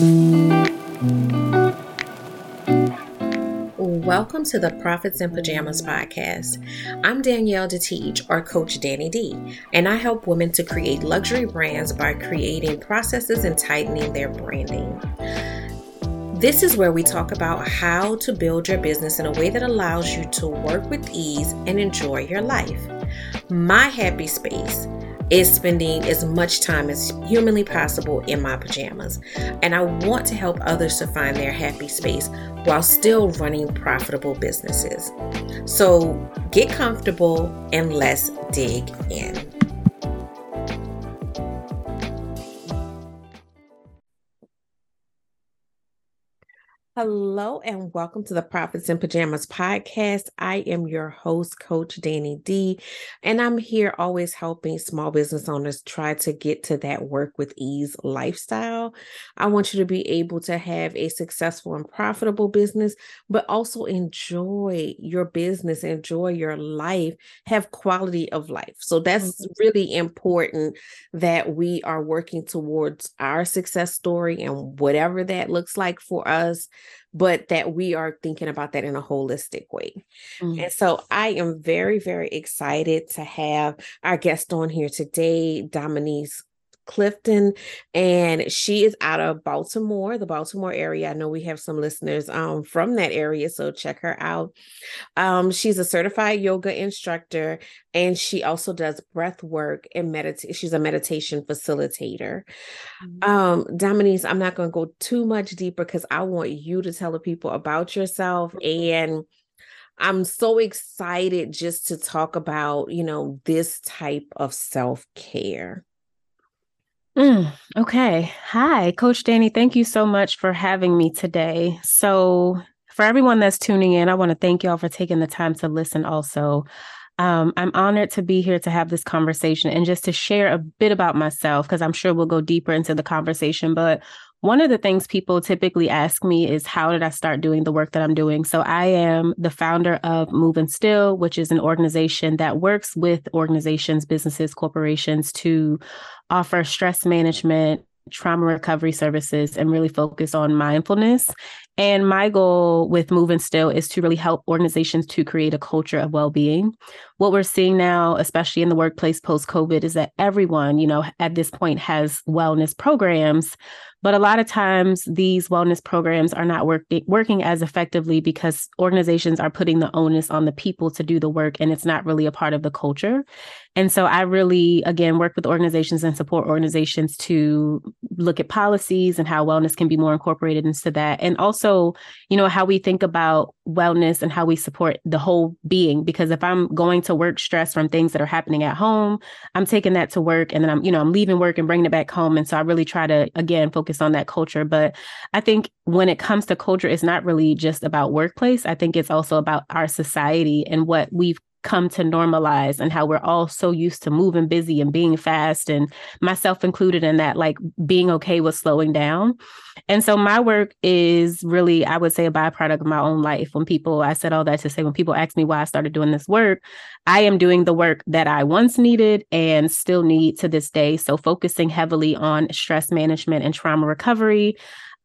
Welcome to the Profits in Pajamas podcast. I'm Danielle DeTeach, or Coach Danni D, and I help women to create luxury brands by creating processes and tightening their branding. This is where we talk about how to build your business in a way that allows you to work with ease and enjoy your life. My happy space is spending as much time as humanly possible in my pajamas. And I want to help others to find their happy space while still running profitable businesses. So get comfortable and let's dig in. Hello and welcome to the Profits in Pajamas podcast. I am your host, Coach Danni D, and I'm here always helping small business owners try to get to that work with ease lifestyle. I want you to be able to have a successful and profitable business, but also enjoy your business, enjoy your life, have quality of life. So that's mm-hmm. really important that we are working towards our success story and whatever that looks like for us but that we are thinking about that in a holistic way. Mm-hmm. And so I am very, very excited to have our guest on here today, Dominiece Clifton, and she is out of Baltimore, the Baltimore area. I know we have some listeners um, from that area, so check her out. Um, she's a certified yoga instructor, and she also does breath work and meditate. She's a meditation facilitator. Mm-hmm. Um, Dominiece, I'm not going to go too much deeper because I want you to tell the people about yourself and. I'm so excited just to talk about, you know, this type of self care. Mm, okay. Hi, Coach Danni. Thank you so much for having me today. So, for everyone that's tuning in, I want to thank y'all for taking the time to listen also. Um, I'm honored to be here to have this conversation and just to share a bit about myself because I'm sure we'll go deeper into the conversation. But one of the things people typically ask me is how did I start doing the work that I'm doing? So I am the founder of Move and Still, which is an organization that works with organizations, businesses, corporations to offer stress management, trauma recovery services, and really focus on mindfulness. And my goal with Move and Still is to really help organizations to create a culture of well-being. What we're seeing now, especially in the workplace post-COVID, is that everyone, you know, at this point has wellness programs, but a lot of times these wellness programs are not work- working as effectively because organizations are putting the onus on the people to do the work and it's not really a part of the culture. And so I really, again, work with organizations and support organizations to look at policies and how wellness can be more incorporated into that. And also, you know, how we think about wellness and how we support the whole being. Because if I'm going to work stress from things that are happening at home, I'm taking that to work and then I'm, you know, I'm leaving work and bringing it back home. And so I really try to, again, focus on that culture. But I think when it comes to culture, it's not really just about workplace. I think it's also about our society and what we've come to normalize and how we're all so used to moving busy and being fast and myself included in that like being okay with slowing down. And so my work is really i would say a byproduct of my own life. When people i said all that to say when people ask me why i started doing this work i am doing the work that i once needed and still need to this day. So focusing heavily on stress management and trauma recovery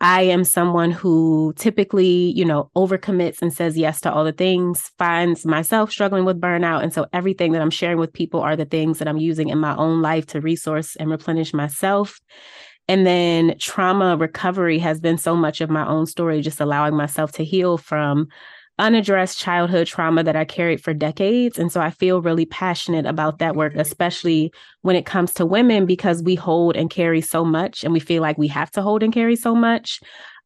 I am someone who typically, you know, overcommits and says yes to all the things, finds myself struggling with burnout. And so everything that I'm sharing with people are the things that I'm using in my own life to resource and replenish myself. And then trauma recovery has been so much of my own story, just allowing myself to heal from unaddressed childhood trauma that I carried for decades. And so I feel really passionate about that work, especially when it comes to women, because we hold and carry so much and we feel like we have to hold and carry so much.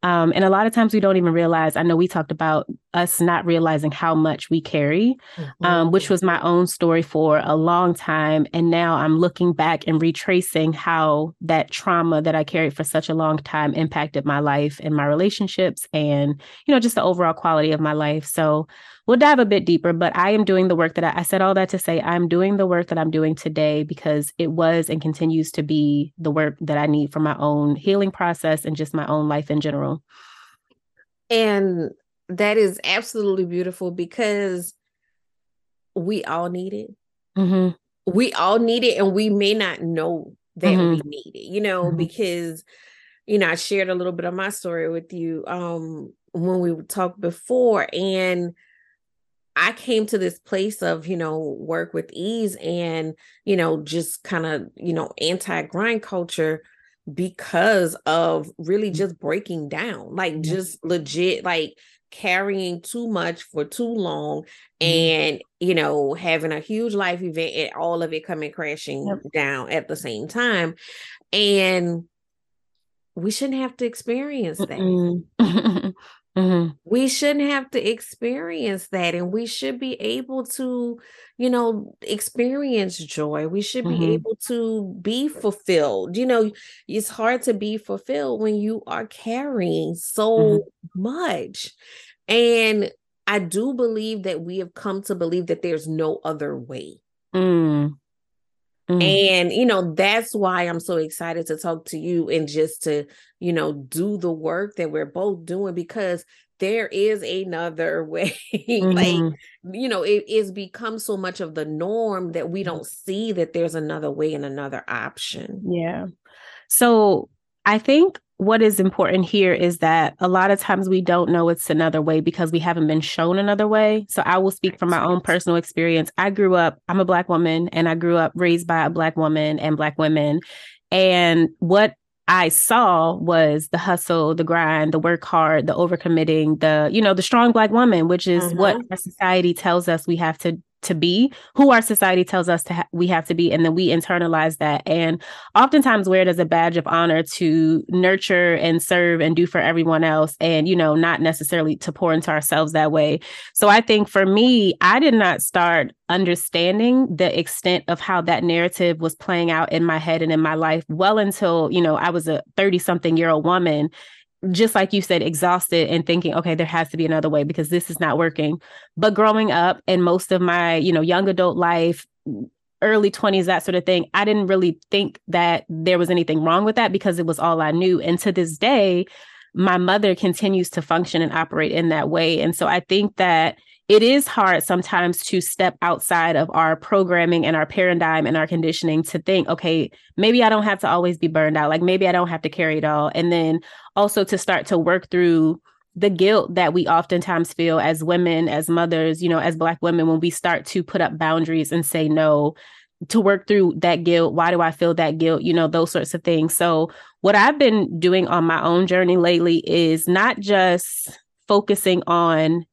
Um, and a lot of times we don't even realize. I know we talked about us not realizing how much we carry, mm-hmm. um, which was my own story for a long time. And now I'm looking back and retracing how that trauma that I carried for such a long time impacted my life and my relationships and, you know, just the overall quality of my life. So we'll dive a bit deeper, but I am doing the work that I, I, said all that to say I'm doing the work that I'm doing today because it was and continues to be the work that I need for my own healing process and just my own life in general. And that is absolutely beautiful because we all need it. Mm-hmm. We all need it, and we may not know that mm-hmm. we need it, you know, mm-hmm. because you know, I shared a little bit of my story with you um when we talked before and I came to this place of, you know, work with ease and, you know, just kind of, you know, anti grind culture because of really mm. just breaking down, like just legit, like carrying too much for too long mm-hmm. and, you know, having a huge life event and all of it coming crashing yep. down at the same time. And we shouldn't have to experience that. Mm-hmm. We shouldn't have to experience that. And we should be able to, you know, experience joy. We should mm-hmm. be able to be fulfilled. You know, it's hard to be fulfilled when you are carrying so mm-hmm. much. And I do believe that we have come to believe that there's no other way. Mm. Mm. And, you know, that's why I'm so excited to talk to you and just to, you know, do the work that we're both doing because there is another way. Mm-hmm. like, you know, it is become so much of the norm that we don't see that there's another way and another option. Yeah. So I think what is important here is that a lot of times we don't know it's another way because we haven't been shown another way. So I will speak from my own personal experience. I grew up, I'm a Black woman, and I grew up raised by a Black woman and Black women. And what I saw was the hustle, the grind, the work hard, the overcommitting, the, you know, the strong Black woman, which is what mm-hmm. our society tells us we have to to be, who our society tells us to ha- we have to be, and then we internalize that, and oftentimes wear it as a badge of honor to nurture and serve and do for everyone else, and you know, not necessarily to pour into ourselves that way. So I think for me, I did not start understanding the extent of how that narrative was playing out in my head and in my life well until you know I was a thirty something year old woman just like you said, exhausted and thinking, okay, there has to be another way because this is not working. But growing up and most of my, you know, young adult life, early 20s, that sort of thing, I didn't really think that there was anything wrong with that because it was all I knew. And to this day, my mother continues to function and operate in that way. And so I think that it is hard sometimes to step outside of our programming and our paradigm and our conditioning to think, okay, maybe I don't have to always be burned out. Like maybe I don't have to carry it all. And then also to start to work through the guilt that we oftentimes feel as women, as mothers, you know, as Black women, when we start to put up boundaries and say no, to work through that guilt. Why do I feel that guilt? You know, those sorts of things. So, what I've been doing on my own journey lately is not just focusing on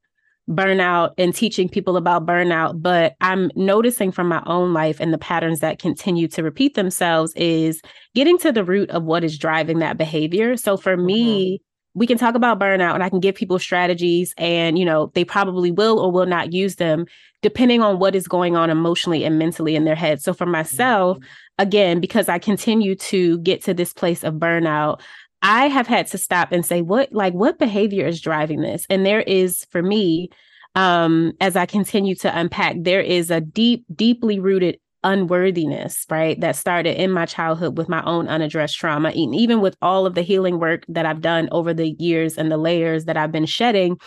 burnout and teaching people about burnout but i'm noticing from my own life and the patterns that continue to repeat themselves is getting to the root of what is driving that behavior so for mm-hmm. me we can talk about burnout and i can give people strategies and you know they probably will or will not use them depending on what is going on emotionally and mentally in their head so for myself mm-hmm. again because i continue to get to this place of burnout I have had to stop and say, what like what behavior is driving this? And there is for me, um, as I continue to unpack, there is a deep, deeply rooted unworthiness, right? That started in my childhood with my own unaddressed trauma. And even with all of the healing work that I've done over the years and the layers that I've been shedding,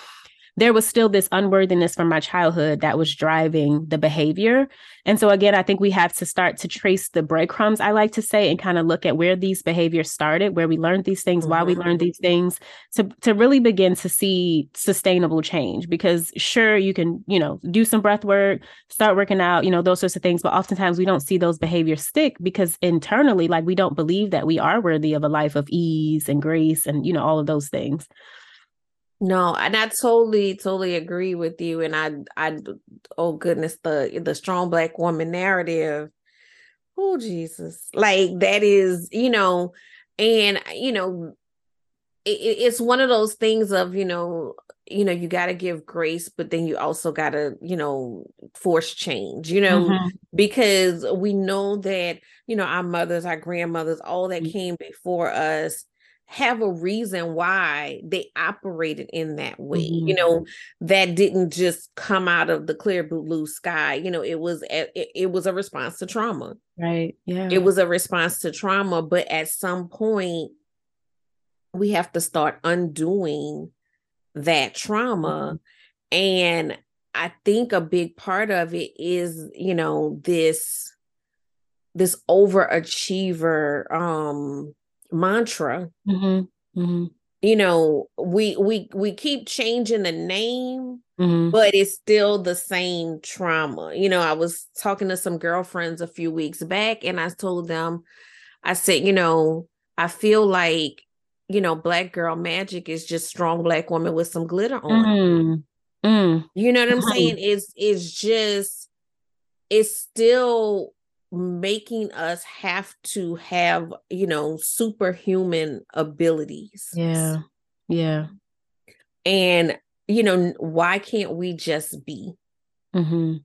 there was still this unworthiness from my childhood that was driving the behavior. And so, again, I think we have to start to trace the breadcrumbs, I like to say, and kind of look at where these behaviors started, where we learned these things, mm-hmm. why we learned these things, to, to really begin to see sustainable change. Because, sure, you can, you know, do some breath work, start working out, you know, those sorts of things. But oftentimes we don't see those behaviors stick because internally, like, we don't believe that we are worthy of a life of ease and grace and, you know, all of those things. No, and I totally, totally agree with you. And I, I, oh goodness, the the strong black woman narrative. Oh Jesus, like that is, you know, and you know, it, it's one of those things of you know, you know, you got to give grace, but then you also got to, you know, force change, you know, mm-hmm. because we know that you know our mothers, our grandmothers, all that mm-hmm. came before us have a reason why they operated in that way mm-hmm. you know that didn't just come out of the clear blue sky you know it was a, it, it was a response to trauma right yeah it was a response to trauma but at some point we have to start undoing that trauma mm-hmm. and i think a big part of it is you know this this overachiever um mantra. Mm-hmm. Mm-hmm. You know, we we we keep changing the name, Mm-hmm. but it's still the same trauma. You know, I was talking to some girlfriends a few weeks back and I told them, I said, you know, I feel like, you know, black girl magic is just strong black woman with some glitter on. Mm. Mm. You know what I'm saying? It's it's just it's still making us have to have, you know, superhuman abilities. Yeah. Yeah. And you know, why can't we just be? Mm-hmm.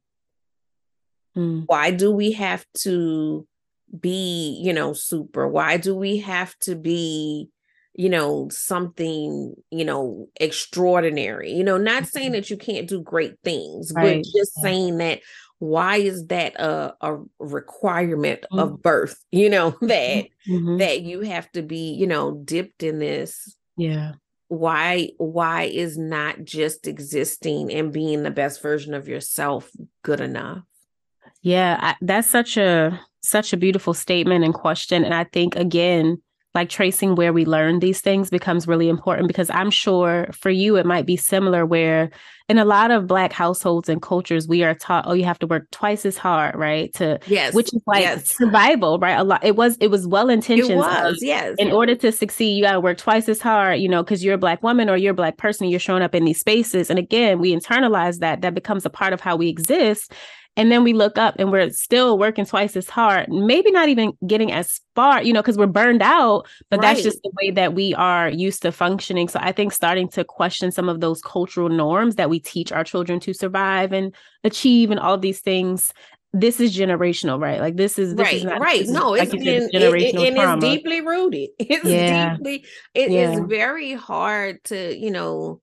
Mm. Why do we have to be, you know, super? Why do we have to be, you know, something, you know, extraordinary? You know, not saying that you can't do great things, Right. but just Yeah. saying that why is that a, a requirement Mm. of birth? You know, that Mhm. that you have to be, you know, dipped in this Yeah. why why is not just existing and being the best version of yourself good enough Yeah, I, that's such a such a beautiful statement and question and I think again like tracing where we learn these things becomes really important because I'm sure for you it might be similar where in a lot of black households and cultures we are taught oh you have to work twice as hard, right? To yes which is like yes survival, right? A lot it was it was well it intentioned was yes in order to succeed, you got to work twice as hard, you know, because you're a black woman or you're a black person, you're showing up in these spaces. And again, we internalize that, that becomes a part of how we exist. And then we look up and we're still working twice as hard, maybe not even getting as far, you know, because we're burned out, but that's just the way that we are used to functioning. So I think starting to question some of those cultural norms that we teach our children to survive and achieve and all these things. This is generational, right? Like this is this right is not right is, no like it's said, been it's it, it- generational and trauma. it's deeply rooted it's Yeah. deeply it is Yeah. very hard to you know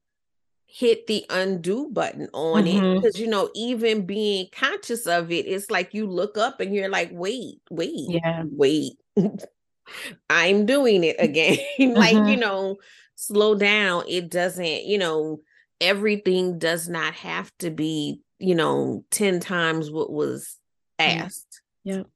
hit the undo button on it Mhm. because you know even being conscious of it it's like you look up and you're like wait wait Yeah. wait i'm doing it again like you Mhm. know slow down it doesn't you know everything does not have to be you know 10 times what was Yeah. asked Yep.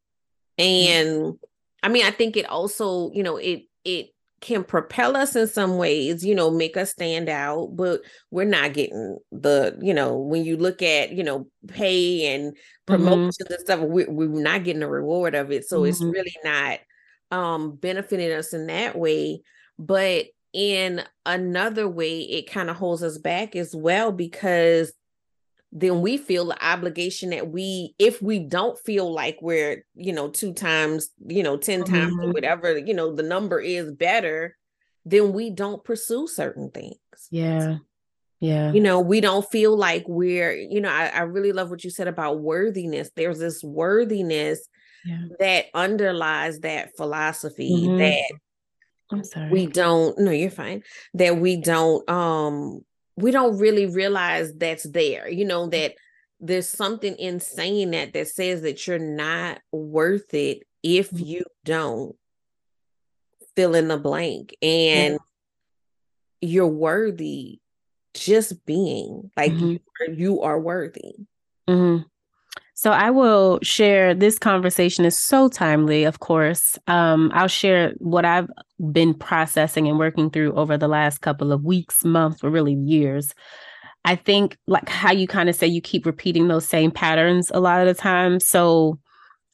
and i mean i think it also you know it it can propel us in some ways you know make us stand out but we're not getting the you know when you look at you know pay and promotions and stuff we, we're not getting the reward of it. So it's Mhm. really not um benefiting us in that way. But in another way it kind of holds us back as well because then we feel the obligation that we if we don't feel like we're you know two times you know 10 times or Mhm. whatever you know the number is better then we don't pursue certain things Yeah. Yeah. you know we don't feel like we're you know I, I really love what you said about worthiness there's this worthiness Yeah. that underlies that philosophy Mhm. that I'm sorry. we don't no you're fine that we don't um we don't really realize that's there you know that there's something in saying that that says that you're not worth it if Mhm. you don't fill in the blank and you're worthy just being like Mhm. you, are, you are worthy hmm So I will share this conversation is so timely, of course. Um, I'll share what I've been processing and working through over the last couple of weeks, months, or really years. I think like how you kind of say you keep repeating those same patterns a lot of the time. So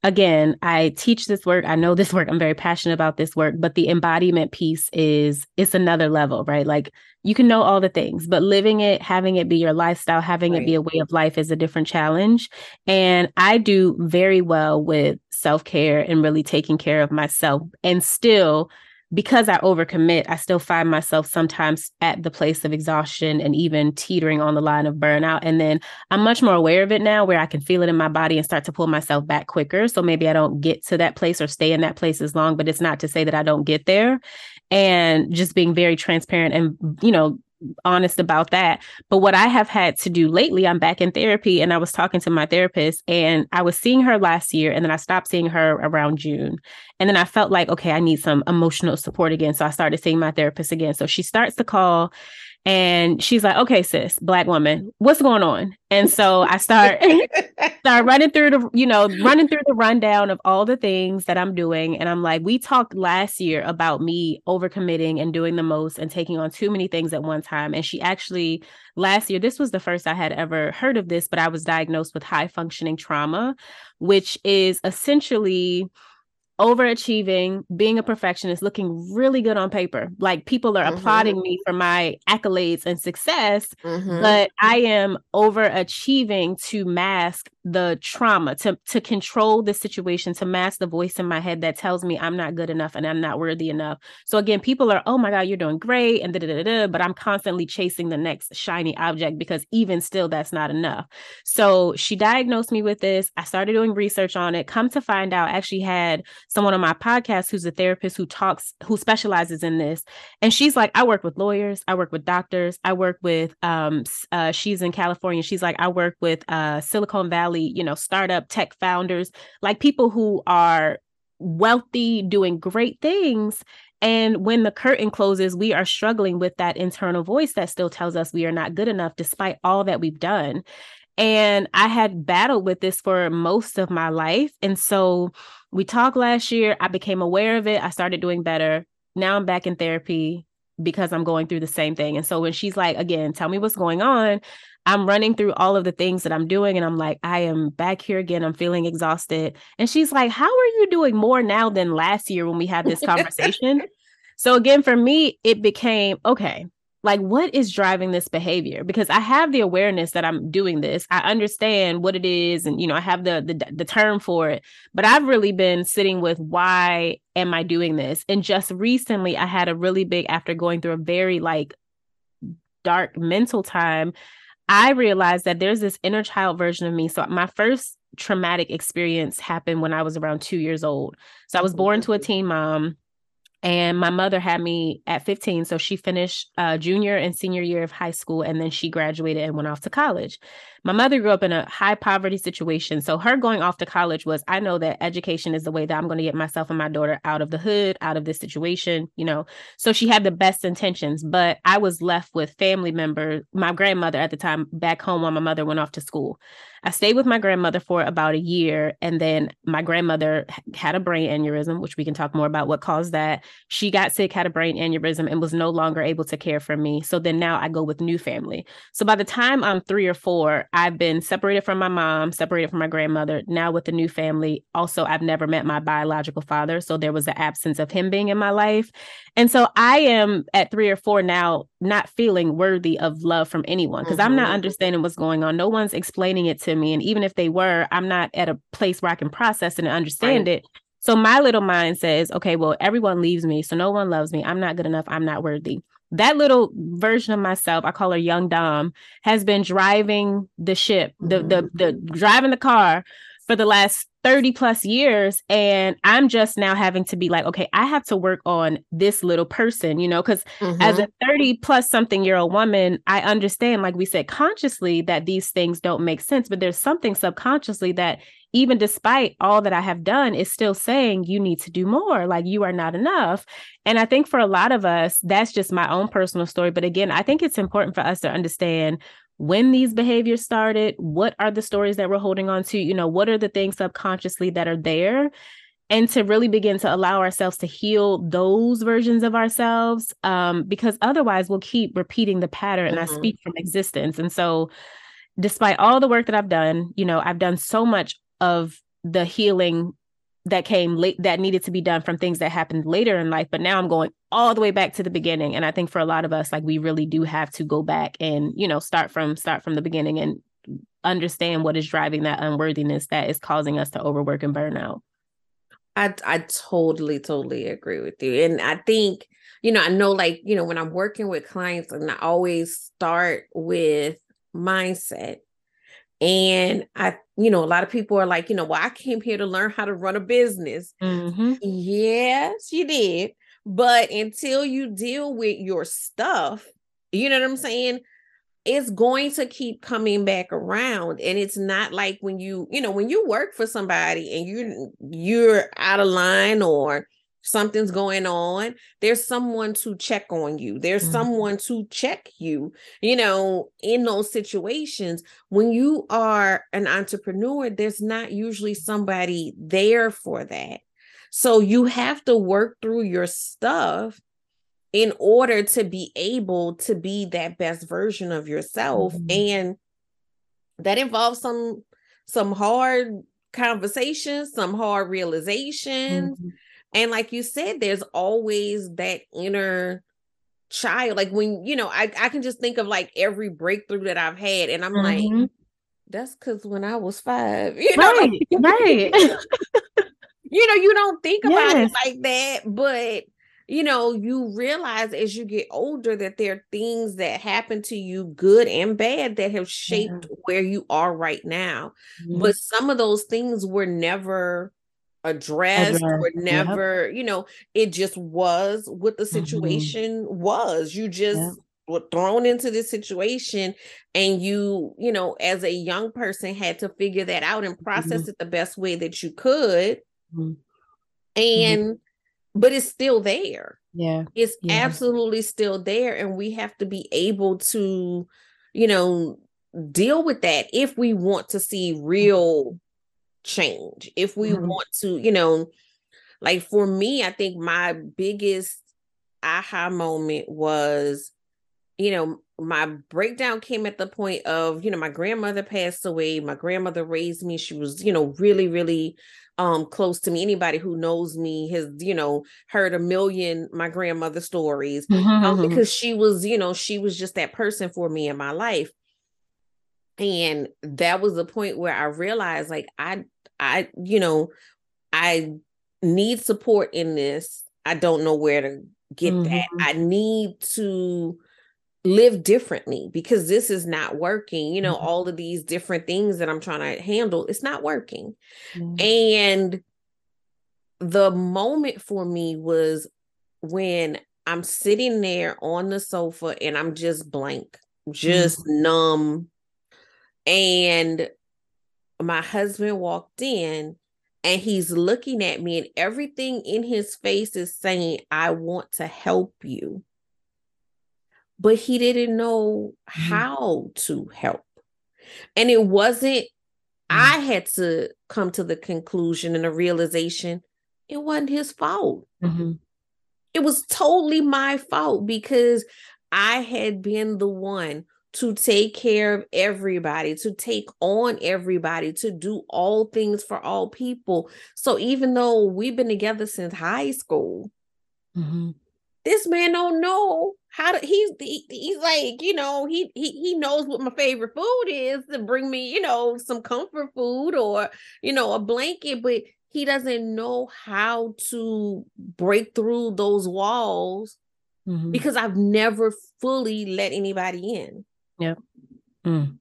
again, I teach this work. I know this work. I'm very passionate about this work, but the embodiment piece is it's another level, right? Like you can know all the things, but living it, having it be your lifestyle, having it be a way of life is a different challenge. And I do very well with self-care and really taking care of myself. And still because I overcommit, I still find myself sometimes at the place of exhaustion and even teetering on the line of burnout. And then I'm much more aware of it now where I can feel it in my body and start to pull myself back quicker. So maybe I don't get to that place or stay in that place as long, but it's not to say that I don't get there. And just being very transparent and, you know, honest about that. But what I have had to do lately, I'm back in therapy and I was talking to my therapist and I was seeing her last year and then I stopped seeing her around June. And then I felt like, okay, I need some emotional support again. So I started seeing my therapist again. So she starts the call and she's like, okay, sis, black woman, what's going on? And so I start start running through the, you know, running through the rundown of all the things that I'm doing. And I'm like, we talked last year about me overcommitting and doing the most and taking on too many things at one time. And she actually last year, this was the first I had ever heard of this, but I was diagnosed with high functioning trauma, which is essentially overachieving, being a perfectionist, looking really good on paper. Like people are mm-hmm. applauding me for my accolades and success, mm-hmm. but I am overachieving to mask the trauma to to control the situation to mask the voice in my head that tells me I'm not good enough and I'm not worthy enough. So again, people are, oh my God, you're doing great, and da, da, da, da, but I'm constantly chasing the next shiny object because even still, that's not enough. So she diagnosed me with this. I started doing research on it. Come to find out, I actually had someone on my podcast who's a therapist who talks, who specializes in this, and she's like, I work with lawyers, I work with doctors, I work with um, uh, she's in California. She's like, I work with uh, Silicon Valley Valley, you know, startup tech founders, like people who are wealthy, doing great things. And when the curtain closes, we are struggling with that internal voice that still tells us we are not good enough despite all that we've done. And I had battled with this for most of my life. And so we talked last year. I became aware of it. I started doing better. Now I'm back in therapy because I'm going through the same thing. And so when she's like, again, tell me what's going on, I'm running through all of the things that I'm doing and I'm like, I am back here again. I'm feeling exhausted. And she's like, How are you doing more now than last year when we had this conversation? so again, for me, it became okay, like what is driving this behavior because i have the awareness that i'm doing this i understand what it is and you know i have the, the the term for it but i've really been sitting with why am i doing this and just recently i had a really big after going through a very like dark mental time I realized that there's this inner child version of me. So my first traumatic experience happened when I was around two years old. So I was born to a teen mom. And my mother had me at 15. So she finished uh, junior and senior year of high school, and then she graduated and went off to college. My mother grew up in a high poverty situation. So her going off to college was I know that education is the way that I'm going to get myself and my daughter out of the hood, out of this situation, you know. So she had the best intentions, but I was left with family members, my grandmother at the time back home while my mother went off to school. I stayed with my grandmother for about a year. And then my grandmother had a brain aneurysm, which we can talk more about what caused that. She got sick, had a brain aneurysm, and was no longer able to care for me. So then now I go with new family. So by the time I'm three or four, I've been separated from my mom, separated from my grandmother, now with a new family. Also, I've never met my biological father. So there was an absence of him being in my life. And so I am at three or four now, not feeling worthy of love from anyone because mm-hmm. I'm not mm-hmm. understanding what's going on. No one's explaining it to me. And even if they were, I'm not at a place where I can process and understand right. it. So my little mind says, okay, well, everyone leaves me. So no one loves me. I'm not good enough. I'm not worthy that little version of myself, I call her young Dom, has been driving the ship, the the mm-hmm. the driving the car for the last 30 plus years and i'm just now having to be like okay i have to work on this little person you know because mm-hmm. as a 30 plus something year old woman i understand like we said consciously that these things don't make sense but there's something subconsciously that even despite all that I have done, is still saying you need to do more, like you are not enough. And I think for a lot of us, that's just my own personal story. But again, I think it's important for us to understand when these behaviors started, what are the stories that we're holding on to, you know, what are the things subconsciously that are there and to really begin to allow ourselves to heal those versions of ourselves um, because otherwise we'll keep repeating the pattern mm-hmm. and i speak from existence and so despite all the work that i've done you know i've done so much of the healing that came late that needed to be done from things that happened later in life. But now i'm going all the way back to the beginning. And i think for a lot of us like we really do have to go back and you know start from start from the beginning and understand what is driving that unworthiness that is causing us to overwork and burn out. I i totally totally agree with you. And i think you know i know like you know when i'm working with clients and i always start with mindset. And I, you know, a lot of people are like, you know, well, I came here to learn how to run a business. Mm-hmm. Yes, you did. But until you deal with your stuff, you know what I'm saying? it's going to keep coming back around and it's not like when you you know when you work for somebody and you you're out of line or something's going on there's someone to check on you there's mm-hmm. someone to check you you know in those situations when you are an entrepreneur there's not usually somebody there for that so you have to work through your stuff in order to be able to be that best version of yourself mm-hmm. and that involves some some hard conversations some hard realizations mm-hmm. And like you said there's always that inner child like when you know I, I can just think of like every breakthrough that i've had and i'm mm-hmm. like that's because when i was five you know right, right. you know you don't think about yes. it like that but you know, you realize as you get older that there are things that happen to you, good and bad, that have shaped yeah. where you are right now. Mm-hmm. But some of those things were never addressed or never, yep. you know, it just was what the mm-hmm. situation mm-hmm. was. You just yep. were thrown into this situation and you, you know, as a young person had to figure that out and process mm-hmm. it the best way that you could. Mm-hmm. And but it's still there. Yeah. It's yeah. absolutely still there. And we have to be able to, you know, deal with that if we want to see real change. If we mm-hmm. want to, you know, like for me, I think my biggest aha moment was, you know, my breakdown came at the point of, you know, my grandmother passed away. My grandmother raised me. She was, you know, really, really um close to me anybody who knows me has you know heard a million my grandmother stories mm-hmm. um, mm-hmm. because she was you know she was just that person for me in my life and that was the point where i realized like i i you know i need support in this i don't know where to get mm-hmm. that i need to live differently because this is not working you know mm-hmm. all of these different things that i'm trying to handle it's not working mm-hmm. and the moment for me was when i'm sitting there on the sofa and i'm just blank just mm-hmm. numb and my husband walked in and he's looking at me and everything in his face is saying i want to help you but he didn't know mm-hmm. how to help. And it wasn't, mm-hmm. I had to come to the conclusion and the realization it wasn't his fault. Mm-hmm. It was totally my fault because I had been the one to take care of everybody, to take on everybody, to do all things for all people. So even though we've been together since high school, mm-hmm this man don't know how to he's he, he's like you know he, he he knows what my favorite food is to bring me you know some comfort food or you know a blanket but he doesn't know how to break through those walls mm-hmm. because i've never fully let anybody in yeah mm. and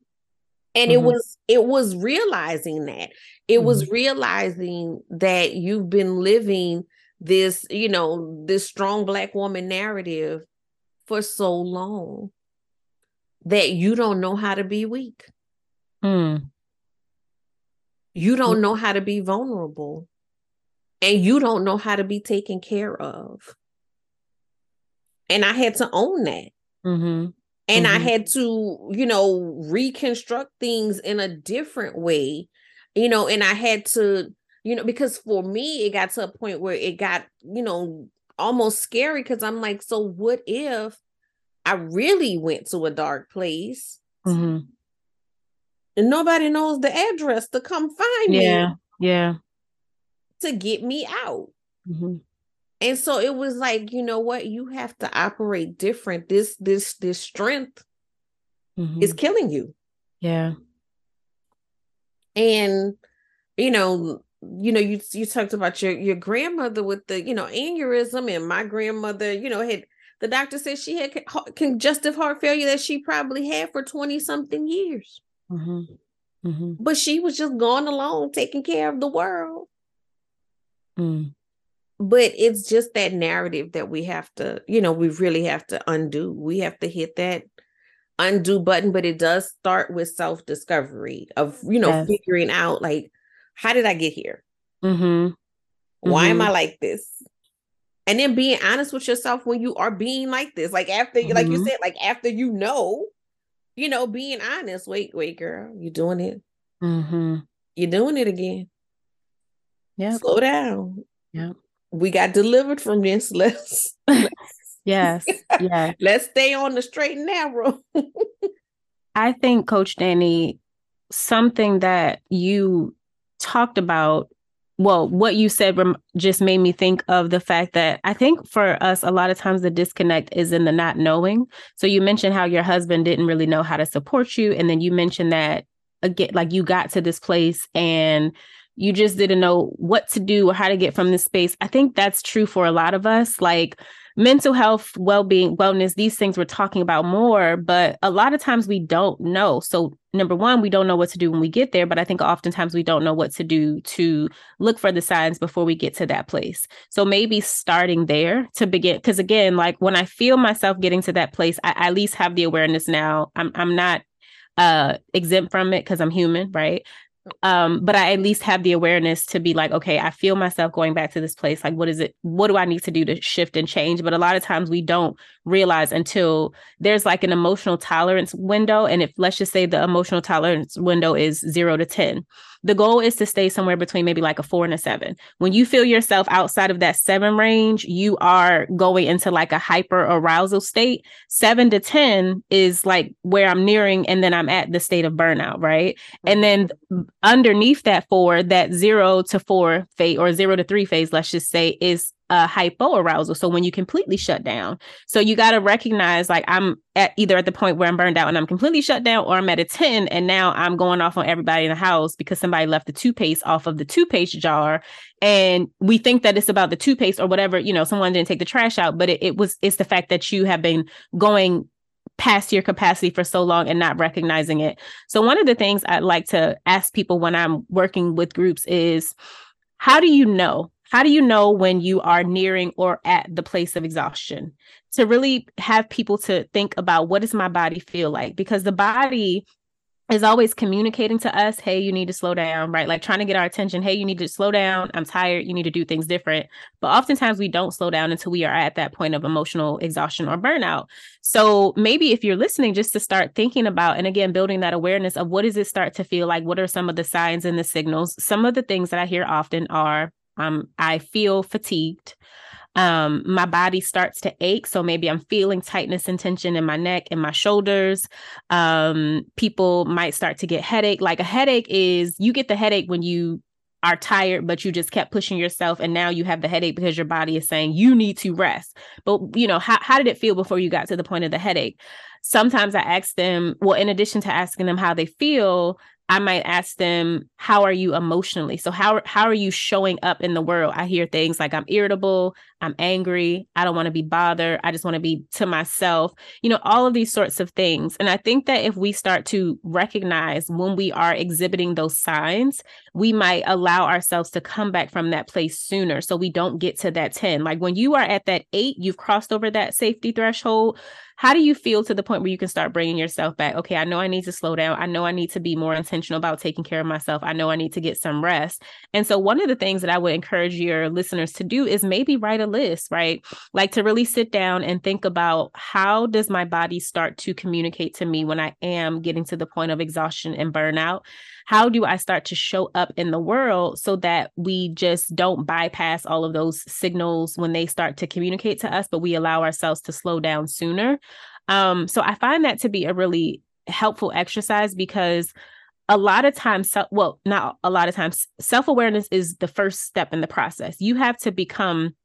mm-hmm. it was it was realizing that it mm-hmm. was realizing that you've been living this, you know, this strong black woman narrative for so long that you don't know how to be weak. Mm. You don't mm. know how to be vulnerable. And you don't know how to be taken care of. And I had to own that. Mm-hmm. And mm-hmm. I had to, you know, reconstruct things in a different way, you know, and I had to you know, because for me, it got to a point where it got, you know, almost scary because I'm like, so what if I really went to a dark place mm-hmm. and nobody knows the address to come find yeah, me? Yeah. Yeah. To get me out. Mm-hmm. And so it was like, you know what? You have to operate different. This, this, this strength mm-hmm. is killing you. Yeah. And, you know, you know, you you talked about your your grandmother with the you know aneurysm, and my grandmother, you know, had the doctor said she had congestive heart failure that she probably had for twenty something years. Mm-hmm. Mm-hmm. But she was just going along taking care of the world. Mm. But it's just that narrative that we have to, you know, we really have to undo. We have to hit that undo button, but it does start with self discovery of, you know, yes. figuring out like, how did I get here? Mm-hmm. Why mm-hmm. am I like this? And then being honest with yourself when you are being like this, like after, mm-hmm. like you mm-hmm. said, like after you know, you know, being honest. Wait, wait, girl, you're doing it? Mm-hmm. You're doing it again. Yeah. Slow down. Yeah. We got delivered from this. Let's Yes. Yeah. Let's stay on the straight and narrow. I think, Coach Danni, something that you talked about, well, what you said rem- just made me think of the fact that I think for us, a lot of times the disconnect is in the not knowing. So you mentioned how your husband didn't really know how to support you. And then you mentioned that again, like you got to this place and you just didn't know what to do or how to get from this space. I think that's true for a lot of us. Like, mental health, well being, wellness, these things we're talking about more, but a lot of times we don't know. So, number one, we don't know what to do when we get there, but I think oftentimes we don't know what to do to look for the signs before we get to that place. So, maybe starting there to begin, because again, like when I feel myself getting to that place, I, I at least have the awareness now. I'm, I'm not uh exempt from it because I'm human, right? Um but i at least have the awareness to be like okay i feel myself going back to this place. Like what is it what do i need to do to shift and change? But a lot of times we don't realize until there's like an emotional tolerance window. And if let's just say the emotional tolerance window is 0 to 10 the goal is to stay somewhere between maybe like a four and a seven. When you feel yourself outside of that seven range, you are going into like a hyper arousal state. Seven to 10 is like where I'm nearing, and then I'm at the state of burnout, right? And mm-hmm. then underneath that four, that zero to four phase or zero to three phase, let's just say, is uh, hypoarousal. So when you completely shut down, so you got to recognize like I'm at either at the point where I'm burned out and I'm completely shut down, or I'm at a 10 and now I'm going off on everybody in the house because somebody left the toothpaste off of the toothpaste jar. And we think that it's about the toothpaste or whatever, you know, someone didn't take the trash out, but it, it was, it's the fact that you have been going past your capacity for so long and not recognizing it. So one of the things I'd like to ask people when I'm working with groups is, how do you know how do you know when you are nearing or at the place of exhaustion? To really have people to think about what does my body feel like? Because the body is always communicating to us, hey, you need to slow down, right? Like trying to get our attention, hey, you need to slow down. I'm tired. You need to do things different. But oftentimes we don't slow down until we are at that point of emotional exhaustion or burnout. So maybe if you're listening, just to start thinking about, and again, building that awareness of what does it start to feel like? What are some of the signs and the signals? Some of the things that I hear often are um, I feel fatigued. Um, my body starts to ache. So maybe I'm feeling tightness and tension in my neck and my shoulders. Um, people might start to get headache. Like a headache is you get the headache when you are tired, but you just kept pushing yourself, and now you have the headache because your body is saying you need to rest. But you know, how how did it feel before you got to the point of the headache? Sometimes I ask them, well, in addition to asking them how they feel, I might ask them, "How are you emotionally?" So how how are you showing up in the world? I hear things like I'm irritable, I'm angry, I don't want to be bothered, I just want to be to myself. You know, all of these sorts of things. And I think that if we start to recognize when we are exhibiting those signs, we might allow ourselves to come back from that place sooner so we don't get to that 10. Like when you are at that 8, you've crossed over that safety threshold how do you feel to the point where you can start bringing yourself back okay i know i need to slow down i know i need to be more intentional about taking care of myself i know i need to get some rest and so one of the things that i would encourage your listeners to do is maybe write a list right? Like to really sit down and think about how does my body start to communicate to me when i am getting to the point of exhaustion and burnout? How do I start to show up in the world so that we just don't bypass all of those signals when they start to communicate to us, but we allow ourselves to slow down sooner? Um, so I find that to be a really helpful exercise because a lot of times well not a lot of times self-awareness is the first step in the process. You have to become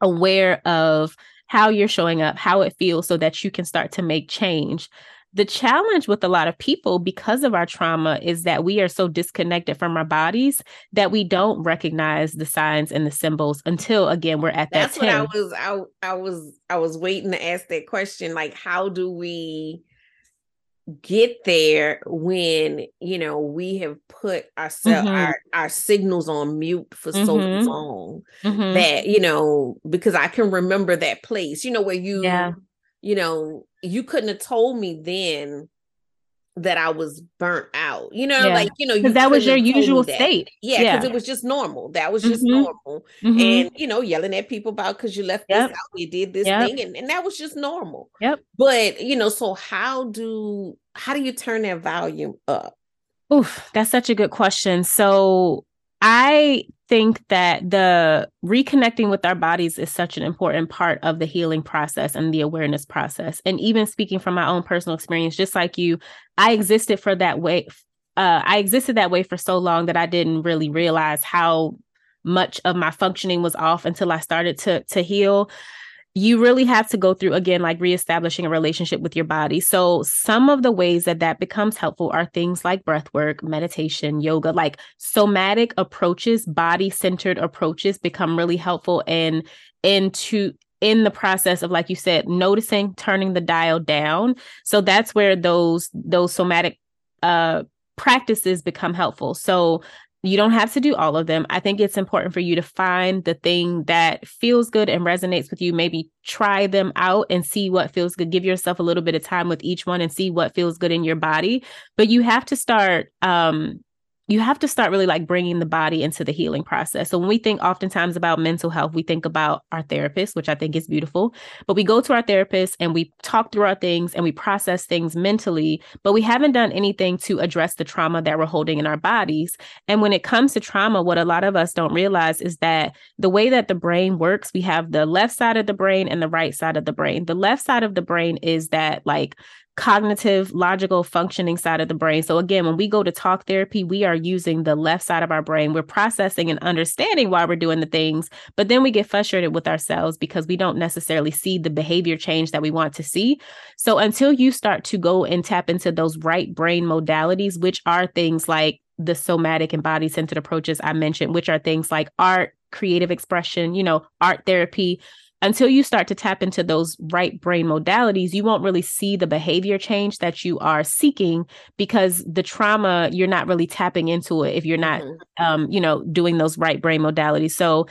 aware of how you're showing up how it feels so that you can start to make change the challenge with a lot of people because of our trauma is that we are so disconnected from our bodies that we don't recognize the signs and the symbols until again we're at That's that 10. what I was I, I was I was waiting to ask that question like how do we get there when you know we have put ourselves mm-hmm. our, our signals on mute for mm-hmm. so long mm-hmm. that you know because I can remember that place you know where you yeah you know, you couldn't have told me then that I was burnt out. You know, yeah. like you know, you that was your usual state. Yeah, because yeah. it was just normal. That was just mm-hmm. normal. Mm-hmm. And you know, yelling at people about because you left yep. this out, you did this yep. thing, and, and that was just normal. Yep. But you know, so how do how do you turn that volume up? Oof, that's such a good question. So I think that the reconnecting with our bodies is such an important part of the healing process and the awareness process. And even speaking from my own personal experience, just like you, I existed for that way. Uh, I existed that way for so long that I didn't really realize how much of my functioning was off until I started to to heal you really have to go through again like reestablishing a relationship with your body. So some of the ways that that becomes helpful are things like breath work meditation yoga like somatic approaches body centered approaches become really helpful and into in the process of like you said noticing turning the dial down. So that's where those those somatic uh practices become helpful. So you don't have to do all of them. I think it's important for you to find the thing that feels good and resonates with you. Maybe try them out and see what feels good. Give yourself a little bit of time with each one and see what feels good in your body. But you have to start um, you have to start really like bringing the body into the healing process. So when we think oftentimes about mental health, we think about our therapist, which I think is beautiful. But we go to our therapist and we talk through our things and we process things mentally, but we haven't done anything to address the trauma that we're holding in our bodies. And when it comes to trauma, what a lot of us don't realize is that the way that the brain works, we have the left side of the brain and the right side of the brain. The left side of the brain is that like cognitive, logical functioning side of the brain. So, again, when we go to talk therapy, we are using the left side of our brain. We're processing and understanding why we're doing the things, but then we get frustrated with ourselves because we don't necessarily see the behavior change that we want to see. So, until you start to go and tap into those right brain modalities, which are things like the somatic and body centered approaches I mentioned, which are things like art, creative expression, you know, art therapy, until you start to tap into those right brain modalities, you won't really see the behavior change that you are seeking because the trauma, you're not really tapping into it if you're not, mm-hmm. um, you know, doing those right brain modalities. So,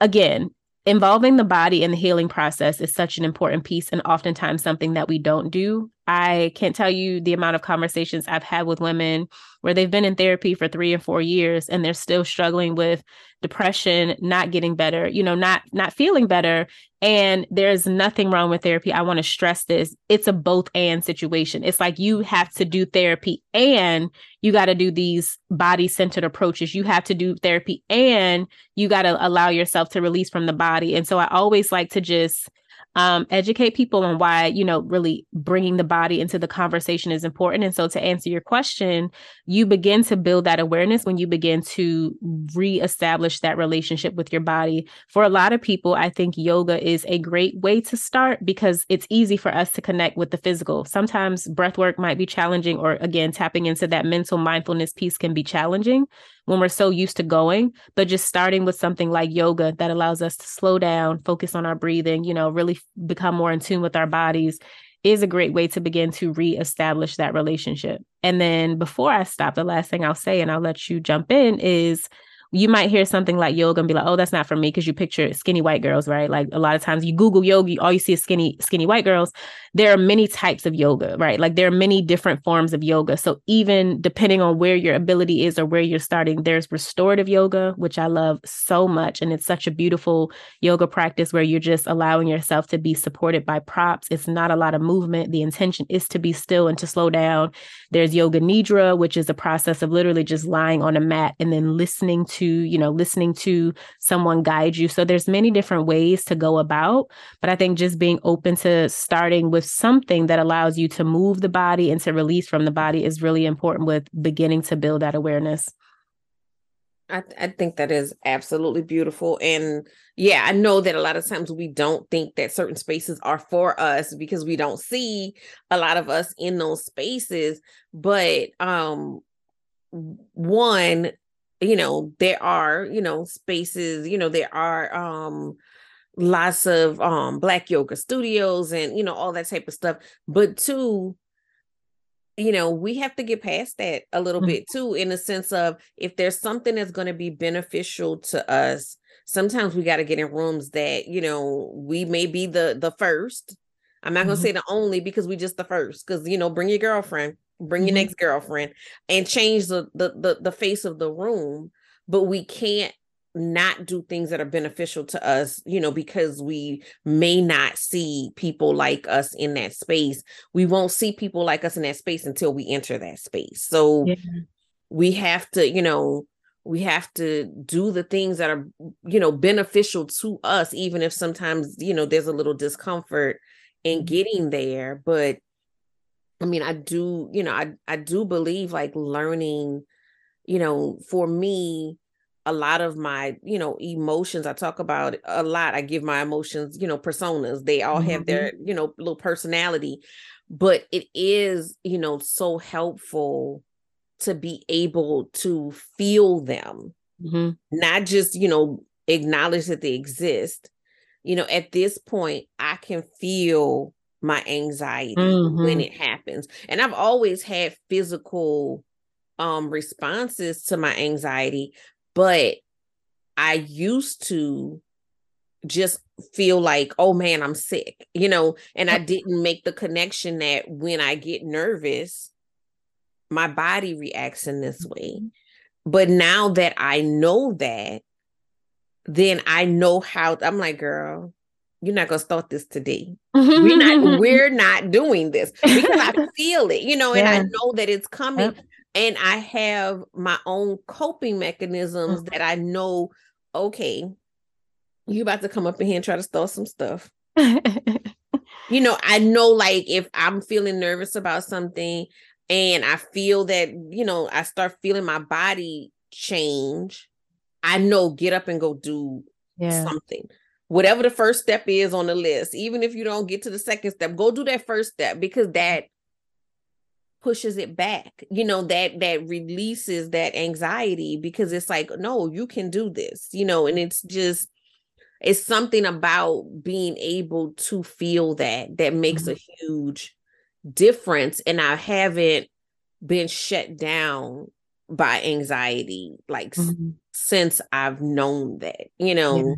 again, involving the body in the healing process is such an important piece and oftentimes something that we don't do. I can't tell you the amount of conversations I've had with women where they've been in therapy for three and four years and they're still struggling with depression, not getting better, you know, not not feeling better. And there's nothing wrong with therapy. I want to stress this. It's a both and situation. It's like you have to do therapy and you got to do these body centered approaches. You have to do therapy and you got to allow yourself to release from the body. And so I always like to just um, educate people on why, you know, really bringing the body into the conversation is important. And so, to answer your question, you begin to build that awareness when you begin to reestablish that relationship with your body. For a lot of people, I think yoga is a great way to start because it's easy for us to connect with the physical. Sometimes breath work might be challenging, or again, tapping into that mental mindfulness piece can be challenging when we're so used to going, but just starting with something like yoga that allows us to slow down, focus on our breathing, you know, really become more in tune with our bodies is a great way to begin to reestablish that relationship. And then before I stop, the last thing I'll say, and I'll let you jump in, is you might hear something like yoga and be like, oh, that's not for me because you picture skinny white girls, right? Like a lot of times you Google yoga, all you see is skinny, skinny white girls. There are many types of yoga, right? Like there are many different forms of yoga. So even depending on where your ability is or where you're starting, there's restorative yoga, which I love so much. And it's such a beautiful yoga practice where you're just allowing yourself to be supported by props. It's not a lot of movement. The intention is to be still and to slow down. There's yoga nidra, which is a process of literally just lying on a mat and then listening to you know listening to someone guide you. So there's many different ways to go about but i think just being open to starting with something that allows you to move the body and to release from the body is really important with beginning to build that awareness I, I think that is absolutely beautiful. And yeah, I know that a lot of times we don't think that certain spaces are for us because we don't see a lot of us in those spaces. But um one, you know there are you know spaces you know there are um lots of um black yoga studios and you know all that type of stuff but two you know we have to get past that a little mm-hmm. bit too in the sense of if there's something that's going to be beneficial to us sometimes we got to get in rooms that you know we may be the the first I'm not gonna mm-hmm. say the only because we just the first. Because you know, bring your girlfriend, bring mm-hmm. your next girlfriend, and change the, the the the face of the room. But we can't not do things that are beneficial to us, you know, because we may not see people like us in that space. We won't see people like us in that space until we enter that space. So yeah. we have to, you know, we have to do the things that are, you know, beneficial to us, even if sometimes, you know, there's a little discomfort in mm-hmm. getting there. But I mean, I do, you know, I I do believe like learning, you know, for me, a lot of my you know emotions i talk about a lot i give my emotions you know personas they all mm-hmm. have their you know little personality but it is you know so helpful to be able to feel them mm-hmm. not just you know acknowledge that they exist you know at this point i can feel my anxiety mm-hmm. when it happens and i've always had physical um responses to my anxiety but I used to just feel like, oh man, I'm sick, you know, and I didn't make the connection that when I get nervous, my body reacts in this way. Mm-hmm. But now that I know that, then I know how I'm like, girl, you're not gonna start this today. we're not we're not doing this because I feel it, you know, and yeah. I know that it's coming. And I have my own coping mechanisms mm-hmm. that I know, okay, you about to come up in here and try to start some stuff. you know, I know like if I'm feeling nervous about something and I feel that, you know, I start feeling my body change, I know get up and go do yeah. something. Whatever the first step is on the list, even if you don't get to the second step, go do that first step because that pushes it back you know that that releases that anxiety because it's like no you can do this you know and it's just it's something about being able to feel that that makes mm-hmm. a huge difference and i haven't been shut down by anxiety like mm-hmm. since i've known that you know yeah.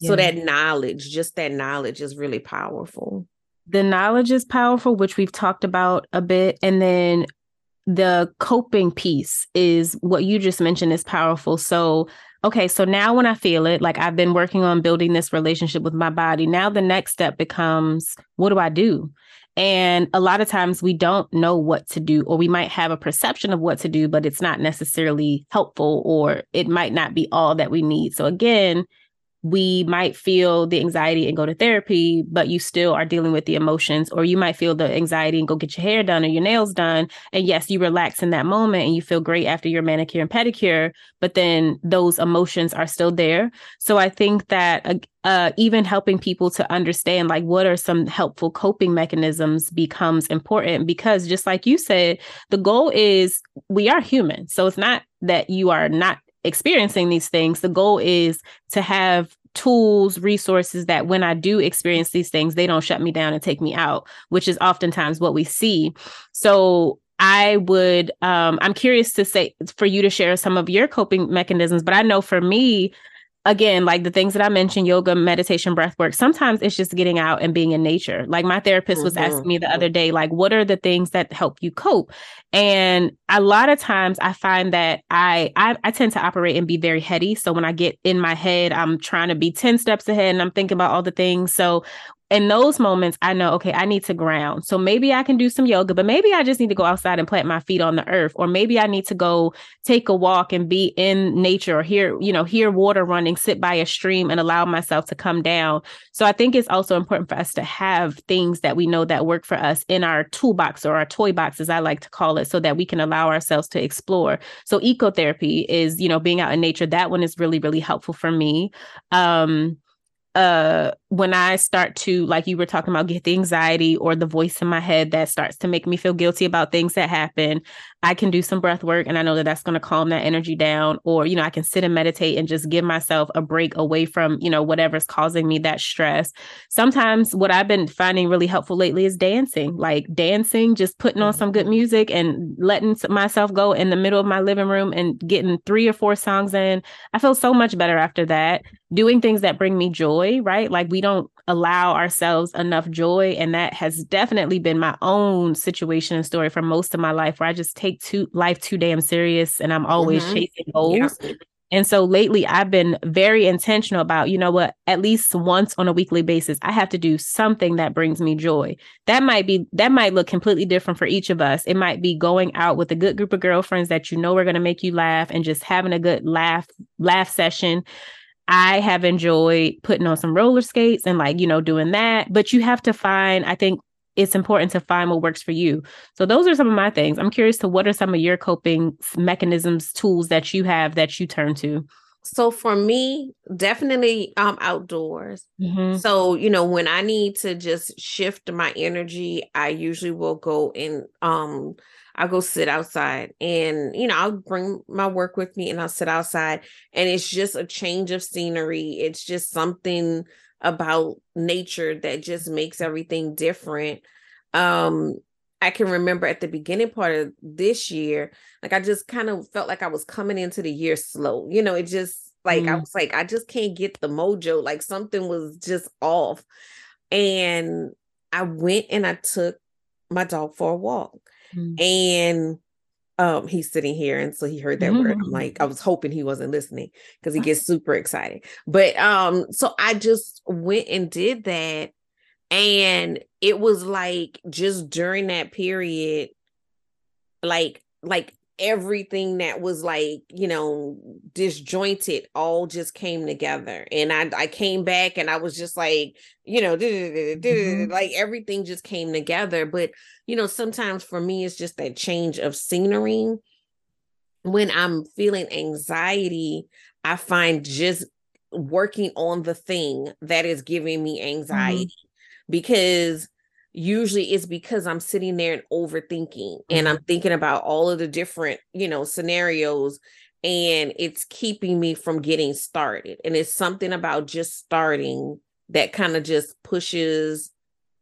Yeah. so that knowledge just that knowledge is really powerful the knowledge is powerful, which we've talked about a bit. And then the coping piece is what you just mentioned is powerful. So, okay, so now when I feel it, like I've been working on building this relationship with my body, now the next step becomes what do I do? And a lot of times we don't know what to do, or we might have a perception of what to do, but it's not necessarily helpful, or it might not be all that we need. So, again, we might feel the anxiety and go to therapy, but you still are dealing with the emotions, or you might feel the anxiety and go get your hair done or your nails done. And yes, you relax in that moment and you feel great after your manicure and pedicure, but then those emotions are still there. So I think that uh, uh, even helping people to understand like what are some helpful coping mechanisms becomes important because just like you said, the goal is we are human. So it's not that you are not experiencing these things, the goal is to have tools, resources that when I do experience these things, they don't shut me down and take me out, which is oftentimes what we see. So I would um I'm curious to say for you to share some of your coping mechanisms, but I know for me again, like the things that I mentioned, yoga, meditation, breath work, sometimes it's just getting out and being in nature. Like my therapist mm-hmm. was asking me the other day, like, what are the things that help you cope? And a lot of times I find that I, I I tend to operate and be very heady. So when I get in my head, I'm trying to be 10 steps ahead and I'm thinking about all the things. So in those moments, I know, okay, I need to ground. So maybe I can do some yoga, but maybe I just need to go outside and plant my feet on the earth. Or maybe I need to go take a walk and be in nature or hear, you know, hear water running, sit by a stream and allow myself to come down. So I think it's also important for us to have things that we know that work for us in our toolbox or our toy box, as I like to call it, so that we can allow ourselves to explore. So ecotherapy is, you know, being out in nature. That one is really, really helpful for me. Um, uh when i start to like you were talking about get the anxiety or the voice in my head that starts to make me feel guilty about things that happen i can do some breath work and i know that that's going to calm that energy down. Or you know i can sit and meditate and just give myself a break away from you know whatever's causing me that stress. Sometimes what i've been finding really helpful lately is dancing like dancing just putting on some good music and letting myself go in the middle of my living room and getting three or four songs in. I feel so much better after that. Doing things that bring me joy, right? Like we don't allow ourselves enough joy. And that has definitely been my own situation and story for most of my life where I just take too life too damn serious and I'm always mm-hmm. chasing goals. Yeah. And so lately, I've been very intentional about, you know what, at least once on a weekly basis, I have to do something that brings me joy. That might be, that might look completely different for each of us. It might be going out with a good group of girlfriends that you know are going to make you laugh and just having a good laugh, laugh session. I have enjoyed putting on some roller skates and like, you know, doing that. But you have to find, I think, it's important to find what works for you. So those are some of my things. I'm curious to what are some of your coping mechanisms, tools that you have that you turn to? So for me, definitely um outdoors. Mm-hmm. So, you know, when I need to just shift my energy, I usually will go and um I'll go sit outside and you know, I'll bring my work with me and I'll sit outside and it's just a change of scenery. It's just something about nature that just makes everything different. Um, I can remember at the beginning part of this year, like I just kind of felt like I was coming into the year slow. You know, it just like mm. I was like, I just can't get the mojo. Like something was just off. And I went and I took my dog for a walk. Mm. And um he's sitting here and so he heard that mm-hmm. word i'm like i was hoping he wasn't listening because he gets super excited but um so i just went and did that and it was like just during that period like like everything that was like you know disjointed all just came together and i i came back and i was just like you know mm-hmm. like everything just came together but you know sometimes for me it's just that change of scenery when i'm feeling anxiety i find just working on the thing that is giving me mm-hmm. anxiety mm-hmm. because usually it's because I'm sitting there and overthinking and I'm mm-hmm. thinking about all of the different, you know, scenarios and it's keeping me from getting started. And it's something about just starting that kind of just pushes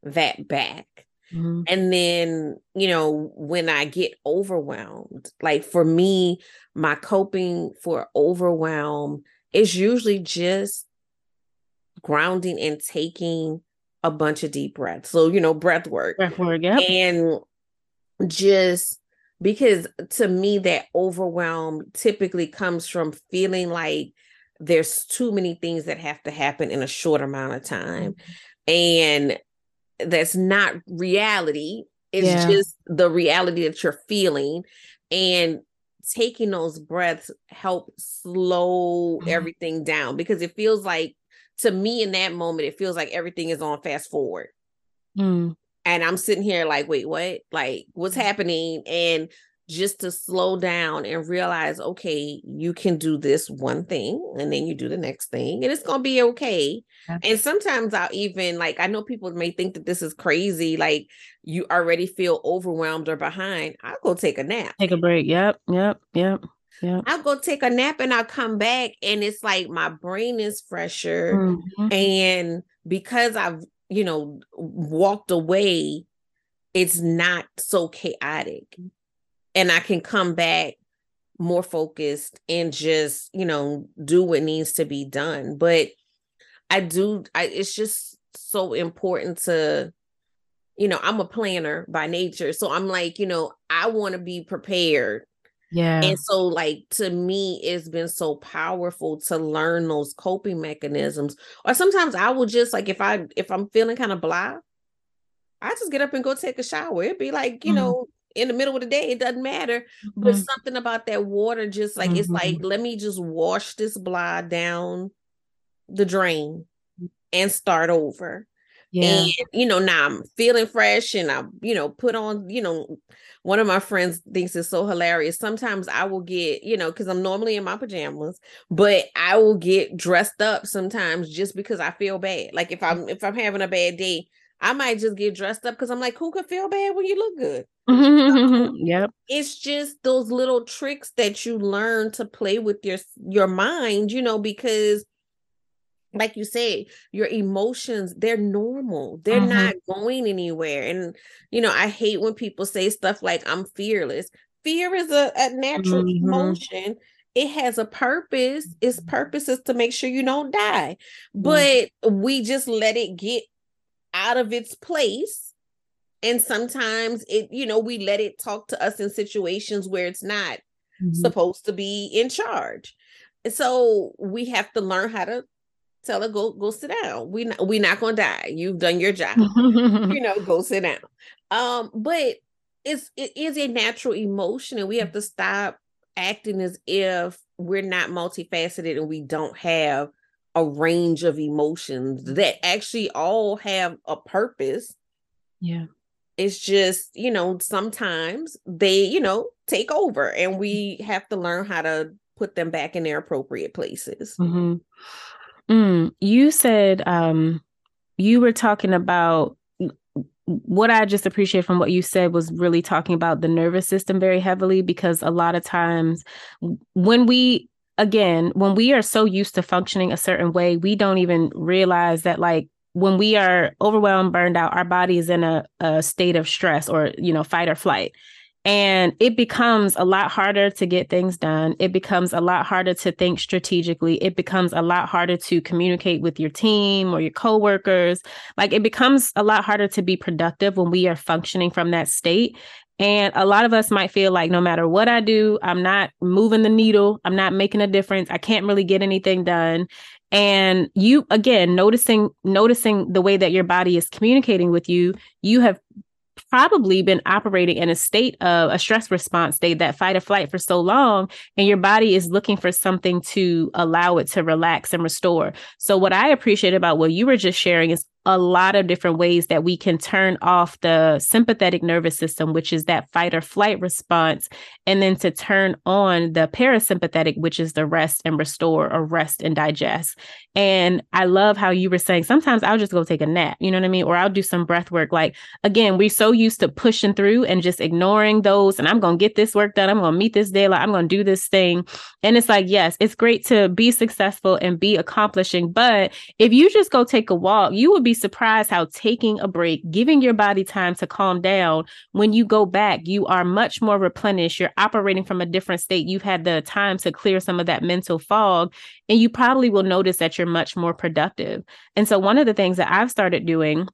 that back. Mm-hmm. And then, you know, when I get overwhelmed, like for me, my coping for overwhelm is usually just grounding and taking a bunch of deep breaths. So, you know, breath work. Breath work, yeah. And just because to me, that overwhelm typically comes from feeling like there's too many things that have to happen in a short amount of time. Mm-hmm. And that's not reality. It's yeah. just the reality that you're feeling. And taking those breaths help slow mm-hmm. everything down because it feels like to me in that moment, it feels like everything is on fast forward. Mm. And I'm sitting here like, wait, what? Like, what's happening? And just to slow down and realize, okay, you can do this one thing and then you do the next thing and it's going to be okay. And sometimes I'll even like, I know people may think that this is crazy. Like, you already feel overwhelmed or behind. I'll go take a nap. Take a break. Yep. Yep. Yep. I'll go take a nap and I'll come back and it's like my brain is fresher. Mm-hmm. And because I've, you know, walked away, it's not so chaotic. And I can come back more focused and just, you know, do what needs to be done. But I do, I, it's just so important to, you know, I'm a planner by nature. So I'm like, you know, I want to be prepared yeah. And so, like, to me, it's been so powerful to learn those coping mechanisms. Or sometimes I will just like if I if I'm feeling kind of blah, I just get up and go take a shower. It'd be like, you mm-hmm. know, in the middle of the day, it doesn't matter. Mm-hmm. But something about that water, just like mm-hmm. it's like, let me just wash this blah down the drain and start over. Yeah. And you know, now I'm feeling fresh and I, you know, put on, you know, one of my friends thinks it's so hilarious. Sometimes I will get, you know, because I'm normally in my pajamas, but I will get dressed up sometimes just because I feel bad. Like if I'm if I'm having a bad day, I might just get dressed up because I'm like, who could feel bad when you look good? Mm-hmm. yep. It's just those little tricks that you learn to play with your your mind, you know, because like you said, your emotions, they're normal. They're mm-hmm. not going anywhere. And, you know, I hate when people say stuff like, I'm fearless. Fear is a, a natural mm-hmm. emotion it has a purpose. Its Mm-hmm. purpose is to make sure you don't die. Mhm. But we just let it get out of its place. And sometimes it, you know, we let it talk to us in situations where it's not Mhm. supposed to be in charge. So we have to learn how to tell her go go sit down. We not, we not gonna die. You've done your job. you know, go sit down. Um, but it's it is a natural emotion, and we have to stop acting as if we're not multifaceted and we don't have a range of emotions that actually all have a purpose. yeah. It's just, you know, sometimes they, you know, take over and we have to learn how to put them back in their appropriate places. hmm Mm, you said um, you were talking about what I just appreciate from what you said was really talking about the nervous system very heavily because a lot of times when we again when we are so used to functioning a certain way we don't even realize that like when we are overwhelmed burned out our body is in a, a state of stress or you know fight or flight and it becomes a lot harder to get things done. It becomes a lot harder to think strategically. It becomes a lot harder to communicate with your team or your coworkers. Like it becomes a lot harder to be productive when we are functioning from that state. And a lot of us might feel like no matter what I do, I'm not moving the needle. I'm not making a difference. I can't really get anything done. And you again noticing noticing the way that your body is communicating with you, you have probably been operating in a state of a stress response state, that fight or flight for so long, and your body is looking for something to allow it to relax and restore. So, what I appreciate about what you were just sharing is a lot of different ways that we can turn off the sympathetic nervous system, which is that fight or flight response, and then to turn on the parasympathetic, which is the rest and restore or rest and digest. And I love how you were saying sometimes I'll just go take a nap, you know what I mean? Or I'll do some breath work. Like, again, we're so used to pushing through and just ignoring those. And I'm going to get this work done. I'm going to meet this deadline. I'm going to do this thing. And it's like, yes, it's great to be successful and be accomplishing. But if you just go take a walk, you would be surprised how taking a break, giving your body time to calm down, when you go back, you are much more replenished. You're operating from a different state. You've had the time to clear some of that mental fog. And you probably will notice that you're much more productive. And so, one of the things that I've started doing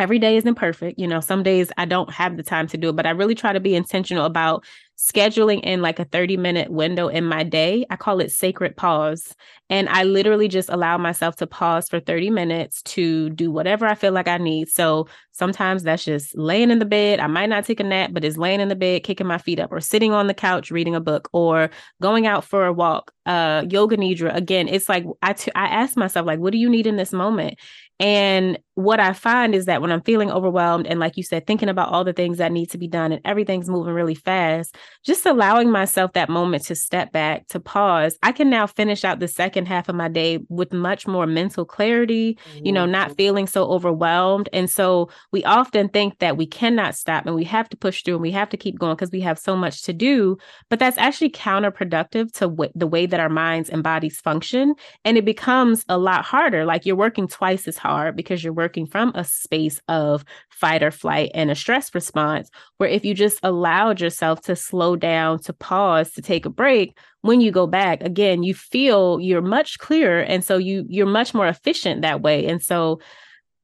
every day isn't perfect. You know, some days I don't have the time to do it, but I really try to be intentional about scheduling in like a 30 minute window in my day. I call it sacred pause. And I literally just allow myself to pause for 30 minutes to do whatever I feel like I need. So sometimes that's just laying in the bed. I might not take a nap, but it's laying in the bed, kicking my feet up, or sitting on the couch reading a book, or going out for a walk. Uh, yoga nidra. Again, it's like I, t- I ask myself, like, what do you need in this moment? And what I find is that when I'm feeling overwhelmed and, like you said, thinking about all the things that need to be done and everything's moving really fast, just allowing myself that moment to step back, to pause, I can now finish out the second half of my day with much more mental clarity, you know, not mm-hmm. feeling so overwhelmed. And so we often think that we cannot stop and we have to push through and we have to keep going because we have so much to do. But that's actually counterproductive to w- the way that our minds and bodies function. And it becomes a lot harder. Like you're working twice as hard because you're working from a space of fight or flight and a stress response. Where if you just allowed yourself to slow down, to pause, to take a break, when you go back again, you feel you're much clearer. And so you you're much more efficient that way. And so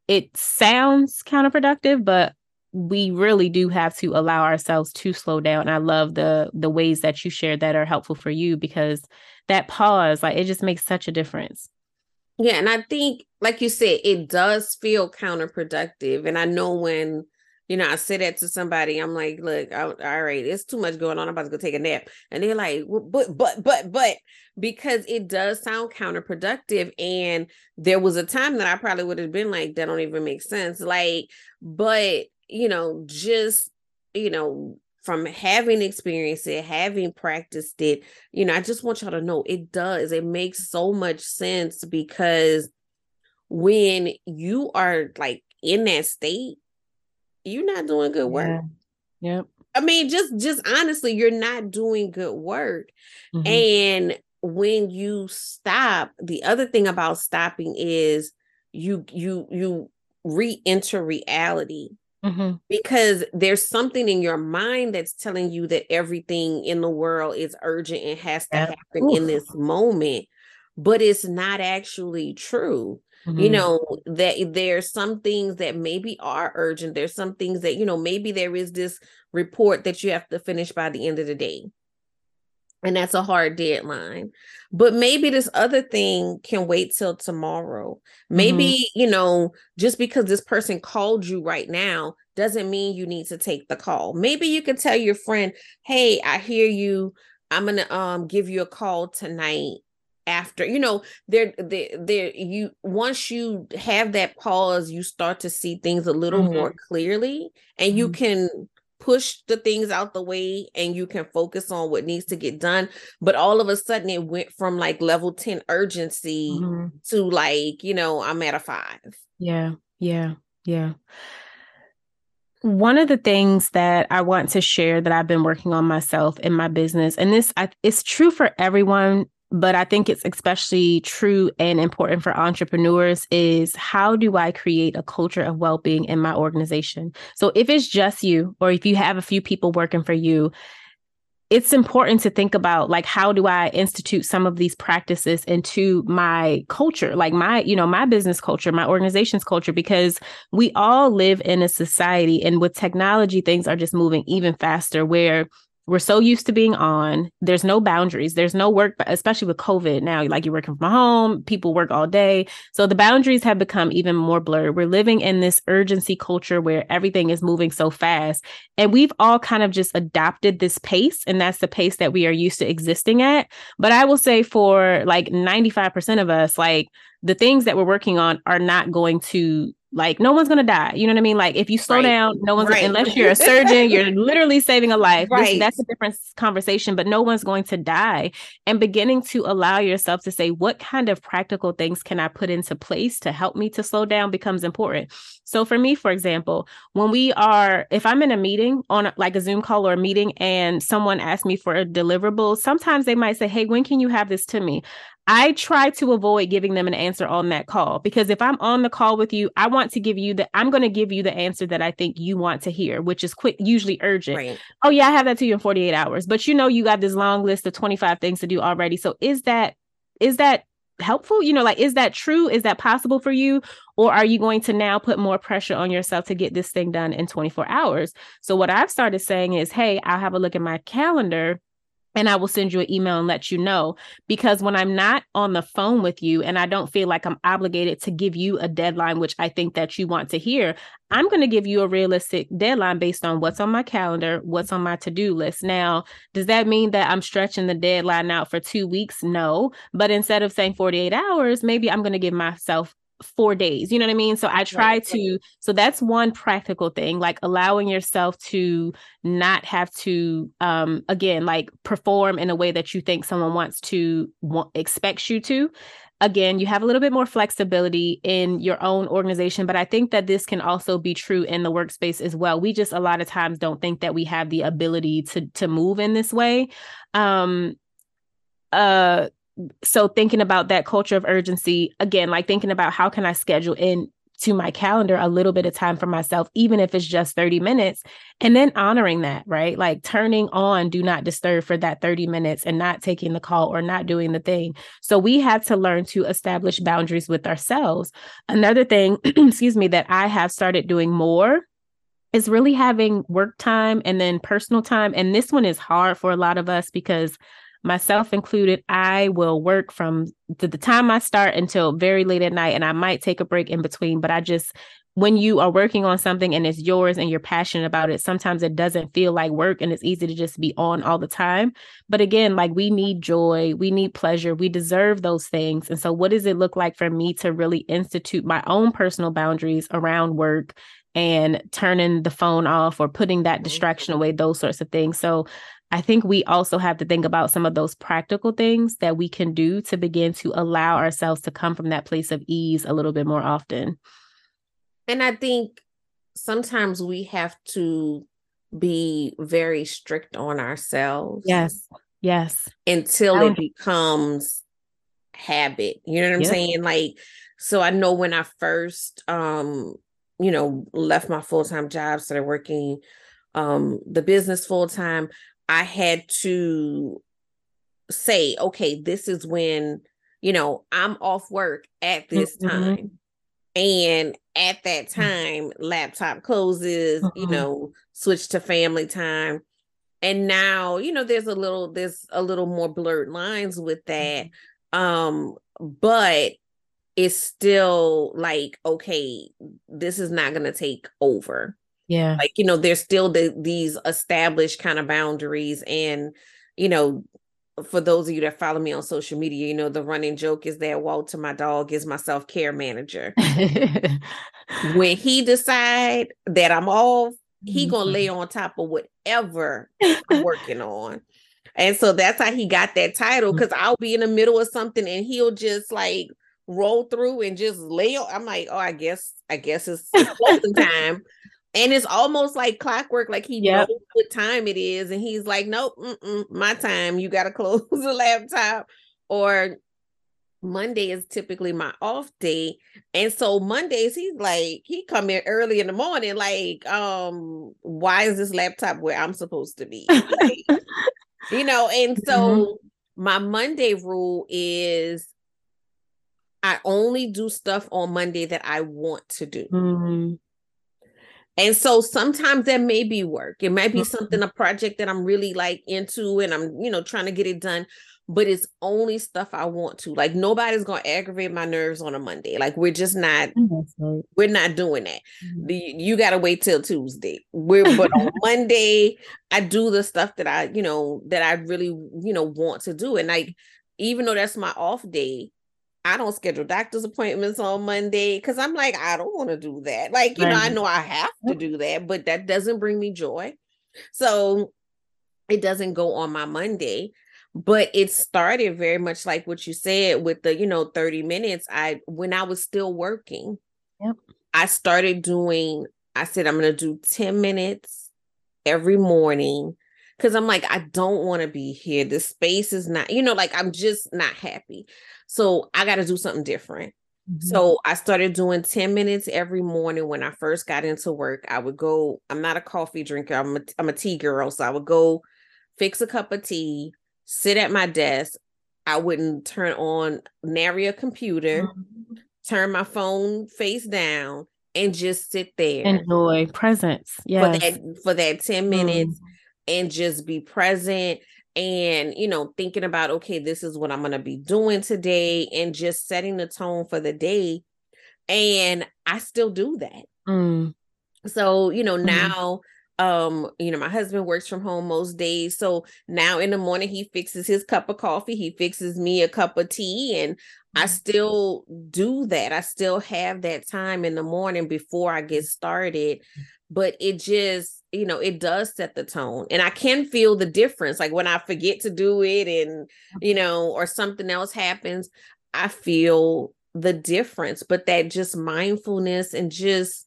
it sounds counterproductive, but we really do have to allow ourselves to slow down. And I love the the ways that you shared that are helpful for you because that pause, like it just makes such a difference. Yeah, and I think, like you said, it does feel counterproductive. And I know when, you know, I say that to somebody, I'm like, look, I, all right, it's too much going on. I'm about to go take a nap. And they're like, well, but, but, but, but, because it does sound counterproductive. And there was a time that I probably would have been like, that don't even make sense. Like, but, you know, just, you know, from having experienced it, having practiced it, you know, I just want y'all to know it does. It makes so much sense because when you are like in that state, you're not doing good work. Yeah. Yep. I mean, just just honestly, you're not doing good work. Mhm. And when you stop, the other thing about stopping is you you you re-enter reality Mm-hmm. Because there's something in your mind that's telling you that everything in the world is urgent and has to happen Oof. in this moment, but it's not actually true. Mm-hmm. You know, that there's some things that maybe are urgent. There's some things that, you know, maybe there is this report that you have to finish by the end of the day. And that's a hard deadline. But maybe this other thing can wait till tomorrow. Maybe, mm-hmm. you know, just because this person called you right now doesn't mean you need to take the call. Maybe you can tell your friend, "Hey, I hear you. I'm going to um give you a call tonight after you know there there there you once you have that pause you start to see things a little mm-hmm. more clearly and mm-hmm. you can push the things out the way and you can focus on what needs to get done. But all of a sudden it went from like level 10 urgency mm-hmm. to like you know i'm at a 5 yeah yeah yeah. One of the things that I want to share that I've been working on myself in my business, and this I, it's true for everyone but I think it's especially true and important for entrepreneurs is how do I create a culture of well-being in my organization? So if it's just you or if you have a few people working for you, it's important to think about like how do I institute some of these practices into my culture, like my, you know, my business culture, my organization's culture because we all live in a society and with technology things are just moving even faster where we're so used to being on. There's no boundaries. There's no work, especially with COVID now. Like you're working from home, people work all day. So the boundaries have become even more blurred. We're living in this urgency culture where everything is moving so fast. And we've all kind of just adopted this pace. And that's the pace that we are used to existing at. But I will say for like 95% of us, like the things that we're working on are not going to like no one's gonna die. You know what I mean? Like if you slow right. down, no one's right. gonna, unless you're a surgeon, you're literally saving a life. Right. This, that's a different conversation, but no one's going to die. And beginning to allow yourself to say, what kind of practical things can I put into place to help me to slow down becomes important. So for me, for example, when we are, if I'm in a meeting on like a Zoom call or a meeting and someone asks me for a deliverable, sometimes they might say, Hey, when can you have this to me? I try to avoid giving them an answer on that call because if I'm on the call with you, I want to give you the I'm going to give you the answer that I think you want to hear, which is quick, usually urgent. Right. Oh yeah, I have that to you in 48 hours. But you know you got this long list of 25 things to do already. So is that is that helpful? You know, like is that true? Is that possible for you? Or are you going to now put more pressure on yourself to get this thing done in 24 hours? So what I've started saying is, "Hey, I'll have a look at my calendar and I will send you an email and let you know. Because when I'm not on the phone with you and I don't feel like I'm obligated to give you a deadline, which I think that you want to hear, I'm going to give you a realistic deadline based on what's on my calendar, what's on my to do list. Now, does that mean that I'm stretching the deadline out for two weeks? No. But instead of saying 48 hours, maybe I'm going to give myself four days. You know what I mean? So I try right. to, so that's one practical thing, like allowing yourself to not have to, um, again, like perform in a way that you think someone wants to, want, expects you to. Again, you have a little bit more flexibility in your own organization, but I think that this can also be true in the workspace as well. We just a lot of times don't think that we have the ability to to move in this way. Um, uh so thinking about that culture of urgency again like thinking about how can i schedule in to my calendar a little bit of time for myself even if it's just 30 minutes and then honoring that right? Like turning on do not disturb for that 30 minutes and not taking the call or not doing the thing. So we have to learn to establish boundaries with ourselves. Another thing excuse me that i have started doing more is really having work time and then personal time. And this one is hard for a lot of us because myself included, I will work from the, time I start until very late at night, and I might take a break in between. But I just, when you are working on something and it's yours and you're passionate about it, sometimes it doesn't feel like work and it's easy to just be on all the time. But again, like we need joy, we need pleasure, we deserve those things. And so, what does it look like for me to really institute my own personal boundaries around work and turning the phone off or putting that mm-hmm. distraction away, those sorts of things. So I think we also have to think about some of those practical things that we can do to begin to allow ourselves to come from that place of ease a little bit more often. And I think sometimes we have to be very strict on ourselves. Yes. Yes. Until it becomes habit. You know what I'm saying? Like, so I know when I first um you know, left my full time job, started working um, the business full time, I had to say, okay, this is when, you know, I'm off work at this mm-hmm. time. And at that mm. time, laptop closes, mm-hmm. you know, switch to family time. And now, you know, there's a little, there's a little more blurred lines with that. Mm-hmm. Um, but it's still like, okay, this is not gonna take over. Yeah. Like, you know, there's still the, these established kind of boundaries. And, you know, for those of you that follow me on social media, you know, the running joke is that Walter, my dog, is my self care manager. when he decide that I'm off, he gonna lay mm-hmm. on top of whatever I'm working on. And so that's how he got that title because mm. I'll be in the middle of something and he'll just like roll through and just lay on. I'm like, oh, I guess, I guess it's, it's closing time and it's almost like clockwork like he yep. knows what time it is and he's like nope my time you got to close the laptop or monday is typically my off day and so mondays he's like he come in early in the morning like um why is this laptop where i'm supposed to be like, you know and so mm-hmm. my monday rule is i only do stuff on monday that i want to do mm-hmm. And so sometimes that may be work. It might be mm-hmm. something, a project that I'm really like into and I'm, you know, trying to get it done, but it's only stuff I want to. Like nobody's going to aggravate my nerves on a Monday. Like we're just not, right. we're not doing that. Mm-hmm. The, you got to wait till Tuesday. We're, but on Monday, I do the stuff that I, you know, that I really, you know, want to do. And like, even though that's my off day, I don't schedule doctor's appointments on Monday because I'm like, I don't want to do that. Like, you right. know, I know I have to do that, but that doesn't bring me joy. So it doesn't go on my Monday. But it started very much like what you said with the, you know, 30 minutes. I when I was still working, yep. I started doing, I said, I'm gonna do 10 minutes every morning because I'm like, I don't want to be here. The space is not, you know, like I'm just not happy. So I got to do something different. Mm-hmm. So I started doing 10 minutes every morning when I first got into work. I would go, I'm not a coffee drinker, I'm a, I'm a tea girl. So I would go fix a cup of tea, sit at my desk. I wouldn't turn on nary a computer, mm-hmm. turn my phone face down, and just sit there. Enjoy presence. Yeah. For that for that 10 minutes mm-hmm. And just be present and you know thinking about okay this is what i'm going to be doing today and just setting the tone for the day and i still do that mm. so you know mm. now um you know my husband works from home most days so now in the morning he fixes his cup of coffee he fixes me a cup of tea and i mm. still do that i still have that time in the morning before i get started but it just you know it does set the tone and i can feel the difference like when i forget to do it and you know or something else happens i feel the difference but that just mindfulness and just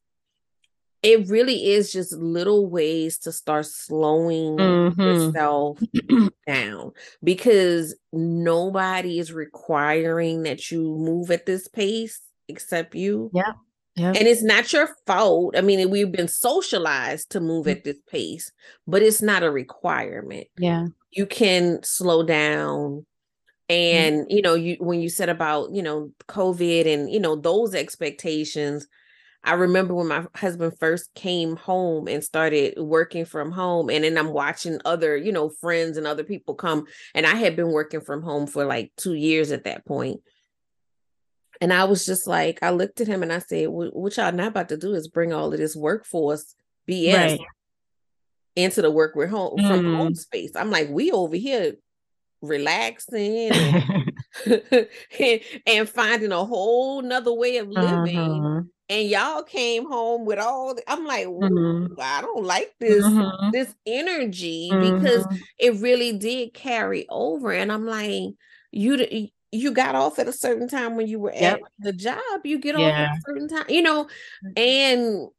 it really is just little ways to start slowing mm-hmm. yourself down because nobody is requiring that you move at this pace except you. Yeah Yep. And it's not your fault. I mean, we've been socialized to move mm. at this pace, but it's not a requirement. Yeah. You can slow down. And, you know, you when you said about, you know, COVID and, you know, those expectations, I remember when my husband first came home and started working from home, and then I'm watching other, you know, friends and other people come. And I had been working from home for like two years at that point. And I was just like, I looked at him and I said, what y'all not about to do is bring all of this workforce BS right. into the work we're home mm. from home space. I'm like, we over here relaxing and, and, finding a whole nother way of living. Uh-huh. And y'all came home with all the, I'm like, mm-hmm. I don't like this mm-hmm. this energy mm-hmm. because it really did carry over. And I'm like, you you got off at a certain time when you were yep. at the job. You get off at a certain time, you know, mm-hmm. and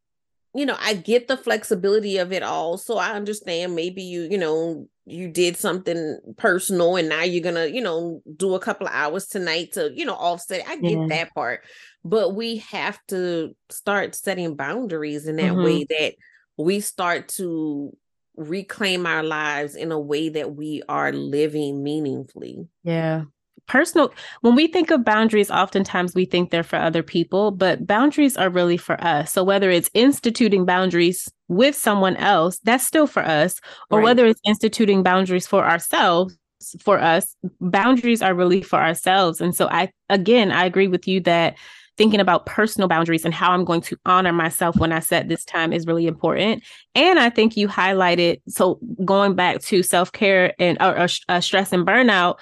you know, I get the flexibility of it all. So I understand maybe you, you know, you did something personal and now you're gonna, you know, do a couple of hours tonight to, you know, offset. I get yeah. that part. But we have to start setting boundaries in that mm-hmm. way that we start to reclaim our lives in a way that we are living meaningfully. Yeah personal when we think of boundaries oftentimes we think they're for other people but boundaries are really for us. So whether it's instituting boundaries with someone else that's still for us or right. whether it's instituting boundaries for ourselves for us boundaries are really for ourselves. And so i again i agree with you that thinking about personal boundaries and how i'm going to honor myself when i set this time is really important. And i think you highlighted so going back to self-care and or, or uh, stress and burnout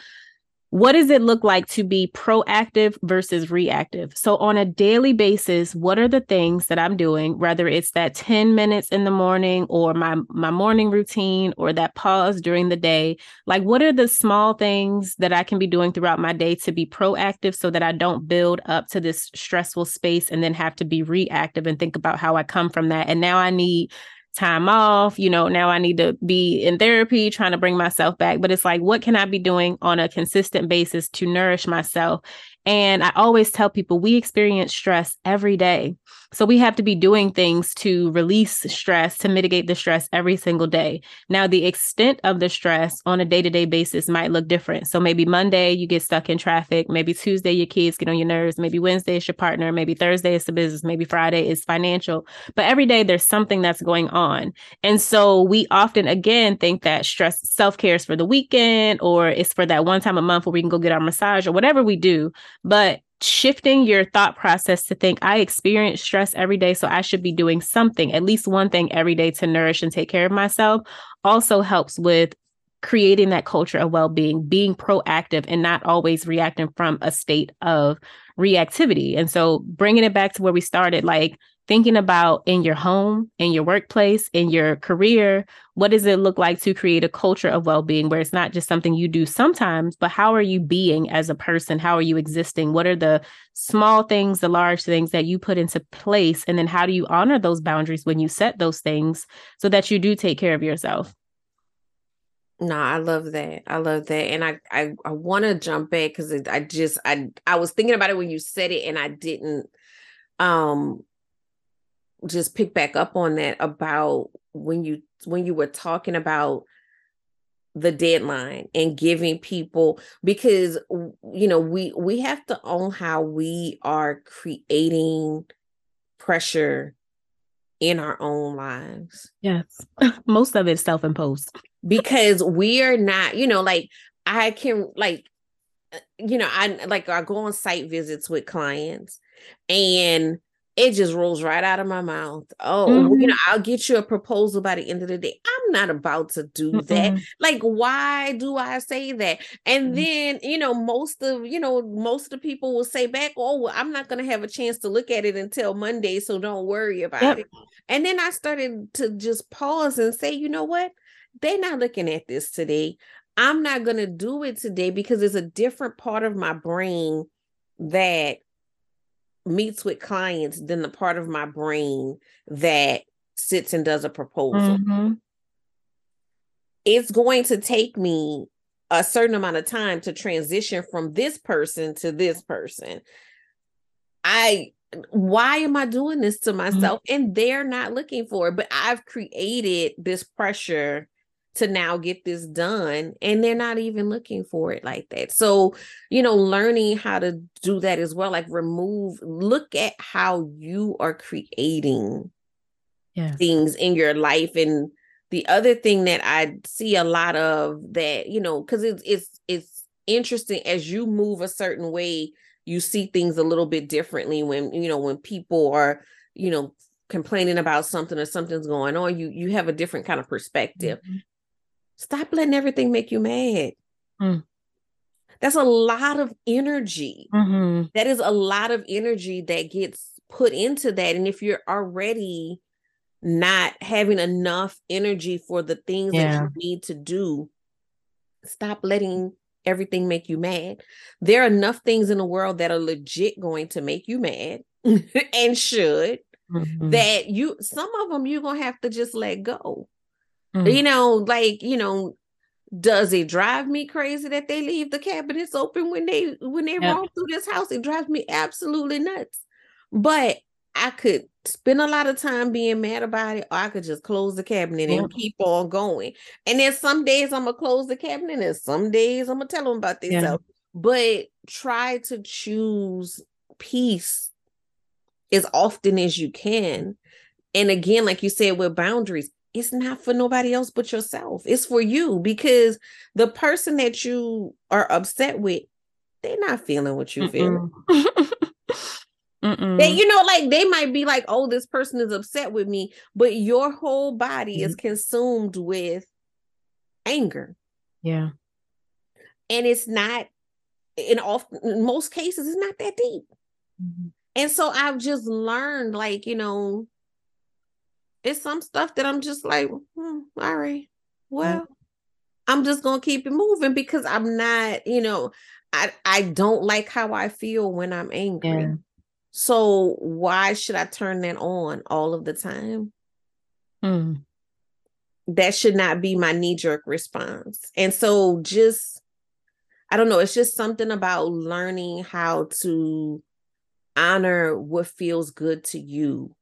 what does it look like to be proactive versus reactive? So, on a daily basis, what are the things that I'm doing, whether it's that 10 minutes in the morning or my, my morning routine or that pause during the day? Like, what are the small things that I can be doing throughout my day to be proactive so that I don't build up to this stressful space and then have to be reactive and think about how I come from that? And now I need time off. You know, now I need to be in therapy, trying to bring myself back. But it's like, what can I be doing on a consistent basis to nourish myself and I always tell people we experience stress every day. So we have to be doing things to release stress, to mitigate the stress every single day. Now, the extent of the stress on a day to day basis might look different. So maybe Monday you get stuck in traffic. Maybe Tuesday your kids get on your nerves. Maybe Wednesday is your partner. Maybe Thursday is the business. Maybe Friday is financial. But every day there's something that's going on. And so we often, again, think that stress self care is for the weekend or it's for that one time a month where we can go get our massage or whatever we do. But shifting your thought process to think I experience stress every day, so I should be doing something, at least one thing every day to nourish and take care of myself, also helps with creating that culture of well-being being proactive and not always reacting from a state of reactivity. And so bringing it back to where we started like thinking about in your home, in your workplace, in your career, what does it look like to create a culture of well-being where it's not just something you do sometimes, but how are you being as a person? How are you existing? What are the small things, the large things that you put into place? And then how do you honor those boundaries when you set those things so that you do take care of yourself? No, I love that. I love that. And I I, I want to jump back because I just I I was thinking about it when you said it and I didn't um just pick back up on that about when you when you were talking about the deadline and giving people because you know we we have to own how we are creating pressure in our own lives. Yes. Most of it's self-imposed. Because we are not, you know, like I can like uh, you know, I like I go on site visits with clients and it just rolls right out of my mouth. Oh, mm-hmm. you know, I'll get you a proposal by the end of the day. I'm not about to do mm that. Like, why do I say that? And mm then, you know, most of, you know, most of the people will say back, oh, well, I'm not going to have a chance to look at it until Monday. So don't worry about yep. it. And then I started to just pause and say, you know what? They're not looking at this today. I'm not going to do it today because it's a different part of my brain that meets with clients than the part of my brain that sits and does a proposal. Mm-hmm. It's going to take me a certain amount of time to transition from this person to this person. I why am I doing this to mm-hmm. myself? Mm-hmm. And they're not looking for it, but I've created this pressure to now get this done and they're not even looking for it like that so you know learning how to do that as well like remove look at how you are creating yes. things in your life and the other thing that i see a lot of that you know because it's it's it's interesting as you move a certain way you see things a little bit differently when you know when people are you know complaining about something or something's going on you you have a different kind of perspective mm-hmm. Stop letting everything make you mad. Mm. That's a lot of energy. Mm-hmm. That is a lot of energy that gets put into that. And if you're already not having enough energy for the things yeah. that you need to do, stop letting everything make you mad. There are enough things in the world that are legit going to make you mad and should. mm-hmm. that you some of them you're gonna have to just let go. Mm. You know, like you know, does it drive me crazy that they leave the cabinets open when they when they yep. roam through this house? It drives me absolutely nuts. But I could spend a lot of time being mad about it, or I could just close the cabinet and keep on going. And then some days I'm gonna close the cabinet, and some days I'm gonna tell them about this. Yeah. But try to choose peace as often as you can. And again, like you said, with boundaries, it's not for nobody else but yourself. It's for you because the person that you are upset with, they're not feeling what you feel. They, you know, like they might be like, oh, this person is upset with me, but your whole body mm-hmm. is consumed with anger. Yeah. And it's not in often in most cases, it's not that deep. Mm-hmm. And so I've just learned, like, you know, it's some stuff that I'm just like, hmm, all right, well. I'm just gonna keep it moving because I'm not, you know, I I don't like how I feel when I'm angry. Yeah. So why should I turn that on all of the time? Hmm. That should not be my knee jerk response. And so just I don't know, it's just something about learning how to honor what feels good to you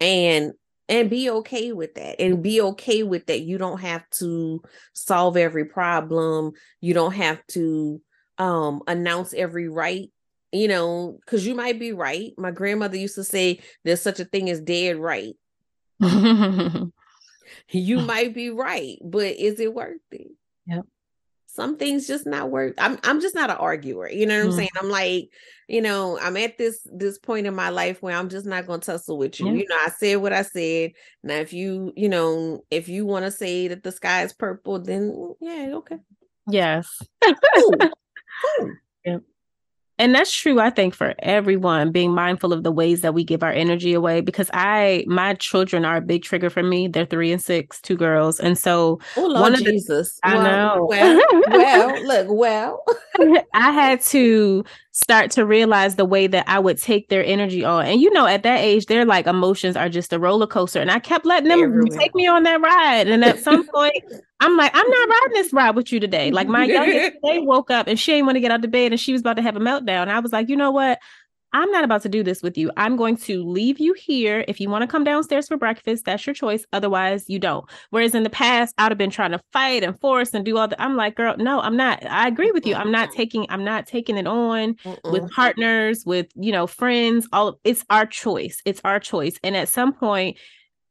and and be okay with that and be okay with that you don't have to solve every problem you don't have to um announce every right you know, because you might be right. My grandmother used to say there's such a thing as dead right. you might be right, but is it worth it? Yep. Some things just not worth. I'm I'm just not an arguer. You know what I'm mm. saying? I'm like, you know, I'm at this this point in my life where I'm just not gonna tussle with you. You know, I said what I said. Now, if you, you know, if you want to say that the sky is purple, then yeah, okay. Yes. Cool. Cool. Yep. And that's true, I think, for everyone, being mindful of the ways that we give our energy away. Because I, my children are a big trigger for me. They're three and six, two girls. And so, oh, Lord one of Jesus. The, I well, know. Well, well, look, well. I had to start to realize the way that I would take their energy on. And you know, at that age, their like emotions are just a roller coaster. And I kept letting them Everywhere. take me on that ride. And at some point, I'm like, I'm not riding this ride with you today. Like my youngest today woke up and she didn't want to get out of bed and she was about to have a meltdown. I was like, you know what? I'm not about to do this with you. I'm going to leave you here. If you want to come downstairs for breakfast, that's your choice. Otherwise, you don't. Whereas in the past, I'd have been trying to fight and force and do all that. I'm like, girl, no, I'm not. I agree with you. I'm not taking, I'm not taking it on Mm-mm. with partners, with, you know, friends. All it's our choice. It's our choice. And at some point,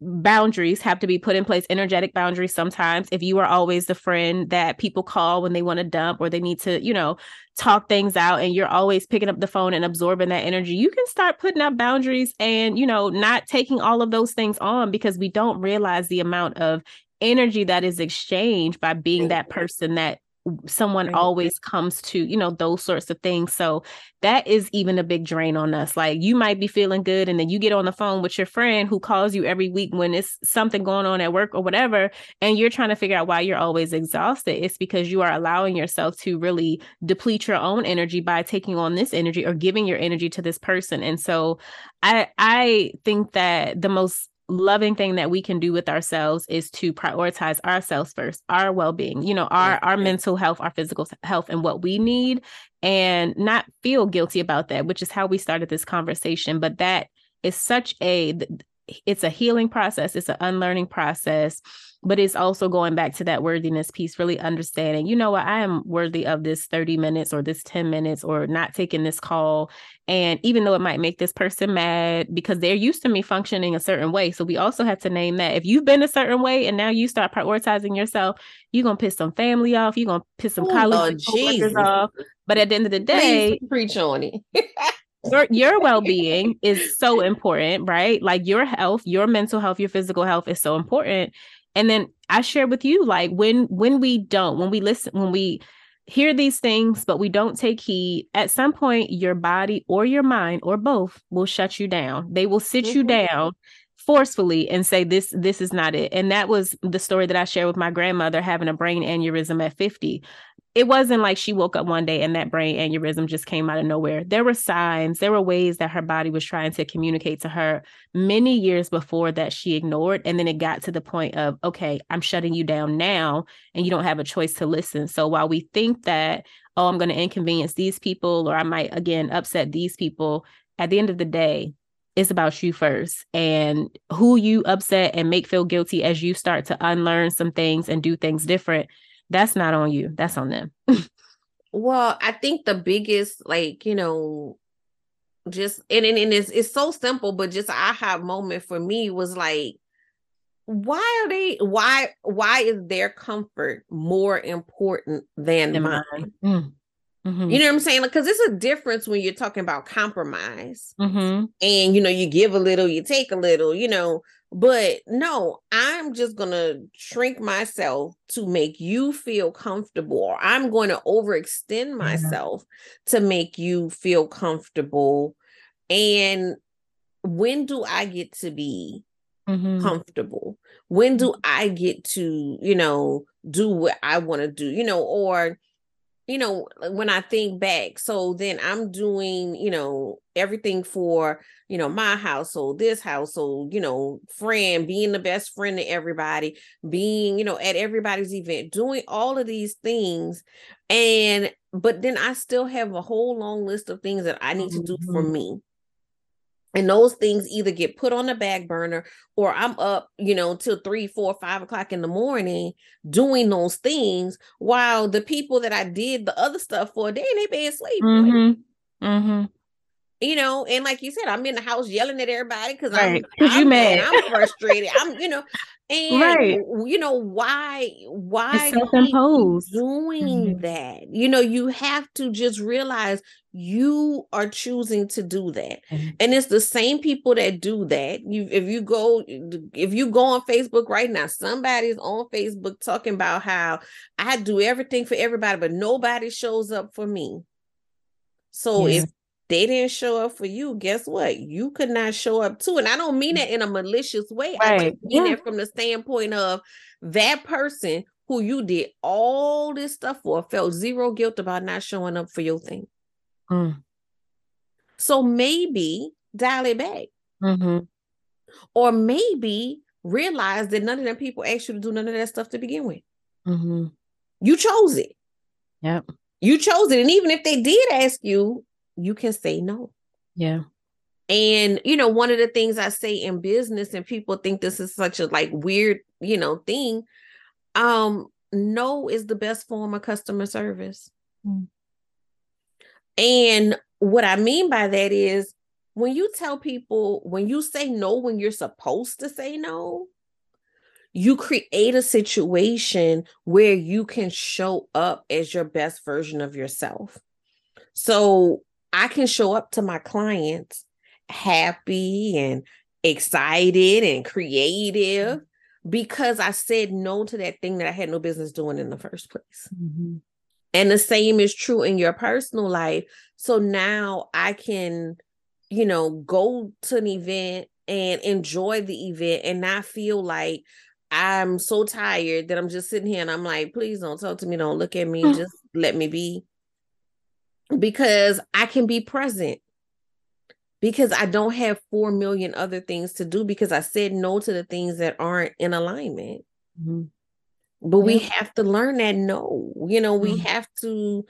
boundaries have to be put in place energetic boundaries sometimes. If you are always the friend that people call when they want to dump or they need to you know talk things out and you're always picking up the phone and absorbing that energy you can start putting up boundaries and you know not taking all of those things on because we don't realize the amount of energy that is exchanged by being that person that someone right. always comes to you know those sorts of things. So that is even a big drain on us. Like you might be feeling good and then you get on the phone with your friend who calls you every week when it's something going on at work or whatever and you're trying to figure out why you're always exhausted. It's because you are allowing yourself to really deplete your own energy by taking on this energy or giving your energy to this person. And so i i think that the most loving thing that we can do with ourselves is to prioritize ourselves first our well-being you know our our mental health our physical health and what we need and not feel guilty about that which is how we started this conversation but that is such a it's a healing process it's an unlearning process but it's also going back to that worthiness piece really understanding you know what i am worthy of this 30 minutes or this 10 minutes or not taking this call. And even though it might make this person mad because they're used to me functioning a certain way. So we also have to name that. If you've been a certain way and now you start prioritizing yourself you're gonna piss some family off you're gonna piss some oh, colleagues off. But at the end of the day preach on it. your your well-being is so important right? Like your health your mental health your physical health is so important and then i share with you like when when we don't when we listen when we hear these things but we don't take heed at some point your body or your mind or both will shut you down they will sit mm-hmm. you down forcefully and say this this is not it. And that was the story that i shared with my grandmother having a brain aneurysm at 50 it wasn't like she woke up one day and that brain aneurysm just came out of nowhere. There were signs there were ways that her body was trying to communicate to her many years before that she ignored. And then it got to the point of okay i'm shutting you down now and you don't have a choice to listen. So while we think that oh i'm going to inconvenience these people or i might again upset these people at the end of the day it's about you first and who you upset and make feel guilty as you start to unlearn some things and do things different that's not on you that's on them well i think the biggest like you know just and, and, and it's, it's so simple but just aha moment for me was like why are they why why is their comfort more important than, than mine, mine? Mm. Mm-hmm. You know what I'm saying? Because like, it's a difference when you're talking about compromise mm-hmm. and, you know, you give a little, you take a little, you know, but no, I'm just going to shrink myself to make you feel comfortable, or I'm going to overextend myself mm-hmm. to make you feel comfortable. And when do I get to be mm-hmm. comfortable? When do. I get to, you know, do what I want to do, you know, or, you know, when I think back, so then I'm doing, you know, everything for, you know, my household, this household, you know, friend, being the best friend to everybody, being, you know, at everybody's event, doing all of these things. And, but then I still have a whole long list of things that I need to do for mm-hmm. me and those things either get put on the back burner or i'm up you know till three four five o'clock in the morning doing those things while the people that i did the other stuff for they in their bed sleeping mm-hmm. Mm-hmm you know, and like you said, I'm in the house yelling at everybody because right. I'm, I'm you mad. I'm frustrated. I'm, you know, and right. you know why why self-imposed doing mm-hmm. that? You know, you have to just realize you are choosing to do that, mm-hmm. and it's the same people that do that. You, if you go, if you go on Facebook right now, somebody's on Facebook talking about how I do everything for everybody, but nobody shows up for me. So yeah. if they didn't show up for you, guess what? You could not show up too. And I don't mean it in a malicious way. Right. I mean yeah. it from the standpoint of that person who you did all this stuff for felt zero guilt about not showing up for your thing. Mm. So maybe dial it back. Mm-hmm. Or maybe realize that none of them people asked you to do none of that stuff to begin with. Mm-hmm. You chose it. Yep. You chose it. And even if they did ask you, you can say no. Yeah. And you know, one of the things I say in business, and people think this is such a like weird, you know, thing. Um, no is the best form of customer service. Mm. And what I mean by that is when you tell people, when you say no, when you're supposed to say no, you create a situation where you can show up as your best version of yourself. So I can show up to my clients happy and excited and creative because I said no to that thing that I had no business doing in the first place. Mm-hmm. And the same is true in your personal life. So now I can, you know, go to an event and enjoy the event and not feel like I'm so tired that I'm just sitting here and I'm like, please don't talk to me, don't look at me, just let me be because I can be present because I don't have 4 million other things to do because I said no to the things that aren't in alignment. Mm-hmm. But yeah. we have to learn that no, you know, we mm-hmm. have to,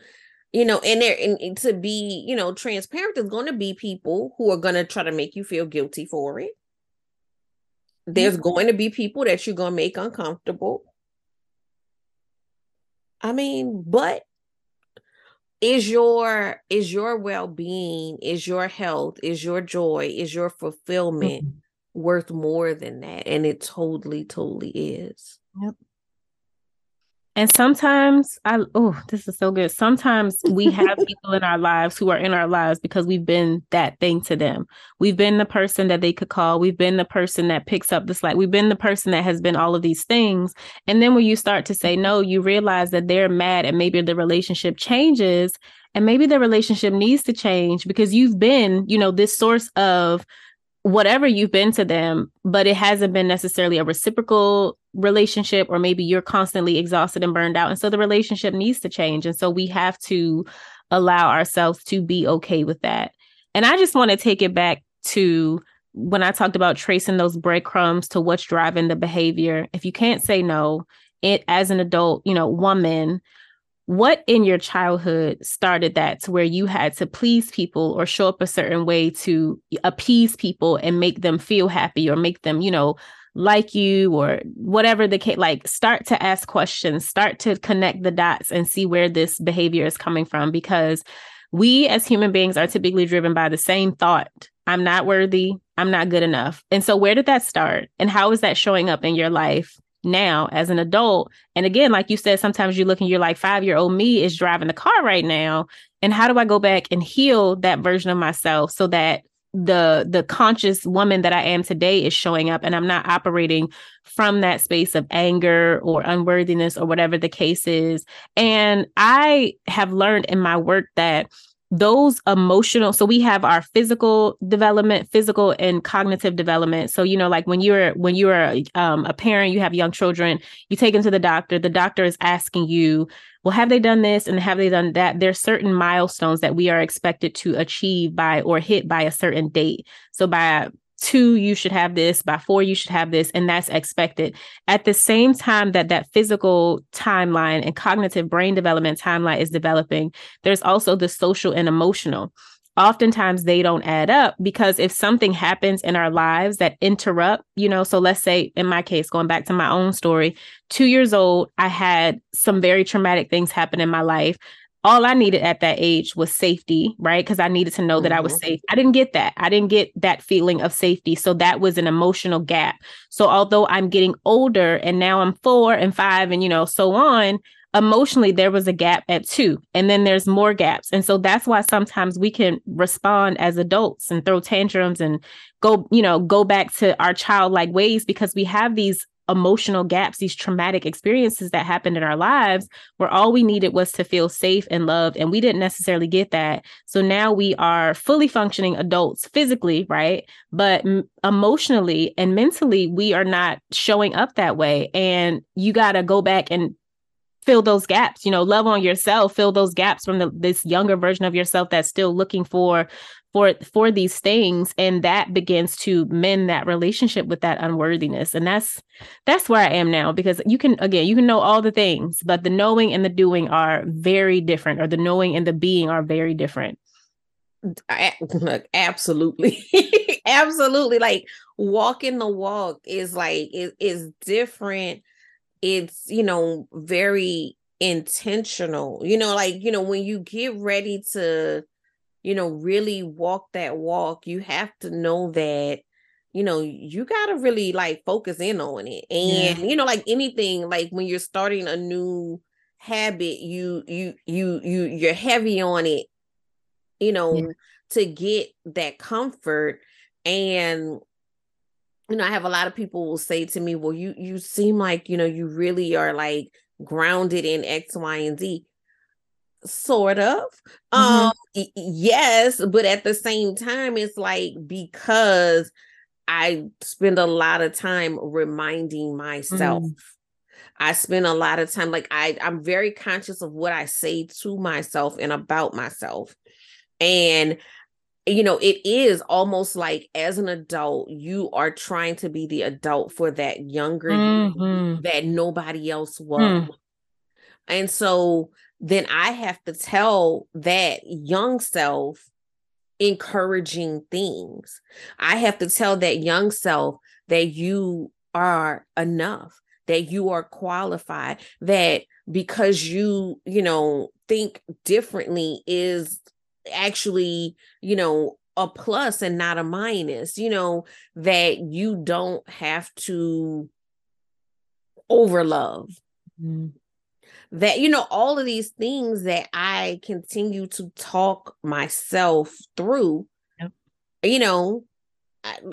you know, and there and, to be, you know, transparent, there's going to be people who are going to try to make you feel guilty for it. There's mm-hmm. going to be people that you're going to make uncomfortable. I mean, but is your is your well-being is your health is your joy is your fulfillment mm-hmm. worth more than that and it totally totally is yep and sometimes I oh, this is so good. Sometimes we have people in our lives who are in our lives because we've been that thing to them. We've been the person that they could call. We've been the person that picks up the slack. We've been the person that has been all of these things. And then when you start to say no, you realize that they're mad and maybe the relationship changes and maybe the relationship needs to change because you've been, you know, this source of whatever you've been to them, but it hasn't been necessarily a reciprocal relationship, or maybe you're constantly exhausted and burned out. And so the relationship needs to change. And so we have to allow ourselves to be okay with that. And I just want to take it back to when I talked about tracing those breadcrumbs to what's driving the behavior. If you can't say no, it as an adult, you know, woman, what in your childhood started that to where you had to please people or show up a certain way to appease people and make them feel happy or make them, you know, like you or whatever the case like start to ask questions start to connect the dots and see where this behavior is coming from? Because we as human beings are typically driven by the same thought i'm not worthy i'm not good enough. And so where did that start? And how is that showing up in your life now as an adult. And again, like you said, sometimes you look and you're like, five year old me is driving the car right now. And how do I go back and heal that version of myself so that the the conscious woman that I am today is showing up and I'm not operating from that space of anger or unworthiness or whatever the case is. And I have learned in my work that those emotional so we have our physical development physical and cognitive development. So you know like when you're when you're um, a parent you have young children you take them to the doctor the doctor is asking you well have they done this and have they done that? There's certain milestones that we are expected to achieve by or hit by a certain date. So by two you should have this by four you should have this and that's expected. At the same time that that physical timeline and cognitive brain development timeline is developing there's also the social and emotional. Oftentimes they don't add up because if something happens in our lives that interrupt you know so let's say in my case going back to my own story 2 years old i had some very traumatic things happen in my life all I needed at that age was safety, right? Because I needed to know mm-hmm. that I was mm-hmm. safe. I didn't get that. I didn't get that feeling of safety. So that was an emotional gap. So although I'm getting older and now I'm four and five and, you know, so on, emotionally there was a gap at two and then there's more gaps and so that's why sometimes we can respond as adults and throw tantrums and go you know go back to our childlike ways because we have these emotional gaps, these traumatic experiences that happened in our lives, where all we needed was to feel safe and loved. And we didn't necessarily get that. So now we are fully functioning adults physically, right? But m- emotionally and mentally, we are not showing up that way. And you got to go back and fill those gaps you know love on yourself fill those gaps from the, this younger version of yourself that's still looking for for for these things and that begins to mend that relationship with that unworthiness. And that's that's where i am now because you can again you can know all the things but the knowing and the doing are very different or the knowing and the being are very different. Absolutely. Absolutely. Like walking the walk is like it is different. It's you know very intentional. You know like you know when you get ready to you know, really walk that walk, you have to know that, you know, you got to really like focus in on it. And, yeah. you know, like anything, like when you're starting a new habit, you, you, you, you, you're heavy on it, you know, yeah. to get that comfort. And, you know, I have a lot of people will say to me, well, you, you seem like, you know, you really are like grounded in X, Y, and Z sort of mm-hmm. um yes but at the same time it's like because i spend a lot of time reminding myself mm. i spend a lot of time like i i'm very conscious of what i say to myself and about myself and you know it is almost like as an adult you are trying to be the adult for that younger mm-hmm. that nobody else was mm. And so then I have to tell that young self encouraging things. I have to tell that young self that you are enough, that you are qualified, that because you, you know, think differently is actually, you know, a plus and not a minus, you know, that you don't have to overlove. Mm-hmm that you know all of these things that i continue to talk myself through yep. you know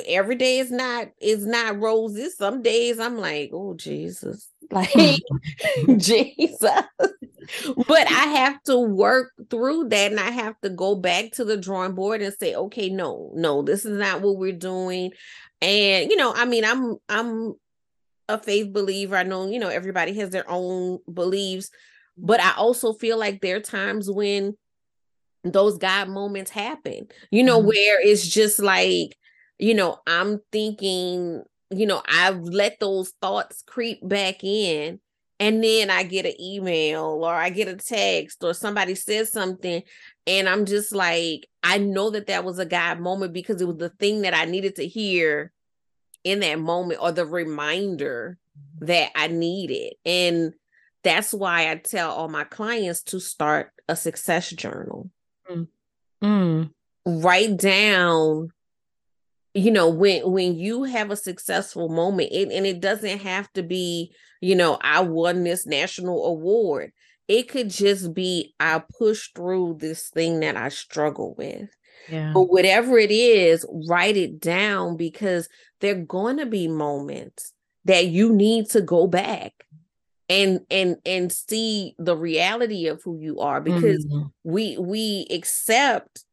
every day is not is not roses some days i'm like oh jesus like jesus but I have to work through that and I have to go back to the drawing board and say, okay, no, no, this is not what we're doing. And you know, I mean, I'm I'm a faith believer. I know, you know, everybody has their own beliefs, but I also feel like there are times when those God moments happen, you know, mm-hmm. where it's just like, you know, I'm thinking, you know, I've let those thoughts creep back in. And then I get an email or I get a text or somebody says something. And I'm just like, I know that that was a God moment because it was the thing that I needed to hear in that moment or the reminder that I needed. And that's why I tell all my clients to start a success journal. Mm. Mm. Write down you know when when you have a successful moment it, and it doesn't have to be you know i won this national award it could just be i pushed through this thing that i struggle with yeah. but whatever it is write it down because there are going to be moments that you need to go back and and and see the reality of who you are because mm-hmm. we we accept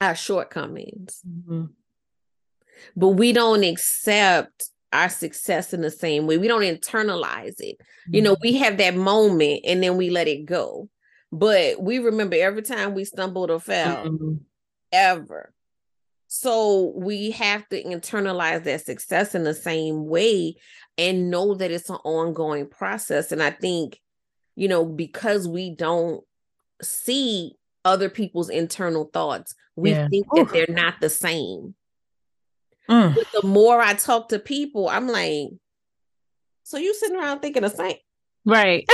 our shortcomings mm-hmm. but we don't accept our success in the same way we don't internalize it mm-hmm. you know mm-hmm. we have that moment and then we let it go but we remember every time we stumbled or fell mm-hmm. Ever so we have to internalize that success in the same way and know that it's an ongoing process. And I think, you know, because we don't see other people's internal thoughts, we yeah. think that they're not the same. Mm. But the more I talk to people, I'm like, so you sitting around thinking the same. Right.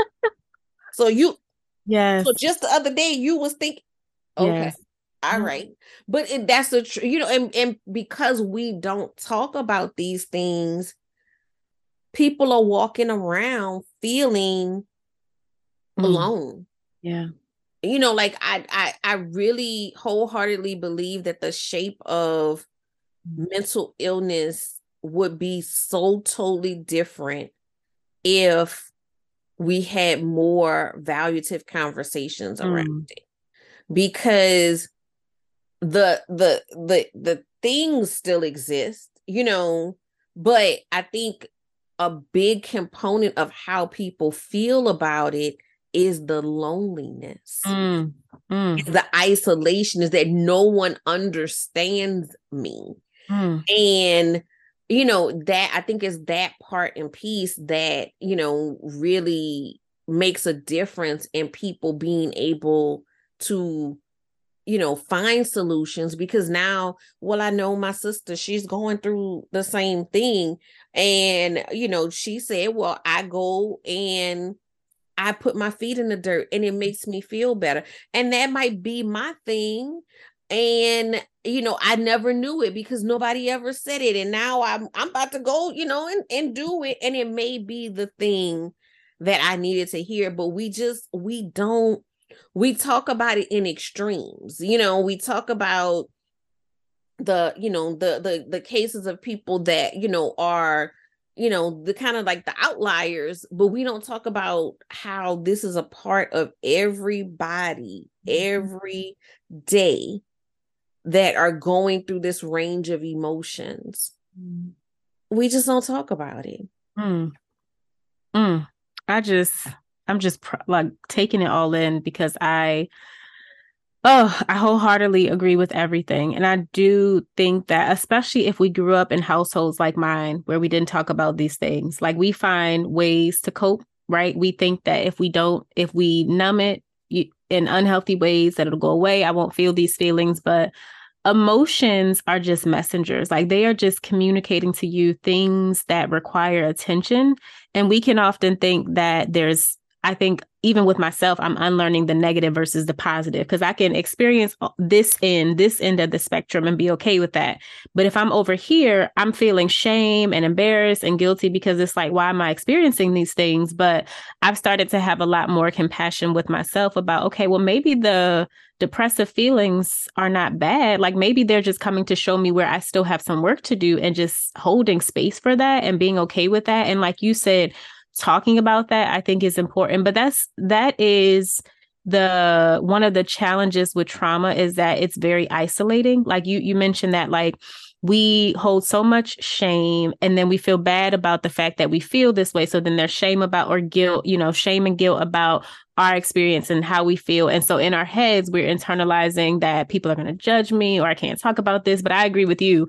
so you Yes. So just the other day you was thinking, okay. Yes. All mm-hmm. right. But it, that's the truth, you know, and, and because we don't talk about these things, people are walking around feeling mm. alone. Yeah. You know, like I I I really wholeheartedly believe that the shape of mental illness would be so totally different if we had more valuative conversations around mm. it because the the the the things still exist you know but i think a big component of how people feel about it is the loneliness mm, mm. the isolation is that no one understands me mm. and you know that i think is that part and piece that you know really makes a difference in people being able to you know find solutions because now well i know my sister she's going through the same thing. And you know she said well i go and i put my feet in the dirt and it makes me feel better. And that might be my thing. And you know i never knew it because nobody ever said it. And now i'm i'm about to go you know and, and do it. And it may be the thing that i needed to hear but we just we don't we talk about it in extremes you know we talk about the you know the the the cases of people that you know are you know the kind of like the outliers but we don't talk about how this is a part of everybody mm-hmm. every day that are going through this range of emotions mm. we just don't talk about it mm. Mm. i just I'm just pr- like taking it all in because I oh, I wholeheartedly agree with everything. And I do think that especially if we grew up in households like mine where we didn't talk about these things, like we find ways to cope, right? We think that if we don't if we numb it in unhealthy ways that it'll go away, I won't feel these feelings, but emotions are just messengers like they are just communicating to you things that require attention and we can often think that there's I think even with myself, I'm unlearning the negative versus the positive because I can experience this end, this end of the spectrum and be okay with that. But if I'm over here, I'm feeling shame and embarrassed and guilty because it's like, why am I experiencing these things? But I've started to have a lot more compassion with myself about, okay, well, maybe the depressive feelings are not bad. Like maybe they're just coming to show me where I still have some work to do and just holding space for that and being okay with that. And like you said, talking about that I think is important. But that's that is the one of the challenges with trauma is that it's very isolating. Like you you mentioned that like we hold so much shame and then we feel bad about the fact that we feel this way. So then there's shame about or guilt, you know, shame and guilt about our experience and how we feel. And so in our heads, we're internalizing that people are going to judge me or I can't talk about this. But I agree with you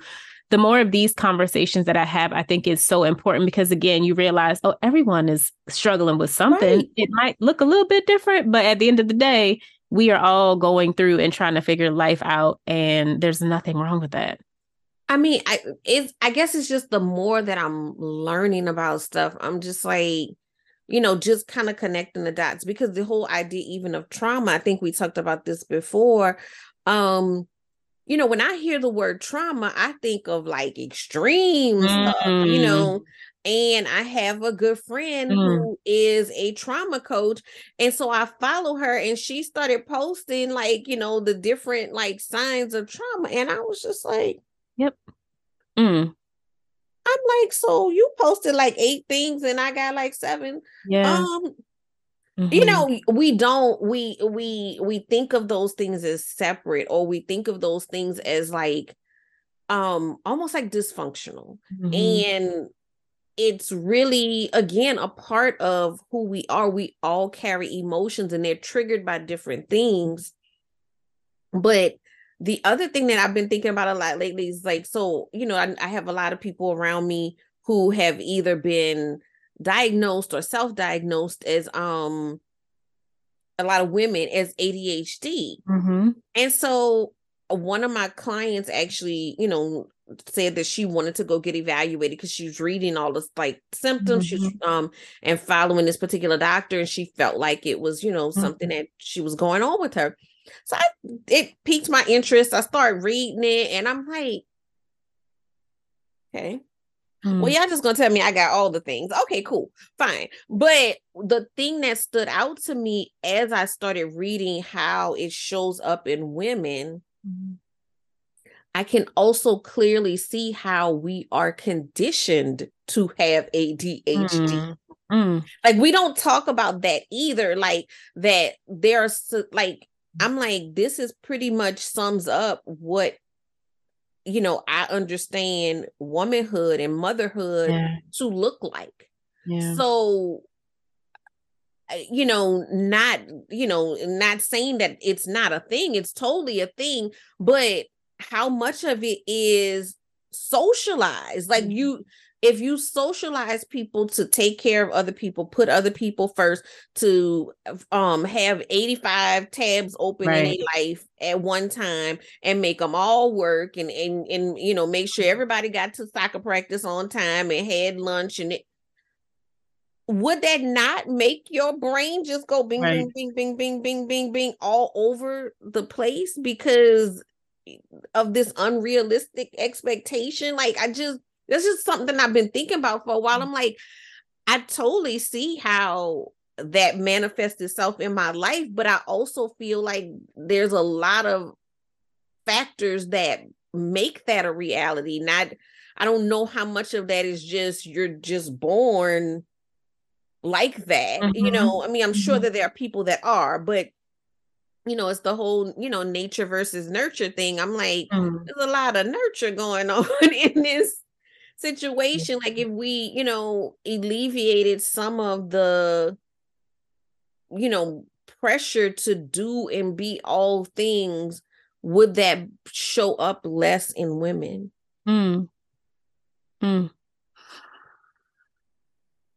the more of these conversations that I have, I think is so important because again, you realize, oh, everyone is struggling with something. Right. It might look a little bit different, but at the end of the day, we are all going through and trying to figure life out, and there's nothing wrong with that. I mean, I it's I guess it's just the more that I'm learning about stuff, I'm just like, you know, just kind of connecting the dots because the whole idea even of trauma, I think we talked about this before. Um, you know, when I hear the word trauma, I think of like extreme mm-hmm. stuff, you know. And I have a good friend mm-hmm. who is a trauma coach. And so I follow her and she started posting like, you know, the different like signs of trauma. And I was just like, Yep. Mm. I'm like, so you posted like eight things and I got like seven. Yeah. Um, Mm-hmm. You know, we don't we we we think of those things as separate or we think of those things as like um almost like dysfunctional. Mm-hmm. And it's really again a part of who we are. We all carry emotions and they're triggered by different things. But the other thing that I've been thinking about a lot lately is like, so, you know, I, I have a lot of people around me who have either been diagnosed or self-diagnosed as um a lot of women as ADHD. Mm-hmm. And so one of my clients actually, you know, said that she wanted to go get evaluated because she's reading all this like symptoms mm-hmm. um and following this particular doctor and she felt like it was you know something mm-hmm. that she was going on with her so I, it piqued my interest i started reading it and i'm like okay Mm. Well, y'all just gonna tell me I got all the things. Okay, cool, fine. But the thing that stood out to me as I started reading how it shows up in women, mm. I can also clearly see how we are conditioned to have ADHD. Mm. Mm. Like we don't talk about that either. Like that there's like I'm like this is pretty much sums up what you know, I understand womanhood and motherhood yeah. to look like. Yeah. So you know, not, you know, not saying that it's not a thing, it's totally a thing, but how much of it is socialized? Like mm-hmm. you if you socialize people to take care of other people put other people first to um have 85 tabs open right. in a life at one time and make them all work and and and you know make sure everybody got to soccer practice on time and had lunch and it would that not make your brain just go bing right. bing bing bing bing bing bing bing all over the place because of this unrealistic expectation like i just this is something I've been thinking about for a while. Mm. I'm like, I totally see how that manifests itself in my life, but I also feel like there's a lot of factors that make that a reality. Not, I don't know how much of that is just you're just born like that. Mm-hmm. You know, I mean, I'm mm-hmm. sure that there are people that are, but you know, it's the whole, you know, nature versus nurture thing. I'm like, mm-hmm. there's a lot of nurture going on in this situation like if we you know alleviated some of the you know pressure to do and be all things would that show up less in women mm. Mm.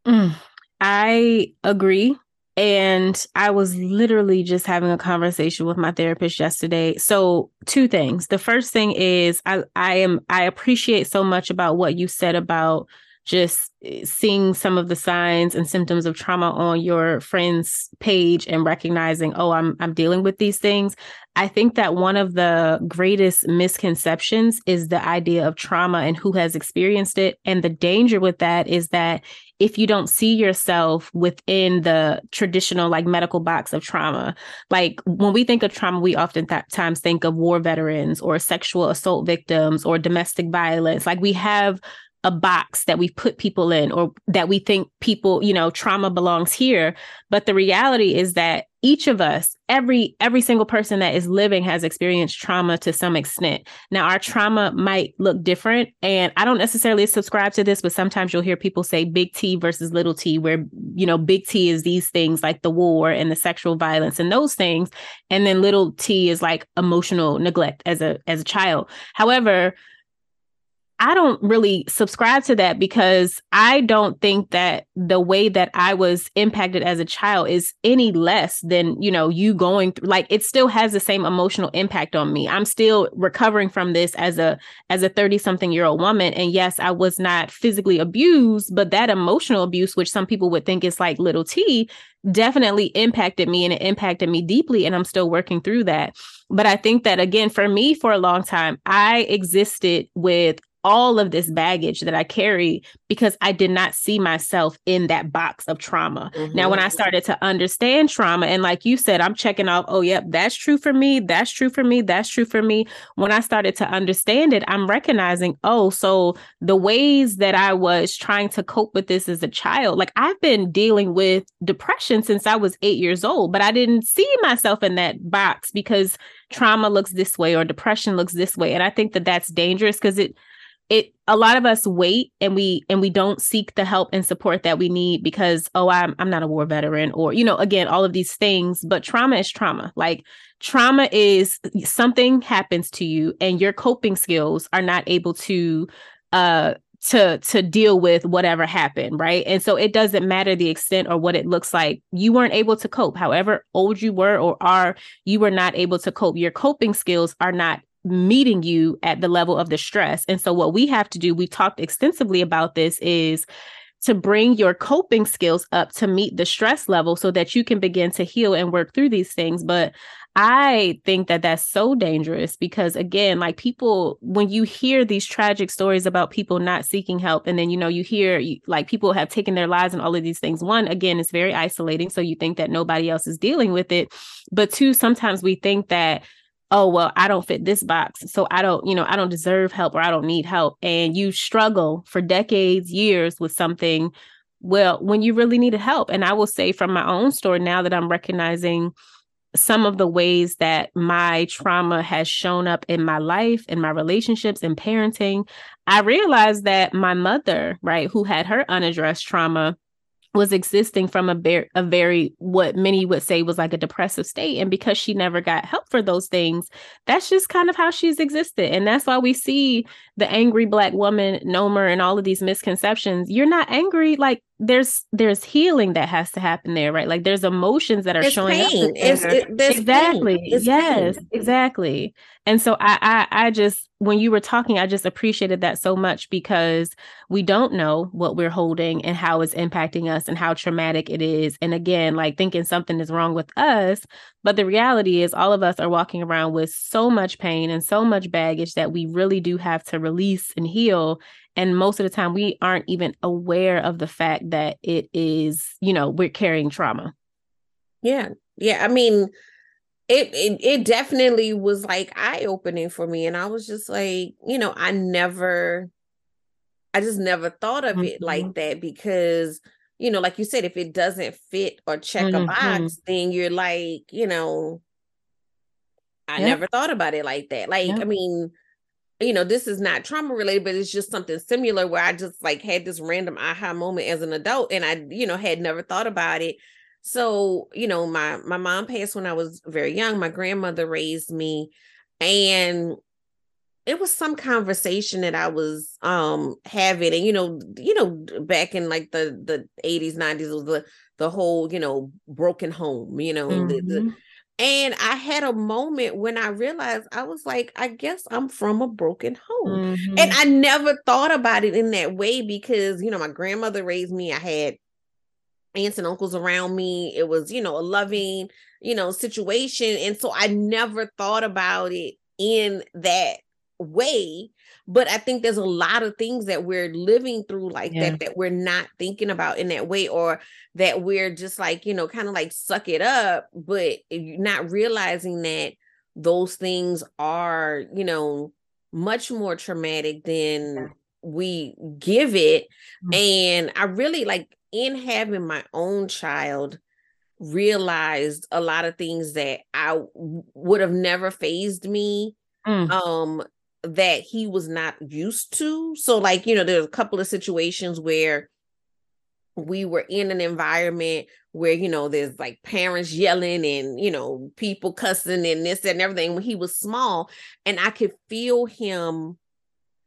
Mm. i agree and I was literally just having a conversation with my therapist yesterday. So, two things. The first thing is I I am I appreciate so much about what you said about just eh, seeing some of the signs and symptoms of trauma on your friend's page and recognizing, oh, I'm I'm dealing with these things. I think that one of the greatest misconceptions is the idea of trauma and who has experienced it. And the danger with that is that if you don't see yourself within the traditional like medical box of trauma like when we think of trauma we oftentimes think of war veterans or sexual assault victims or domestic violence like we have a box that we've put people in or that we think people, you know, trauma belongs here. But the reality is that each of us, every every single person that is living has experienced trauma to some extent. Now our trauma might look different and I don't necessarily subscribe to this, but sometimes you'll hear people say big T versus little T where you know big T is these things like the war and the sexual violence and those things and then little T is like emotional neglect as a as a child. However, I don't really subscribe to that because I don't think that the way that I was impacted as a child is any less than, you know, you going through like it still has the same emotional impact on me. I'm still recovering from this as a as a 30 something year old woman and yes, I was not physically abused, but that emotional abuse which some people would think is like little T definitely impacted me and it impacted me deeply and I'm still working through that. But I think that again for me for a long time I existed with all of this baggage that I carry because I did not see myself in that box of trauma. Mm-hmm. Now, when I started to understand trauma, and like you said, I'm checking off, oh, yep, that's true for me. That's true for me. That's true for me. When I started to understand it, I'm recognizing, oh, so the ways that I was trying to cope with this as a child, like I've been dealing with depression since I was eight years old, but I didn't see myself in that box because trauma looks this way or depression looks this way. And I think that that's dangerous because it, it a lot of us wait and we and we don't seek the help and support that we need because oh I'm I'm not a war veteran or you know again all of these things but trauma is trauma. Like trauma is something happens to you and your coping skills are not able to uh to to deal with whatever happened right? And so it doesn't matter the extent or what it looks like. You weren't able to cope. However old you were or are you were not able to cope. Your coping skills are not meeting you at the level of the stress. And so, what we have to do, we talked extensively about this, is to bring your coping skills up to meet the stress level so that you can begin to heal and work through these things. But I think that that's so dangerous because, again, like people, when you hear these tragic stories about people not seeking help, and then, you know, you hear like people have taken their lives and all of these things, one, again, it's very isolating. So you think that nobody else is dealing with it. But two, sometimes we think that oh well i don't fit this box so i don't you know i don't deserve help or i don't need help. And you struggle for decades years with something well when you really needed help. And i will say from my own story now that i'm recognizing some of the ways that my trauma has shown up in my life in my relationships and parenting i realized that my mother right who had her unaddressed trauma was existing from a, very, a very what many would say was like a depressive state and because she never got help for those things that's just kind of how she's existed and that's why we see the angry black woman nomer and all of these misconceptions. You're not angry like there's there's healing that has to happen there right? Like there's emotions that are it's showing pain. up it's, it, exactly. Yes pain. exactly. And so I, I i just when you were talking i just appreciated that so much because we don't know what we're holding and how it's impacting us and how traumatic it is. And again like thinking something is wrong with us but the reality is all of us are walking around with so much pain and so much baggage that we really do have to release and heal and most of the time we aren't even aware of the fact that it is you know we're carrying trauma yeah yeah i mean it it, it definitely was like eye opening for me and i was just like you know i never i just never thought of mm-hmm. it like mm-hmm. that because you know like you said if it doesn't fit or check mm-hmm. a box then you're like you know i yeah. never thought about it like that like yeah. i mean you know, this is not trauma related, but it's just something similar where I just like had this random aha moment as an adult and I, you know, had never thought about it. So, you know, my my mom passed when I was very young. My grandmother raised me and it was some conversation that I was um having and you know, you know back in like the the 80s 90s was the the whole, you know, broken home, you know, mm-hmm. the, the mm-hmm. And I had a moment when I realized I was like, I guess I'm from a broken home. Mm-hmm. And I never thought about it in that way because, you know, my grandmother raised me. I had aunts and uncles around me. It was, you know, a loving, you know, situation. And so I never thought about it in that way but i think there's a lot of things that we're living through like yeah. that that we're not thinking about in that way or that we're just like you know kind of like suck it up but not realizing that those things are you know much more traumatic than we give it mm-hmm. and i really like in having my own child realized a lot of things that i would have never phased me mm. um that he was not used to so like you know there's a couple of situations where we were in an environment where you know there's like parents yelling and you know people cussing and this and everything when he was small and i could feel him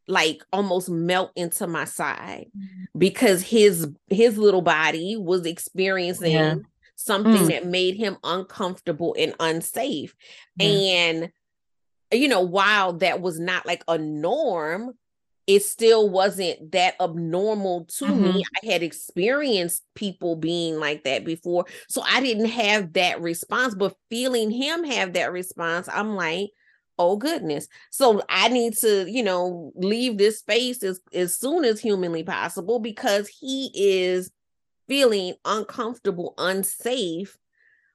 like almost melt into my side mm-hmm. because his his little body was experiencing yeah. something mm. that made him uncomfortable and unsafe yeah. and you know while that was not like a norm it still wasn't that abnormal to mm-hmm. me. I had experienced people being like that before. So I didn't have that response, but feeling him have that response, I'm like, oh goodness. So I need to, you know, leave this space as, as soon as humanly possible because he is feeling uncomfortable, unsafe.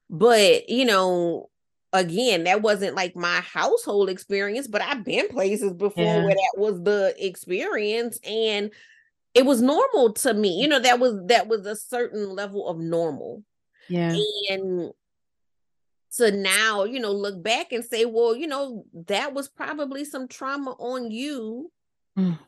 But, you know, again, that wasn't like my household experience, but I've been places before yeah. where that was the experience and it was normal to me. You know, that was that was a certain level of normal. Yeah. And so now, you know, look back and say, well, you know, that was probably some trauma on you mm.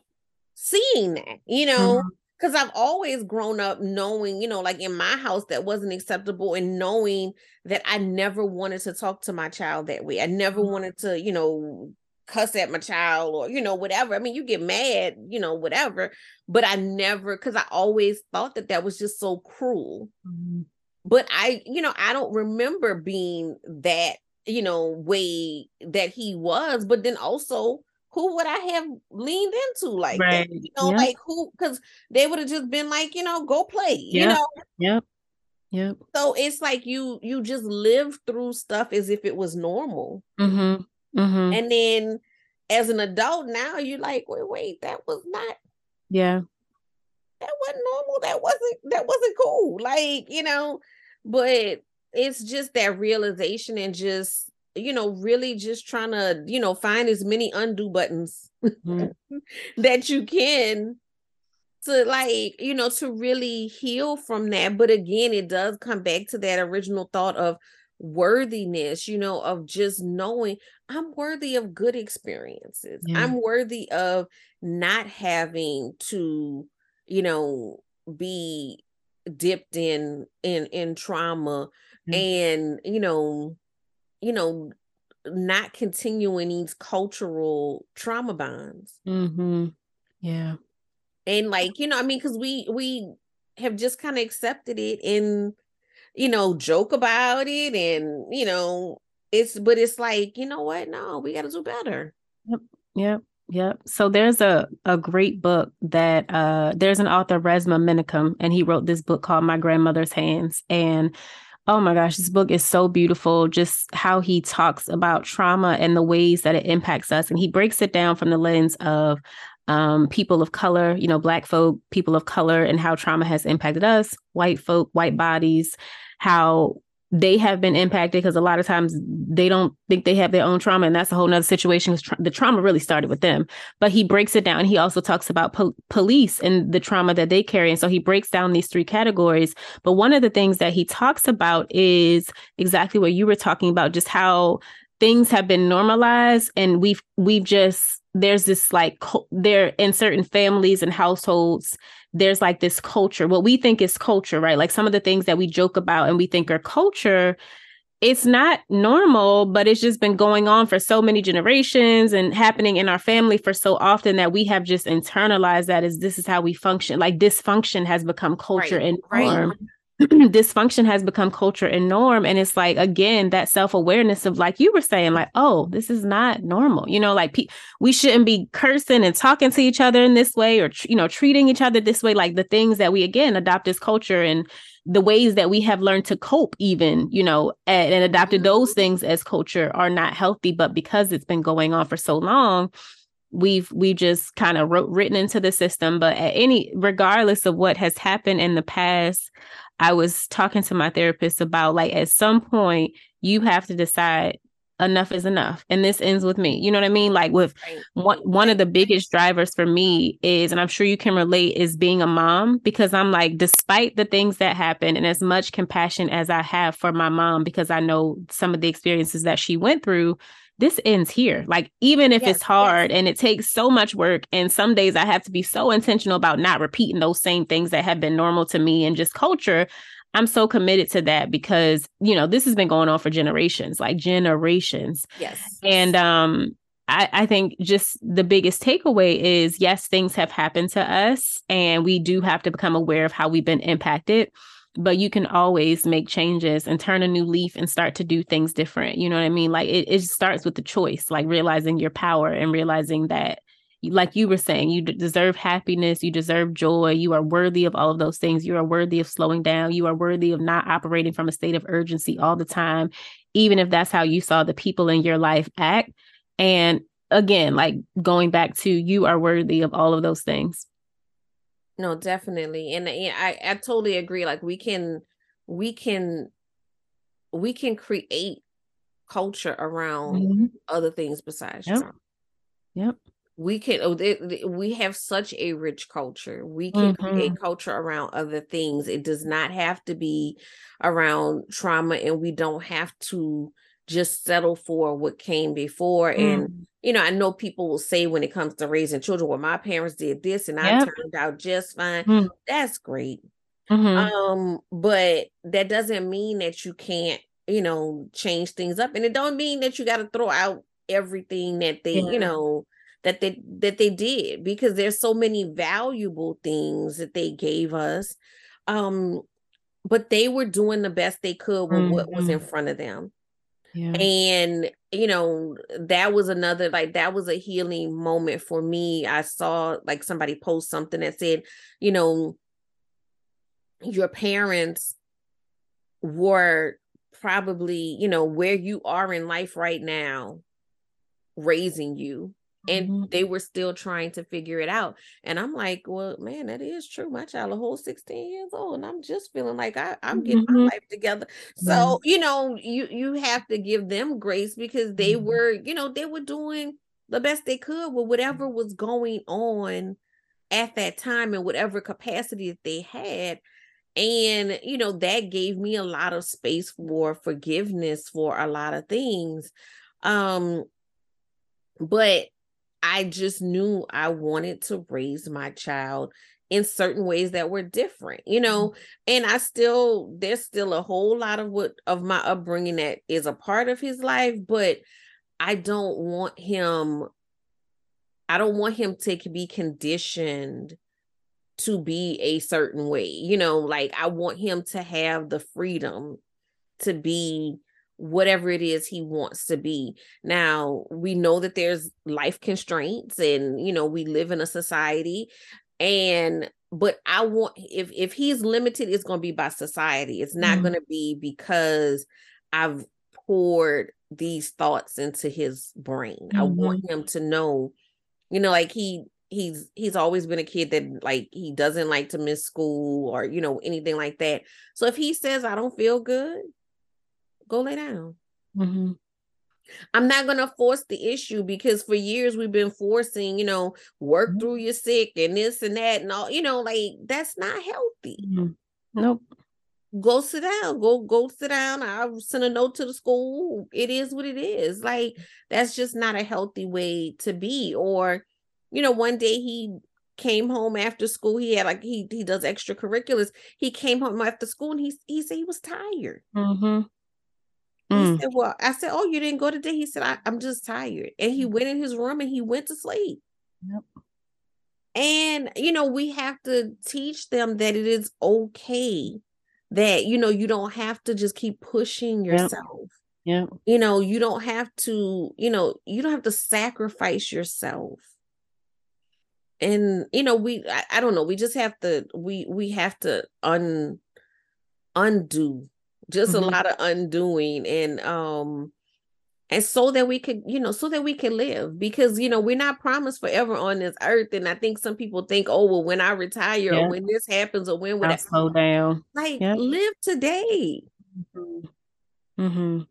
seeing that, you know. Mm-hmm because I've always grown up knowing, you know, like in my house that wasn't acceptable and knowing that I never wanted to talk to my child that way. I never mm-hmm. wanted to, you know, cuss at my child or, you know, whatever. I mean, you get mad, you know, whatever, but I never, because I always thought that that was just so cruel. Mm-hmm. But I, you know, I don't remember being that, you know, way that he was, but then also, who would I have leaned into like right. that? You know, yep. like who because they would have just been like, you know, go play, yep. you know. Yep. Yep. So it's like you you just live through stuff as if it was normal. Mm-hmm. Mm-hmm. And then as an adult now you're like, wait, wait, that was not yeah. That wasn't normal. That wasn't that wasn't cool. Like, you know, but it's just that realization and just you know, really just trying to, you know, find as many undo buttons mm-hmm. that you can to like, you know, to really heal from that. But again, it does come back to that original thought of worthiness, you know, of just knowing I'm worthy of good experiences. Yeah. I'm worthy of not having to, you know, be dipped in in in trauma mm-hmm. and you know you know, not continuing these cultural trauma bonds. Mm-hmm. Yeah. And like, you know, I mean, because we we have just kind of accepted it and you know, joke about it and you know, it's but it's like, you know what? No, we gotta do better. Yep. Yep. Yep. So there's a a great book that uh there's an author Resmaa Menakem and he wrote this book called My Grandmother's Hands and Oh my gosh, this book is so beautiful. Just how he talks about trauma and the ways that it impacts us. And he breaks it down from the lens of um, people of color, you know, Black folk, people of color, and how trauma has impacted us, white folk, white bodies, how they have been impacted because a lot of times they don't think they have their own trauma and that's a whole nother situation tra- the trauma really started with them. But he breaks it down he also talks about po- police and the trauma that they carry and so he breaks down these three categories. But one of the things that he talks about is exactly what you were talking about just how things have been normalized and we've we've just there's this like there in certain families and households there's like this culture what we think is culture right like some of the things that we joke about and we think are culture it's not normal but it's just been going on for so many generations and happening in our family for so often that we have just internalized that as this is how we function like dysfunction has become culture right, and norm right. dysfunction has become culture and norm and it's like again that self-awareness of like you were saying like oh this is not normal you know like pe- we shouldn't be cursing and talking to each other in this way or you know treating each other this way like the things that we again adopt as culture and the ways that we have learned to cope even you know and, and adopted those mm-hmm. things as culture are not healthy but because it's been going on for so long we've we just kind of wrote written into the system but at any regardless of what has happened in the past I was talking to my therapist about like at some point you have to decide enough is enough and this ends with me you know what i mean like with right. one one of the biggest drivers for me is and i'm sure you can relate is being a mom because i'm like despite the things that happen and as much compassion as i have for my mom because i know some of the experiences that she went through this ends here. Like, even if yes, it's hard yes. and it takes so much work, and some days I have to be so intentional about not repeating those same things that have been normal to me and just culture. I'm so committed to that because, you know, this has been going on for generations, like generations. Yes. And um I, I think just the biggest takeaway is yes, things have happened to us and we do have to become aware of how we've been impacted, but you can always make changes and turn a new leaf and start to do things different. You know what I mean? Like it, it starts with the choice, like realizing your power and realizing that like you were saying, you deserve happiness, you deserve joy, you are worthy of all of those things. You are worthy of slowing down, you are worthy of not operating from a state of urgency all the time, even if that's how you saw the people in your life act. And again, like going back to you are worthy of all of those things. No, definitely. And, I, I totally agree. Like we can, we can, we can create culture around mm-hmm. other things besides yep. Yep we can oh, we have such a rich culture we can mm-hmm. create culture around other things it does not have to be around trauma and we don't have to just settle for what came before mm. and you know i know people will say when it comes to raising children well my parents did this and yep. i turned out just fine mm. that's great mm-hmm. um but that doesn't mean that you can't you know change things up and it don't mean that you got to throw out everything that they yeah. you know that they that they did because there's so many valuable things that they gave us um but they were doing the best they could with mm-hmm. what was in mm-hmm. front of them yeah. and you know that was another like that was a healing moment for me i saw like somebody post something that said you know your parents were probably you know where you are in life right now raising you and mm-hmm. they were still trying to figure it out. And I'm like, well, man, that is true. My child a whole 16 years old, and I'm just feeling like I, am getting mm-hmm. my life together. So, you know, you you have to give them grace because they mm-hmm. were, you know, they were doing the best they could with whatever was going on at that time and whatever capacity that they had. And, you know, that gave me a lot of space for forgiveness for a lot of things. Um, but I just knew I wanted to raise my child in certain ways that were different, you know, mm-hmm. and I still there's still a whole lot of what of my upbringing that is a part of his life, but I don't want him I don't want him to be conditioned to be a certain way. You know, like I want him to have the freedom to be whatever it is he wants to be. Now, we know that there's life constraints and you know, we live in a society and but I want if if he's limited it's going to be by society. It's not mm-hmm. going to be because I've poured these thoughts into his brain. Mm-hmm. I want mm-hmm. him to know you know like he he's he's always been a kid that like he doesn't like to miss school or you know anything like that. So if he says I don't feel good, go lay down. Mm-hmm. I'm not going to force the issue because for years we've been forcing, you know, work mm-hmm. through your sick and this and that and all, you know, like that's not healthy. Mm-hmm. Nope. Go sit down. Go go sit down. I'll send a note to the school. It is what it is. Like that's just not a healthy way to be. Or, you know, one day he came home after school. He had like he he does extracurriculars. He came home after school and he he said he was tired. Mm-hmm. Mm. He said, Well, I said, Oh, you didn't go today? He said, I, am just tired. And he went in his room and he went to sleep. Yep. And, you know, we have to teach them that it is okay that, you know, you don't have to just keep pushing yourself. Yeah. You know, you don't have to, you know, you don't have to sacrifice yourself. And, you know, we, I, I don't know, we just have to, we, we have to un, undo just mm-hmm. a lot of undoing and um and so that we could you know so that we can live because you know we're not promised forever on this earth and i think some people think oh well when i retire yeah. or when this happens or when would I slow down like live today mm-hmm. Mm-hmm.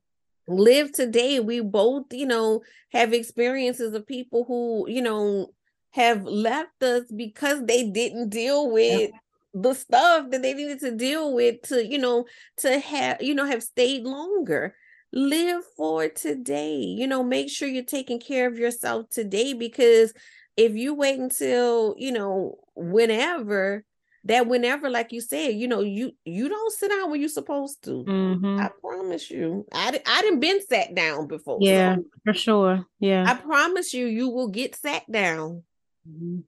live today. We both, you know, have experiences of people who, you know, have left us because they didn't deal with yep. The stuff that they needed to deal with to, you know, to have, you know, have stayed longer. Live for today. You know, make sure you're taking care of yourself today because if you wait until, you know, whenever, that whenever like you said you know you you don't sit down when you're supposed to mm-hmm. i promise you i i didn't been sat down before yeah so for sure yeah i promise you you will get sat down mm-hmm.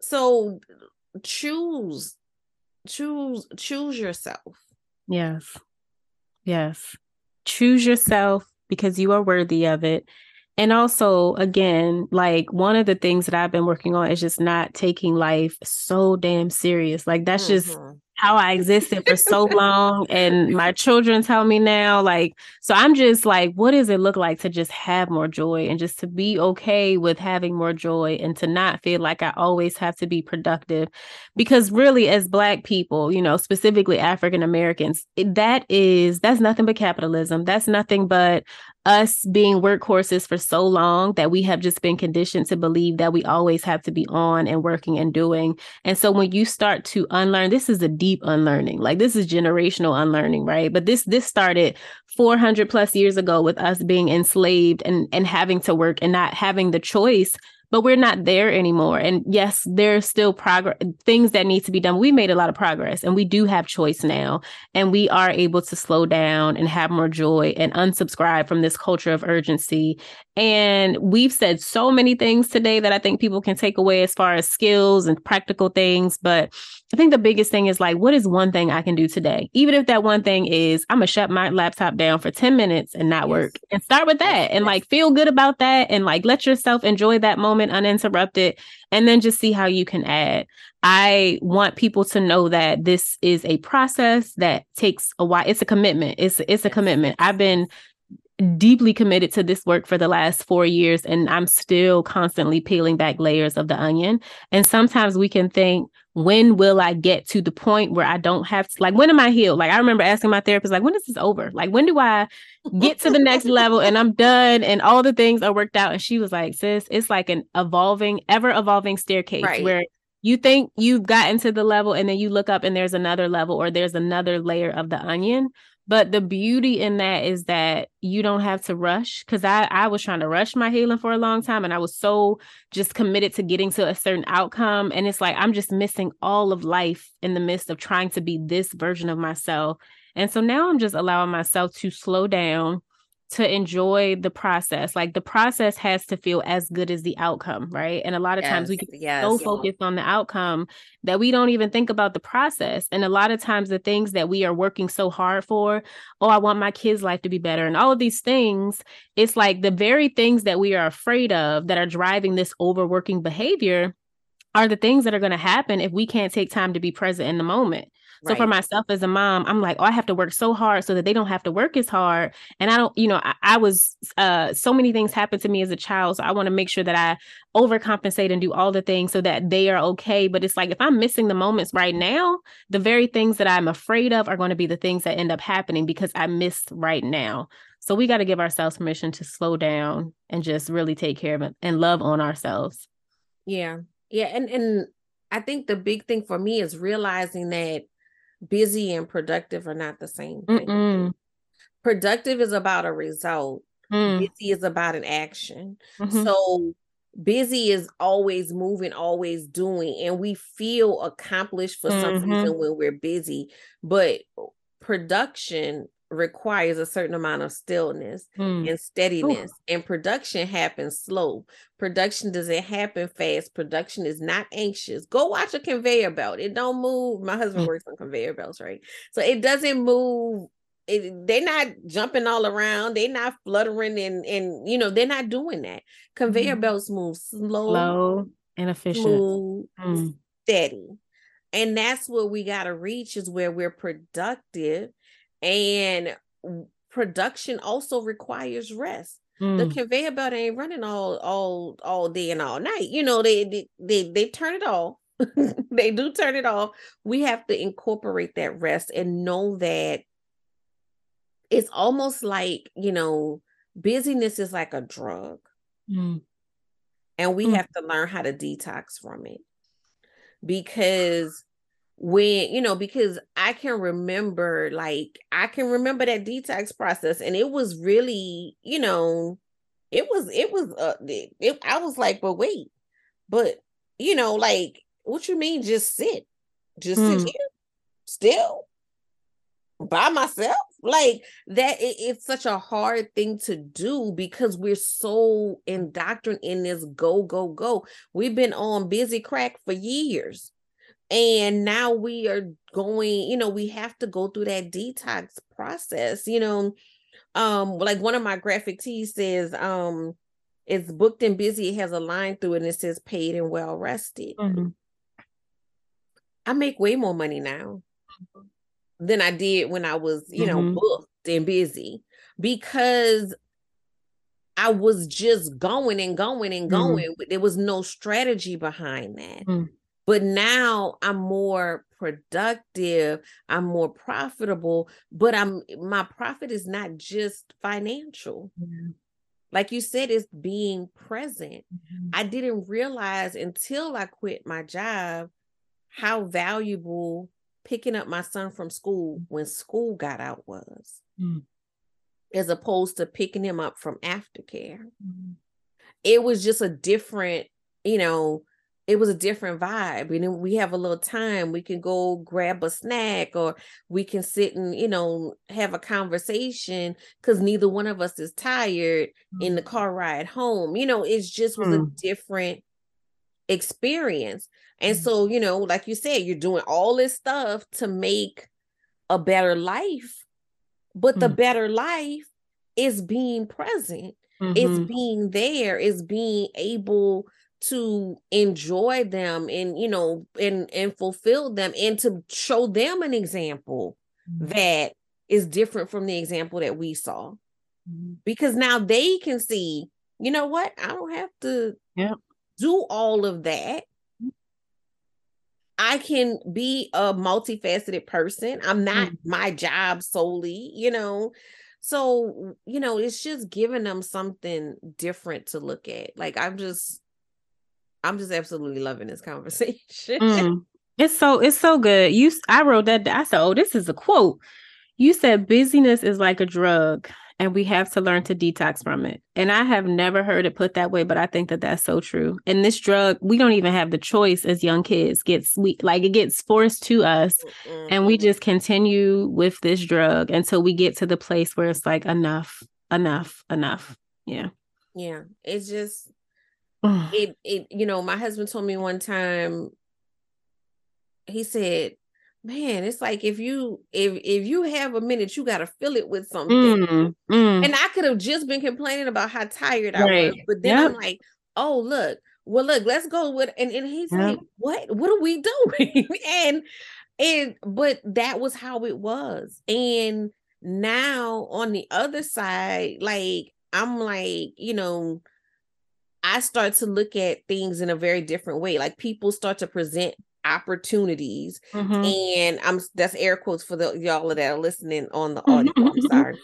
so choose choose choose yourself. Yes. Yes. Choose yourself because you are worthy of it and also, again, like one of the things that I've been working on is just not taking life so damn serious. Like that's mm-hmm. just how I existed for so long. And my children tell me now, like, so I'm just like, what does it look like to just have more joy and just to be okay with having more joy and to not feel like I always have to be productive? Because really, as Black people, you know, specifically African Americans, that is, that's nothing but capitalism. That's nothing but us being workhorses for so long that we have just been conditioned to believe that we always have to be on and working and doing. And so when you start to unlearn, this is a deep unlearning. Like this is generational unlearning, right? But this this started 400 plus years ago with us being enslaved and and having to work and not having the choice but we're not there anymore. And yes, there's still progress, things that need to be done. We made a lot of progress and we do have choice now. And we are able to slow down and have more joy and unsubscribe from this culture of urgency. And we've said so many things today that I think people can take away as far as skills and practical things. But I think the biggest thing is like, what is one thing I can do today? Even if that one thing is, I'm going to shut my laptop down for 10 minutes and not yes. work and start with that and like feel good about that and like let yourself enjoy that moment moment uninterrupted and then just see how you can add. I want people to know that this is a process that takes a while. It's a commitment. It's it's a commitment. I've been deeply committed to this work for the last 4 years and I'm still constantly peeling back layers of the onion. And sometimes we can think when will I get to the point where I don't have to, like, when am I healed? Like, I remember asking my therapist, like, when is this over? Like, when do I get to the next level and I'm done and all the things are worked out? And she was like, sis, it's like an evolving, ever evolving staircase right. where you think you've gotten to the level and then you look up and there's another level or there's another layer of the onion but the beauty in that is that you don't have to rush because I, I was trying to rush my healing for a long time and I was so just committed to getting to a certain outcome. And it's like I'm just missing all of life in the midst of trying to be this version of myself. And so now I'm just allowing myself to slow down to enjoy the process. Like the process has to feel as good as the outcome, right? And a lot of yes, times we get yes. so focused on the outcome that we don't even think about the process. And a lot of times the things that we are working so hard for, oh, I want my kids' life to be better, and all of these things, it's like the very things that we are afraid of that are driving this overworking behavior are the things that are going to happen if we can't take time to be present in the moment. So right. for myself as a mom, I'm like, oh, I have to work so hard so that they don't have to work as hard. And I don't, you know, I, I was uh so many things happened to me as a child. So I want to make sure that I overcompensate and do all the things so that they are okay. But it's like if I'm missing the moments right now, the very things that I'm afraid of are going to be the things that end up happening because I missed right now. So we got to give ourselves permission to slow down and just really take care of it and love on ourselves. Yeah. Yeah. And and I think the big thing for me is realizing that busy and productive are not the same thing. Mm-mm. Productive is about a result. Mm. Busy is about an action. Mm-hmm. So busy is always moving, always doing, and we feel accomplished for mm-hmm. some reason when we're busy. But production requires a certain amount of stillness mm. and steadiness Ooh. and production happens slow. Production doesn't happen fast. Production is not anxious. Go watch a conveyor belt. It don't move. My husband mm. works on conveyor belts right? So it doesn't move. It, they're not jumping all around. They're not fluttering and and you know they're not doing that. Conveyor mm. belts move slow slow and efficient. smooth, mm. steady. And that's what we got to reach is where we're productive and production also requires rest. Mm. The conveyor belt ain't running all all all day and all night. You know, they they they, they turn it off. they do turn it off. We have to incorporate that rest and know that it's almost like, you know, busyness is like a drug. Mm. And we mm. have to learn how to detox from it. Because when, you know, because I can remember, like, I can remember that detox process, and it was really, you know, it was, it was, uh, it, it I was like, but wait, but, you know, like, what you mean, just sit? Just mm. sit here still by myself like that it, it's such a hard thing to do because we're so indoctrinated in this go go go we've been on busy crack for years and now we are going you know we have to go through that detox process you know um like one of my graphic tees says um it's booked and busy it has a line through it and it says paid and well rested mm-hmm. i make way more money now than I did when I was, you mm-hmm. know, booked and busy because I was just going and going and mm-hmm. going. Mm-hmm. There was no strategy behind that. Mm-hmm. But now I'm more productive, I'm more profitable, but I'm my profit is not just financial. Like you said, it's being present. Mm-hmm. I didn't realize until I quit my job how valuable picking up my son from school when school got out was, mm. as opposed to picking him up from aftercare. Mm. It was just a different, you know, it was a different vibe. And then we have a little time, we can go grab a snack or we can sit and, you know, have a conversation because neither one of us is tired mm. in the mm. car ride home. You know, it just was a mm. different experience. And mm-hmm. so, you know, like you said, you're doing all this stuff to make a better life, but mm-hmm. the better life is being present, mm-hmm. it's being there, is being able to enjoy them and you know and and fulfill them and to show them an example mm-hmm. that is different from the example that we saw mm-hmm. because now they can see you know what i don't have to yeah do all of that. I can be a multifaceted person. I'm not mm-hmm. my job solely, you know. So, you know, it's just giving them something different to look at. Like I'm just I'm just absolutely loving this conversation. Mm. It's so it's so good. You I wrote that I said, "Oh, this is a quote." You said busyness is like a drug and we have to learn to detox from it. And I have never heard it put that way, but I think that that's so true. And this drug, we don't even have the choice as young kids. Gets we like it gets forced to us, mm-hmm. and we just continue with this drug until we get to the place where it's like enough, enough, enough. Yeah, yeah. It's just it. It you know, my husband told me one time. He said, man it's like if you if if you have a minute you got to fill it with something mm, mm. and i could have just been complaining about how tired i right. was but then yep. i'm like oh look well look let's go with and, and he's yep. like what what are we doing and and but that was how it was and now on the other side like i'm like you know I start to look at things in a very different way. Like people start to present opportunities mm-hmm. and i'm that's air quotes for the y'all that are listening on the audio i'm sorry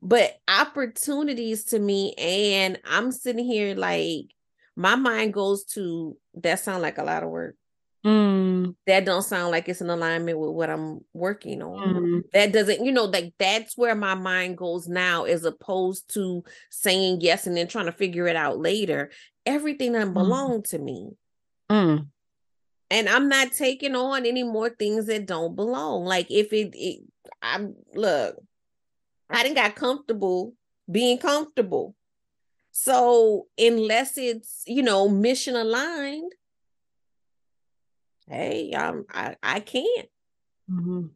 but opportunities to me and i'm sitting here like my mind goes to that sound like a lot of work mm. that don't sound like it's in alignment with what i'm working on mm. that doesn't you know like that's where my mind goes now as opposed to saying yes and then trying to figure it out later everything that mm. belong to me mm and I'm not taking on any more things that don't belong. Like if it, it I'm look, I didn't got comfortable being comfortable. So unless it's you know mission aligned, hey, I'm I I can't. Mm-hmm.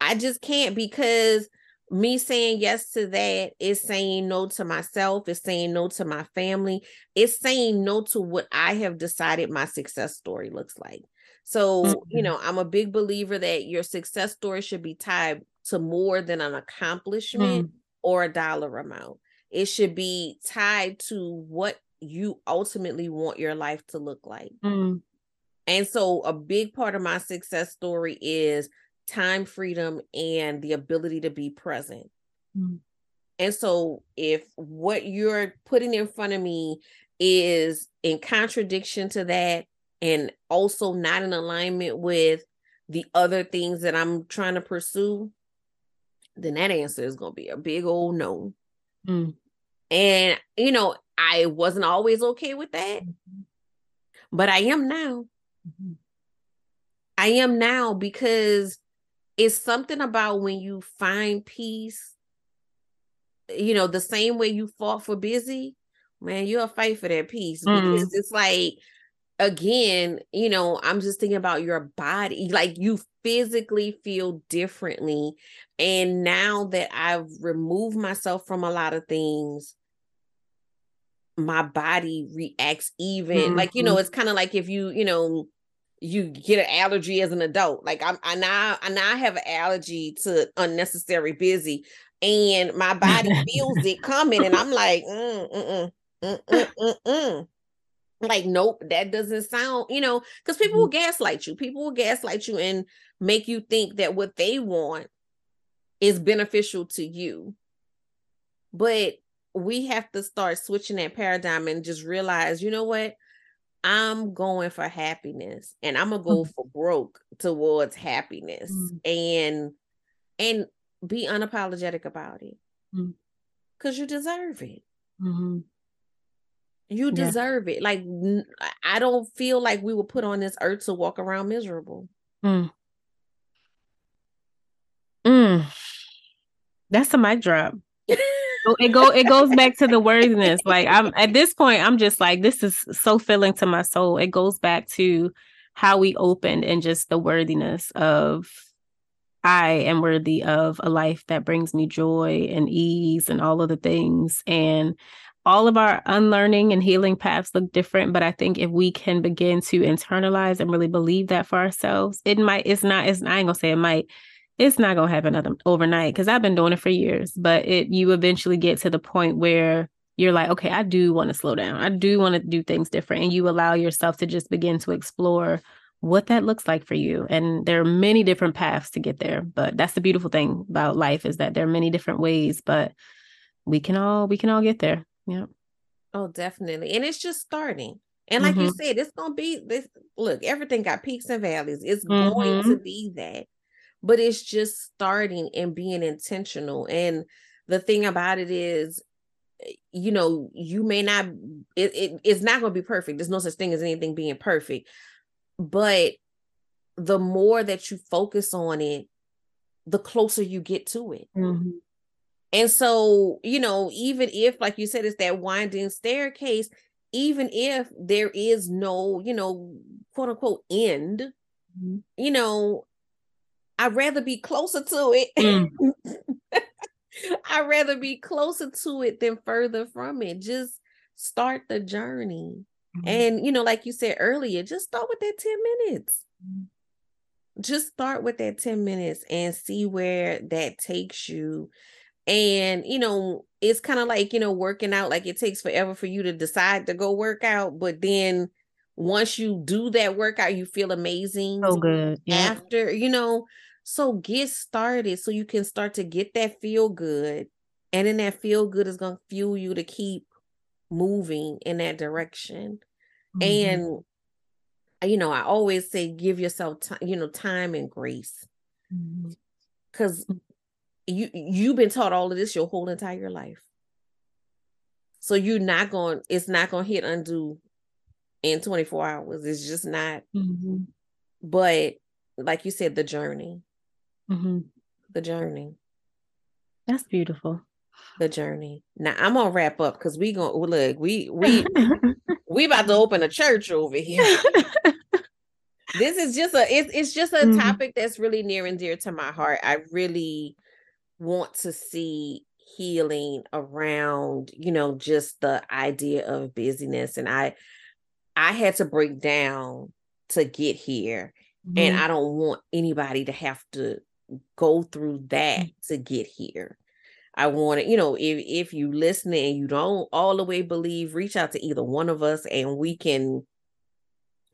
I just can't because me saying yes to that is saying no to myself, it's saying no to my family, it's saying no to what I have decided my success story looks like. So, mm-hmm. you know, I'm a big believer that your success story should be tied to more than an accomplishment mm-hmm. or a dollar amount. It should be tied to what you ultimately want your life to look like. Mm-hmm. And so, a big part of my success story is time freedom and the ability to be present Mm-hmm. And so if what you're putting in front of me is in contradiction to that and also not in alignment with the other things that I'm trying to pursue, then that answer is going to be a big old no. Mm. And, you know, I wasn't always okay with that, mm-hmm. but I am now. Mm-hmm. I am now because it's something about when you find peace, you know, the same way you fought for busy, man, you'll fight for that peace mm-hmm. because it's like, again, you know, I'm just thinking about your body, like you physically feel differently. And now that I've removed myself from a lot of things, my body reacts even mm-hmm. like, you know, mm-hmm. it's kind of like if you, you know, you get an allergy as an adult. Like I'm I now I now have an allergy to unnecessary busy and my body feels it coming and I'm like, mm, mm, mm, mm, mm, mm. like nope, that doesn't sound, you know, because people will mm-hmm. gaslight you. People will gaslight you and make you think that what they want is beneficial to you. But we have to start switching that paradigm and just realize, you know what? I'm going for happiness and I'm gonna go mm-hmm. for broke towards happiness mm-hmm. and and be unapologetic about it because mm-hmm. you deserve it. Mm-hmm. You deserve yeah. it. Like I don't feel like we were put on this earth to walk around miserable. Mm. Mm. That's a mic drop. it go it goes back to the worthiness. Like I'm at this point, I'm just like, this is so filling to my soul. It goes back to how we opened and just the worthiness of I am worthy of a life that brings me joy and ease and all of the things. And all of our unlearning and healing paths look different. But I think if we can begin to internalize and really believe that for ourselves, it might, it's not, it's, I ain't gonna say it might, it's not gonna happen overnight because I've been doing it for years. But it you eventually get to the point where you're like, okay, I do want to slow down. I do want to do things different, and you allow yourself to just begin to explore what that looks like for you. And there are many different paths to get there. But that's the beautiful thing about life is that there are many different ways, but we can all we can all get there. Yeah. Oh, definitely. And it's just starting. And like mm-hmm. you said, it's gonna be this look, everything got peaks and valleys. It's mm-hmm. going to be that but it's just starting and being intentional. And the thing about it is, eh, you know, you may not, it, it it's not going to be perfect. There's no such thing as anything being perfect. But the more that you focus on it, the closer you get to it. Mm-hmm. And so, you know, even if, like you said, it's that winding staircase, even if there is no, you know, quote unquote end, mm-hmm. you know, I'd rather be closer to it. Mm. I'd rather be closer to it than further from it. Just start the journey. Mm-hmm. And, you know, like you said earlier, just start with that 10 minutes. Mm-hmm. Just start with that 10 minutes and see where that takes you. And, you know, it's kind of like, you know, working out, like it takes forever for you to decide to go work out, but then once you do that workout, you feel amazing. So good. Yeah. After, you know, so get started so you can start to get that feel good. And then that feel good is going to fuel you to keep moving in that direction. Mm-hmm. And you know, I always say give yourself time, you know, time and grace. Mm-hmm. Cuz you you've been taught all of this your whole entire life. So you're not going it's not going to hit undo in 24 hours. It's just not. Mm-hmm. But like you said the journey Mm-hmm. The journey. That's beautiful. The journey. Now I'm gonna wrap up because we gonna look. We we we about to open a church over here. this is just a it's it's just a mm-hmm. topic that's really near and dear to my heart. I really want to see healing around you know just the idea of busyness and i i had to break down to get here mm-hmm. and i don't want anybody to have to go through that mm. to get here. I want to, you know, if if you listen and you don't all the way believe, reach out to either one of us and we can,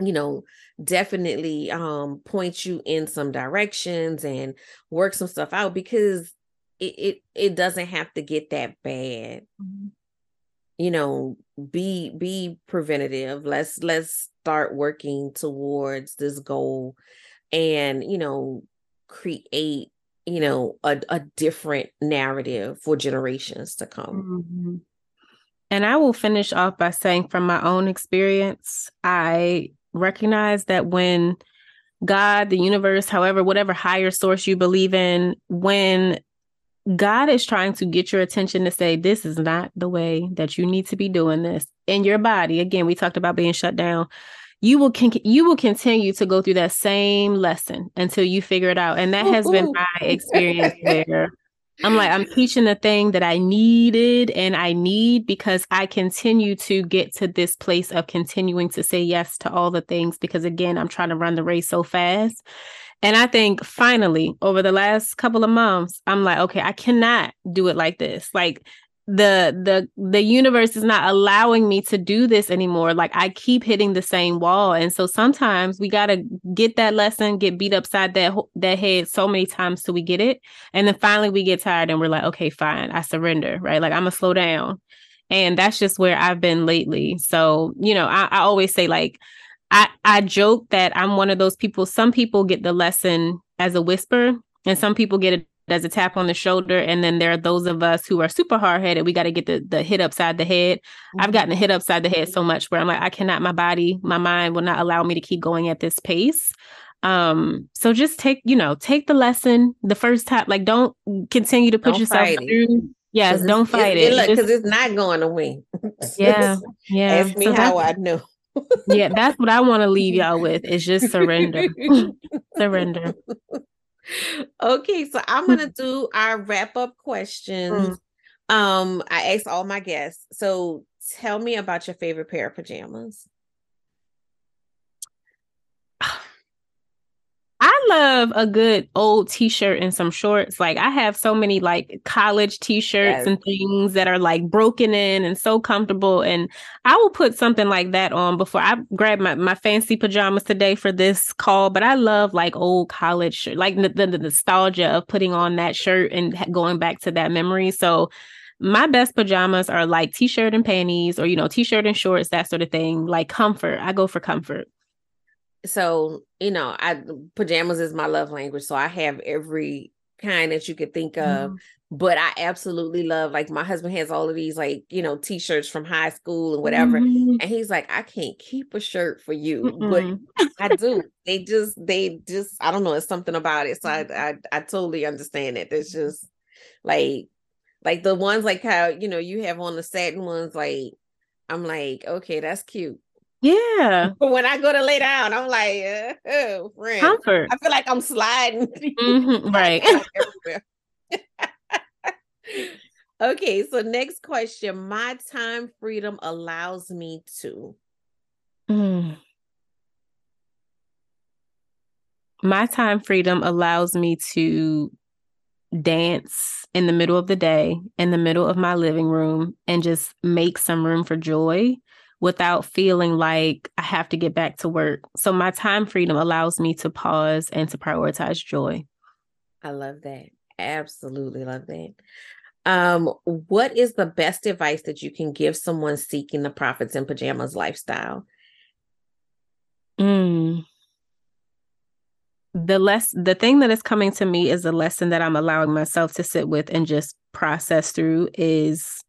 you know, definitely um point you in some directions and work some stuff out because it it, it doesn't have to get that bad. Mm-hmm. You know, be be preventative. Let's let's start working towards this goal and you know create you know a, a different narrative for generations to come. Mm-hmm. and i will finish off by saying from my own experience i recognize that when god the universe however whatever higher source you believe in when god is trying to get your attention to say this is not the way that you need to be doing this in your body. Again we talked about being shut down you will con- you will continue to go through that same lesson until you figure it out. And that has been my experience there. I'm like i'm teaching the thing that i needed and i need because i continue to get to this place of continuing to say yes to all the things because again i'm trying to run the race so fast. And i think finally over the last couple of months i'm like okay i cannot do it like this. Like the the the universe is not allowing me to do this anymore. Like i keep hitting the same wall. And so sometimes we got to get that lesson get beat upside that that head so many times till we get it. And then finally we get tired and we're like okay fine i surrender right? Like i'm gonna slow down. And that's just where i've been lately. So you know i, I always say like i i joke that i'm one of those people some people get the lesson as a whisper and some people get it as a tap on the shoulder. And then there are those of us who are super hard headed. We got to get the, the hit upside the head. Mm-hmm. I've gotten the hit upside the head so much where I'm like, I cannot, my body, my mind will not allow me to keep going at this pace. Um, so just take, you know, take the lesson the first time, like don't continue to put don't yourself through. Yes, don't fight it. Because it's, it's, not going to win. yeah. Yeah. Ask me so how I know. yeah, that's what I want to leave y'all with is just surrender. surrender okay, so I'm gonna do our wrap up questions. Mm. Um, I asked all my guests. So tell me about your favorite pair of pajamas. I love a good old t-shirt and some shorts. Like I have so many like college t-shirts yes. and things that are like broken in and so comfortable. And I will put something like that on before I grab my, my fancy pajamas today for this call. But I love like old college shirt, like the, the, the nostalgia of putting on that shirt and going back to that memory. So my best pajamas are like t-shirt and panties or you know t-shirt and shorts that sort of thing like comfort i go for comfort so you know i pajamas is my love language so i have every kind that you could think of. Mm but i absolutely love like my husband has all of these like you know t-shirts from high school and whatever mm and he's like i can't keep a shirt for you mm but i do. They just they just i don't know it's something about it. So I, I i totally understand it. It's just like like the ones like how you know you have on the satin ones like i'm like okay that's cute yeah. But when I go to lay down, I'm like, uh, oh, friend. Comfort. I feel like I'm sliding. Mm-hmm, right. okay. So, next question My time freedom allows me to. Mm. My time freedom allows me to dance in the middle of the day, in the middle of my living room, and just make some room for joy without feeling like I have to get back to work. So my time freedom allows me to pause and to prioritize joy. I love that. Absolutely love that. Um, what is the best advice that you can give someone seeking the profits in pajamas lifestyle? Mm. The less the thing that is coming to me is a lesson that I'm allowing myself to sit with and just process through is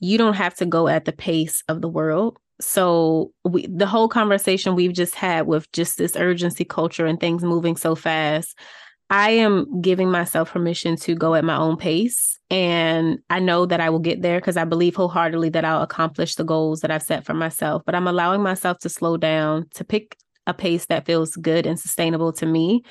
you don't have to go at the pace of the world so we the whole conversation we've just had with just this urgency culture and things moving so fast i am giving myself permission to go at my own pace. And i know that i will get there because i believe wholeheartedly that i'll accomplish the goals that i've set for myself. But i'm allowing myself to slow down to pick a pace that feels good and sustainable to me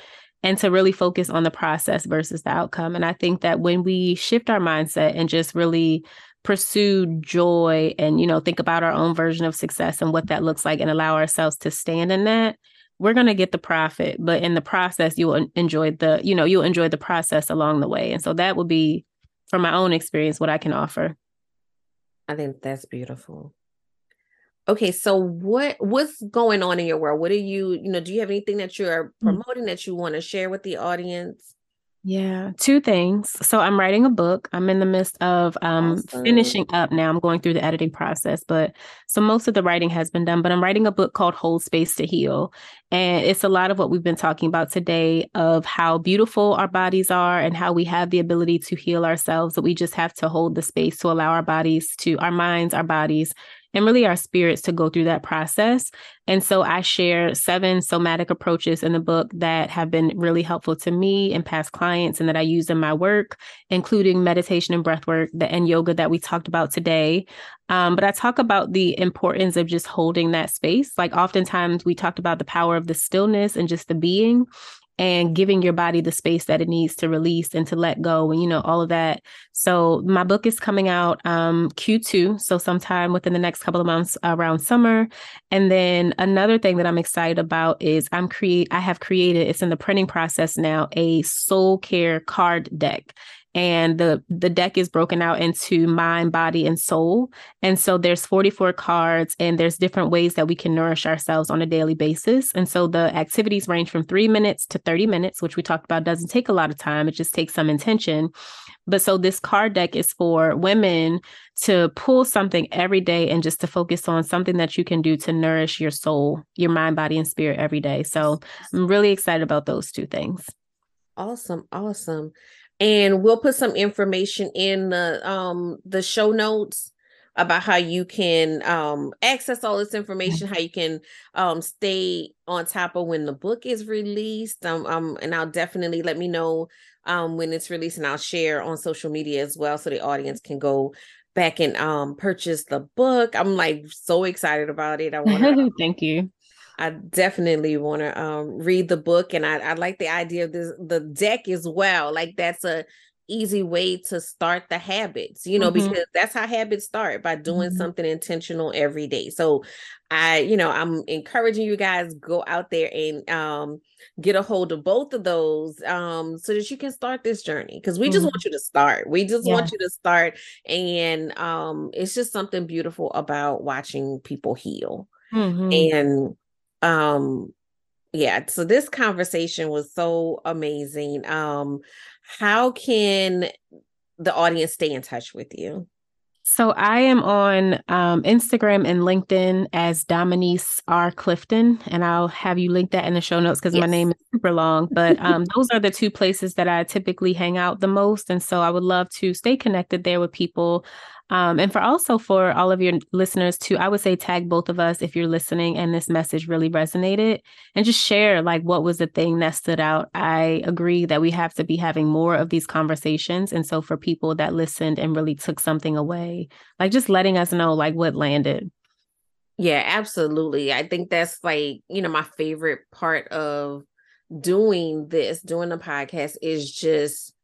and to really focus on the process versus the outcome. And i think that when we shift our mindset and just really pursue joy and you know think about our own version of success and what that looks like and allow ourselves to stand in that we're going to get the profit. But in the process you'll enjoy the you know you'll enjoy the process along the way. And so that would be from my own experience what i can offer. I think that's beautiful. Okay so what what's going on in your world? What are you you know do you have anything that you're mm. promoting mm-hmm. that you want to share with the audience Yeah, two things. So I'm writing a book. I'm in the midst of um awesome. finishing up now. I'm going through the editing process, but so most of the writing has been done, but I'm writing a book called Hold Space to Heal. And it's a lot of what we've been talking about today of how beautiful our bodies are and how we have the ability to heal ourselves, that we just have to hold the space to allow our bodies to our minds, our bodies and really our spirits to go through that process. And so I share seven somatic approaches in the book that have been really helpful to me and past clients and that I use in my work, including meditation and breath work and yoga that we talked about today. Um, but I talk about the importance of just holding that space. Like oftentimes we talked about the power of the stillness and just the being and giving your body the space that it needs to release and to let go and you know all of that. So my book is coming out um q2 so sometime within the next couple of months around summer. And then another thing that i'm excited about is i'm create i have created it's in the printing process now a soul care card deck and the the deck is broken out into mind body and soul. And so there's 44 cards and there's different ways that we can nourish ourselves on a daily basis. And so the activities range from 3 minutes to 30 minutes which we talked about doesn't take a lot of time. It just takes some intention. But so this card deck is for women to pull something every day and just to focus on something that you can do to nourish your soul your mind body and spirit every day. So i'm really excited about those two things. Awesome awesome and we'll put some information in the um the show notes about how you can um access all this information how you can um stay on top of when the book is released um, um and I'll definitely let me know um when it's released and I'll share on social media as well so the audience can go back and um purchase the book. I'm like so excited about it. I want to thank you. I definitely want to um, read the book, and I, I like the idea of this the deck as well. Like that's a easy way to start the habits, you know, mm-hmm. because that's how habits start by doing mm-hmm. something intentional every day. So I, you know, I'm encouraging you guys go out there and um get a hold of both of those um so that you can start this journey because we mm-hmm. just want you to start. We just yeah. want you to start and um it's just something beautiful about watching people heal. Mm-hmm. And um yeah so this conversation was so amazing um how can the audience stay in touch with you so I am on um, Instagram and LinkedIn as Dominiece R. Clifton, and I'll have you link that in the show notes because yes. my name is super long. But um, those are the two places that I typically hang out the most, and so I would love to stay connected there with people. Um, and for also for all of your listeners too, I would say tag both of us if you're listening and this message really resonated and just share like what was the thing that stood out. I agree that we have to be having more of these conversations. And so for people that listened and really took something away, like just letting us know like what landed. Yeah, absolutely. I think that's like, you know, my favorite part of doing this, doing the podcast is just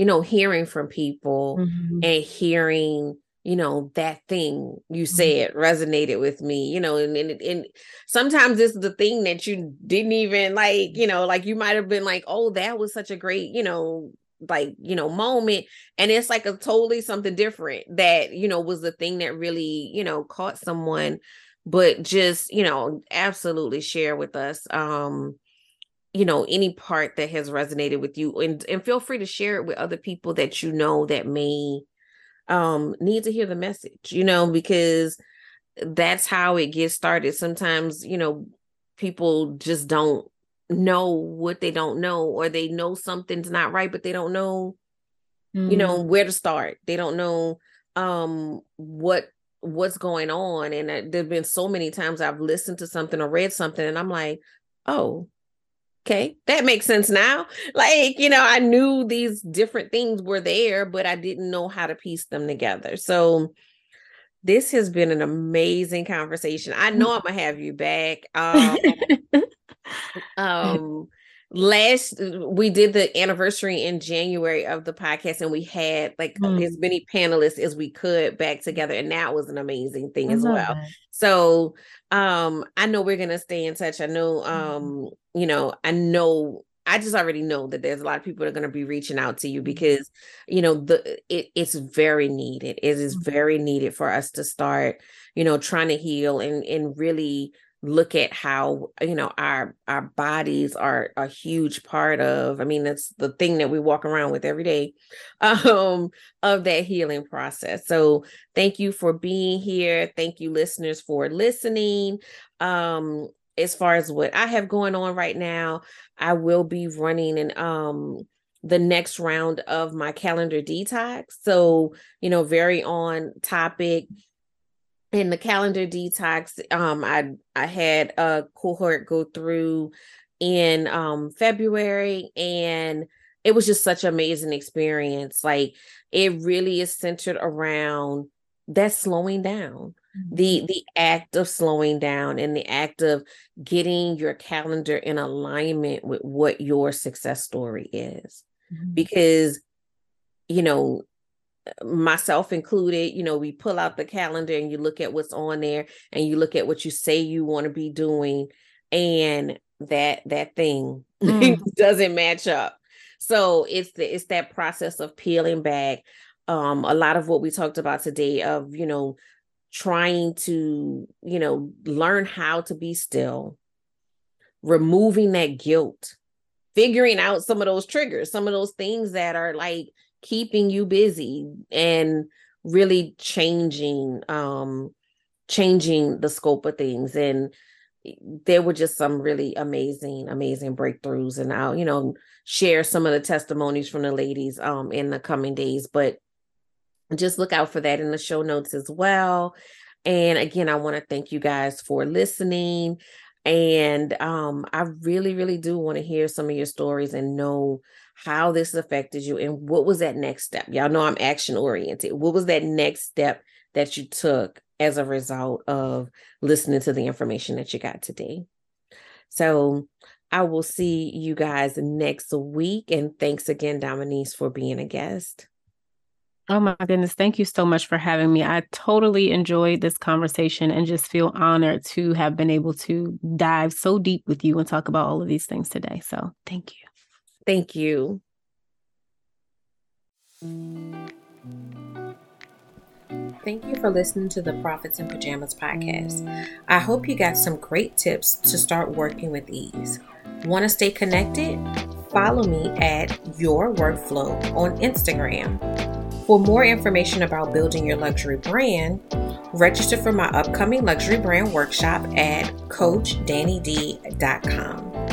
you know, hearing from people mm-hmm. and hearing, you know, that thing you mm-hmm. said resonated with me, you know, and, and and sometimes it's the thing that you didn't even like, you know, like you might have been like, oh, that was such a great, you know, like you know moment and it's like a totally something different that you know was the thing that really you know caught someone but just you know absolutely share with us um you know any part that has resonated with you and and feel free to share it with other people that you know that may um need to hear the message you know because that's how it gets started sometimes you know people just don't know what they don't know or they know something's not right but they don't know mm. you know mm-hmm. where to start they don't know um what what's going on and uh, there've been so many times I've listened to something or read something and I'm like oh okay, that makes sense now. Like, you know, I knew these different things were there, but I didn't know how to piece them together. So this has been an amazing conversation. I know I'm gonna have you back. Um, um last we did the anniversary in January of the podcast and we had like mm. as many panelists as we could back together and that was an amazing thing I as well. That. So um I know we're going to stay in touch. I know mm-hmm. um. You know, I know I just already know that there's a lot of people that are going to be reaching out to you mm-hmm. because you know the it, it's very needed. It is mm-hmm. very needed for us to start, you know, trying to heal and and really look at how you know our our bodies are a huge part of i mean that's the thing that we walk around with every day um of that healing process so thank you for being here thank you listeners for listening um as far as what i have going on right now i will be running an um the next round of my calendar detox. So you know very on topic. In the calendar detox um i i had a cohort go through in um february and it was just such an amazing experience. Like it really is centered around that slowing down. The the act of slowing down and the act of getting your calendar in alignment with what your success story is mm-hmm. because you know myself included, you know, we pull out the calendar and you look at what's on there and you look at what you say you want to be doing and that that thing mm. doesn't match up. So it's the it's that process of peeling back um a lot of what we talked about today of, you know, trying to, you know, learn how to be still, removing that guilt, figuring out some of those triggers, some of those things that are like keeping you busy and really changing um changing the scope of things. And there were just some really amazing amazing breakthroughs. And I'll you know share some of the testimonies from the ladies um in the coming days. But just look out for that in the show notes as well and again I want to thank you guys for listening and um I really really do want to hear some of your stories and know how this affected you and what was that next step. Y'all know I'm action oriented. What was that next step that you took as a result of listening to the information that you got today? So I will see you guys next week. And thanks again, Dominiece, for being a guest. Oh my goodness. Thank you so much for having me. I totally enjoyed this conversation and just feel honored to have been able to dive so deep with you and talk about all of these things today. So thank you. Thank you. Thank you for listening to the Profits in Pajamas podcast. I hope you got some great tips to start working with ease. Want to stay connected? Follow me at Your Workflow on Instagram. For more information about building your luxury brand, register for my upcoming luxury brand workshop at CoachDanniD.com.